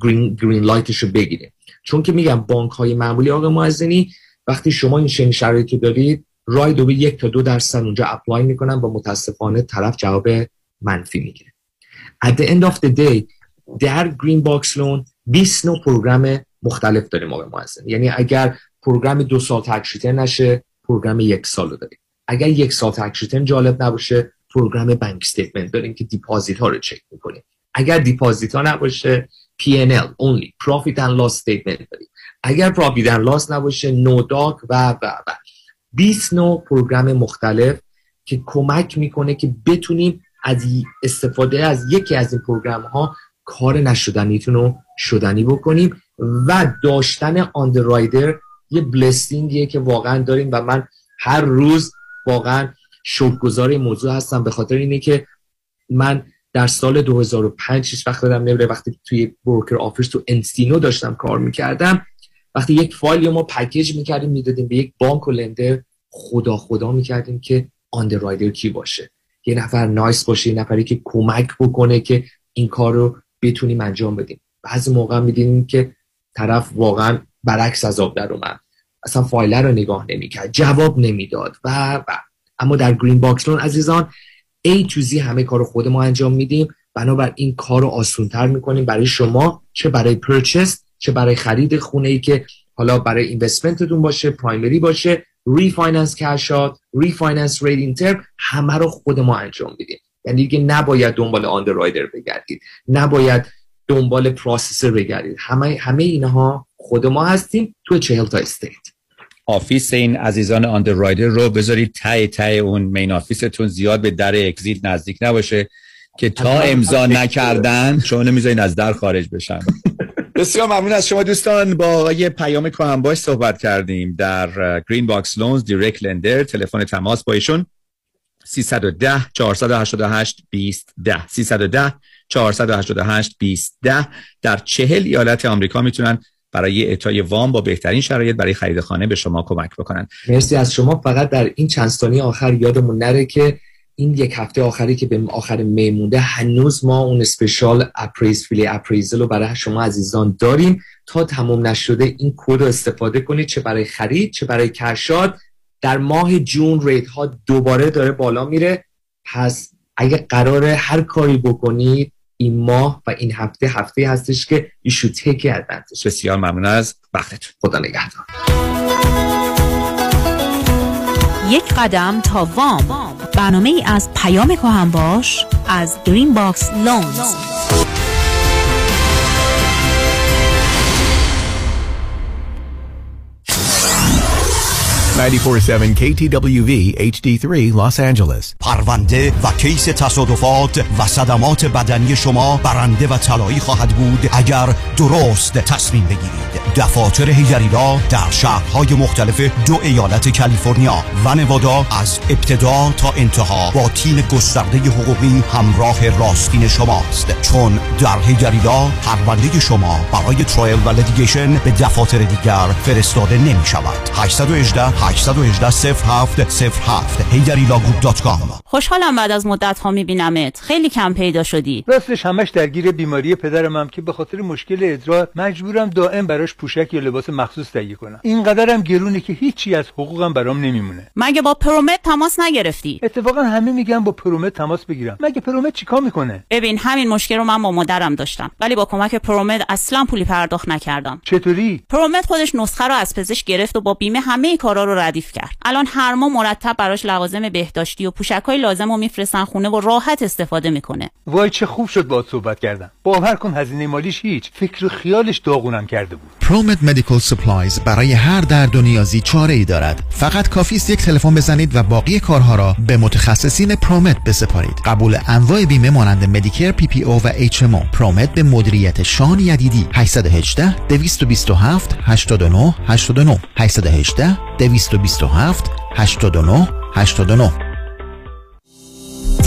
green, green light ش رو بگیریم. چون که میگم بانک های معمولی آقا معزنی وقتی شما این چنین شرایطی دارید right away یک تا دو درصد اونجا apply می‌کنن. و متاسفانه طرف جواب منفی می‌گیره. At the end of the day در Green Box Loan 20 نوع program مختلف داریم آقای معزن یعنی اگر program دو سال tax نشه program یک سال داریم. اگر یک سال tax جالب نباشه program bank statement داریم که deposit ها رو چک می‌کنیم. اگر deposit ها نباشه P&L only profit and loss statement داریم. اگر profit and loss نباشه no doc و و و. 20 نوع program مختلف که کمک می‌کنه که بتونیم از استفاده از یکی از این program ها کار نشدنیتون رو شدنی بکنیم و داشتن underwriter یه blessing یه که واقعا داریم و من هر روز واقعا شکرگزار موضوع هستم به خاطر اینه که من در سال 2005 هیچ وقت یادم نمیره وقتی توی broker office تو Encino داشتم کار می‌کردم وقتی یک فایل ما package می‌کردیم می‌دادیم به یک بانک و lender خدا خدا می‌کردیم که underwriter کی باشه. یه نفر nice باشه یه نفری که کمک بکنه که این کار رو بتونیم انجام بدیم. بعضی موقع می‌دیدیم که طرف واقعا برعکس از آب در اومد. اصلا فایل رو نگاه نمی‌کرد جواب نمی‌داد. و, و. اما در Green Box Loan عزیزان A to Z همه کار خود ما انجام میدیم. بنابر این کار رو آسونتر می‌کنیم. برای شما چه برای purchase چه برای خرید خونه ای که حالا برای investment تون باشه primary باشه refinance cash-out refinance rate and term همه رو خود ما انجام میدیم. یعنی دیگه نباید دنبال underwriter بگردید. نباید دنبال processor بگردید. همه همه اینها خود ما هستیم تو چهل تا state. office این عزیزان underwriter رو بذارید تای تای اون main office تون زیاد به در exit نزدیک نباشه که تا امضا نکردن شما نمی‌ذارین از در خارج بشن. بسیار ممنون از شما دوستان. با آقای پیام باش صحبت کردیم در Green Box Loans direct lender تلفن تماس با ایشون 310 488 20 10 310 488 20 10 در چهل ایالت آمریکا می‌تونن برای اعطای وام با بهترین شرایط برای خرید خانه به شما کمک بکنن. مرسی از شما. فقط در این چند ثانیه آخر یادمون نره که این یک هفته آخری که به آخر می مونده هنوز ما اون special appraise free appraisal رو برای شما عزیزان داریم. تا تمام نشده این کد رو استفاده کنید چه برای خرید چه برای cash-out در ماه جون rate ها دوباره داره بالا میره. پس اگه قرار هر کاری بکنید این ماه و این هفته هفته هستش که should take advantage. بسیار ممنون از وقتتون. خدا نگهدار. یک قدم تا وام. برنامه از پیام باش از Green Box Loans. 947 KTWV HD3 Los Angeles. پرونده و case تصادفات و صدمات بدنی شما برنده و طلایی خواهد بود اگر درست تصمیم بگیرید. دفاتر هیگریلا در شهرهای مختلف دو ایالت کالیفرنیا و نوادا از ابتدا تا انتها با تیم گسترده حقوقی همراه راستین شماست. چون در هیگریلا پرونده شما برای trial و litigation به دفاتر دیگر فرستاده نمی شود 818 818 07 07 خوشحالم بعد از مدت ها میبینمت. خیلی کم پیدا شدی. راستش همش درگیر بیماری پدرم هم که به خاطر مشکل ادرار مجبورم دائم براش پوشک یا لباس مخصوص تهیه کنم. اینقدرم گرونه که هیچی از حقوقم برام نمیمونه. مگه با پرومت تماس نگرفتی؟ اتفاقا همه میگن با پرومت تماس بگیرم. مگه پرومت چیکار می‌کنه؟ ببین همین مشکل رو من با مادرم داشتم. ولی با کمک پرومت اصلا پولی پرداخت نکردم. چطوری؟ پرومت خودش نسخه رو از پزشک گرفت و با بیمه همه کارا رو ردیف کرد. الان هر ماه مرتب براش لوازم بهداشتی و پوشکای لازم رو میفرستن خونه و راحت استفاده می‌کنه. وای چه خوب شد باهات صحبت کردم. باور کن هزینه مالیش هیچ. فکر خیالش داغونم کرده بود. ProMed Medical Supplies برای هر درد و نیازی چاره ای دارد. فقط کافی است یک تلفن بزنید و باقی کارها را به متخصصین ProMed بسپارید. قبول انواع بیمه مانند Medicare PPO و HMO ProMed به مدیریت شان یدیدی. 818 227 89 89 818 227 89 89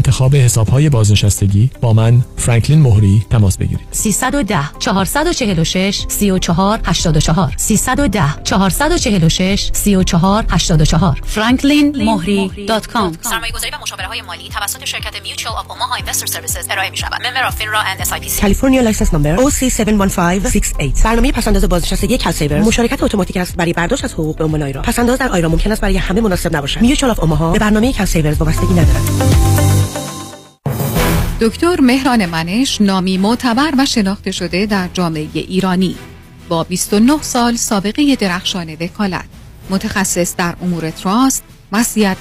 انتخاب حسابهای بازنشستگی با من فرانکلین مهری تماس بگیرید. 310 446 34 84 310 446 34 84 franklinmohri.com سرمایه گذاری و مشاوره های مالی توسط شرکت Mutual of Omaha Investor Services ارائه می شود member of FINRA and SIPC کالیفرنیا license نمبر OC71568 برنامه پس‌انداز بازنشستگی CalSavers مشارکت اتوماتیک است برای برداشت از حقوق به عنوان IRA پس‌انداز در IRA ممکن است برای همه مناسب نباشد. Mutual of Omaha به برنامه CalSavers وابستگی ندارد. دکتر مهران منش نامی معتبر و شناخته شده در جامعه ایرانی. با 29 سال سابقه درخشان وکالت. متخصص در امور تراست،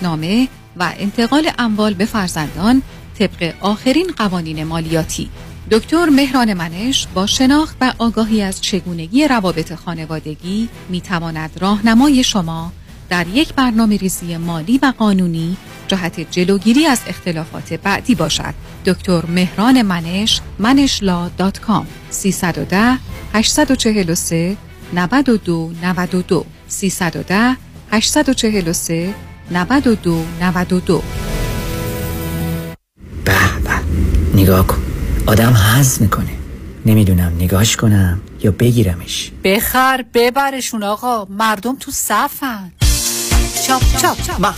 نامه و انتقال اموال به فرزندان طبق آخرین قوانین مالیاتی. دکتر مهران منش با شناخت و آگاهی از چگونگی روابط خانوادگی می تواند راهنمای شما در یک برنامه ریزی مالی و قانونی جهت جلوگیری از اختلافات بعدی باشد. دکتر مهران منش منشلا دات کام 310 843 92 92 310 843 92 92 به به نگاه کن. آدم حز می‌کنه. نمی‌دونم نگاش کنم یا بگیرمش. بخر ببرشون آقا. مردم تو صفن. chop, chop, chop.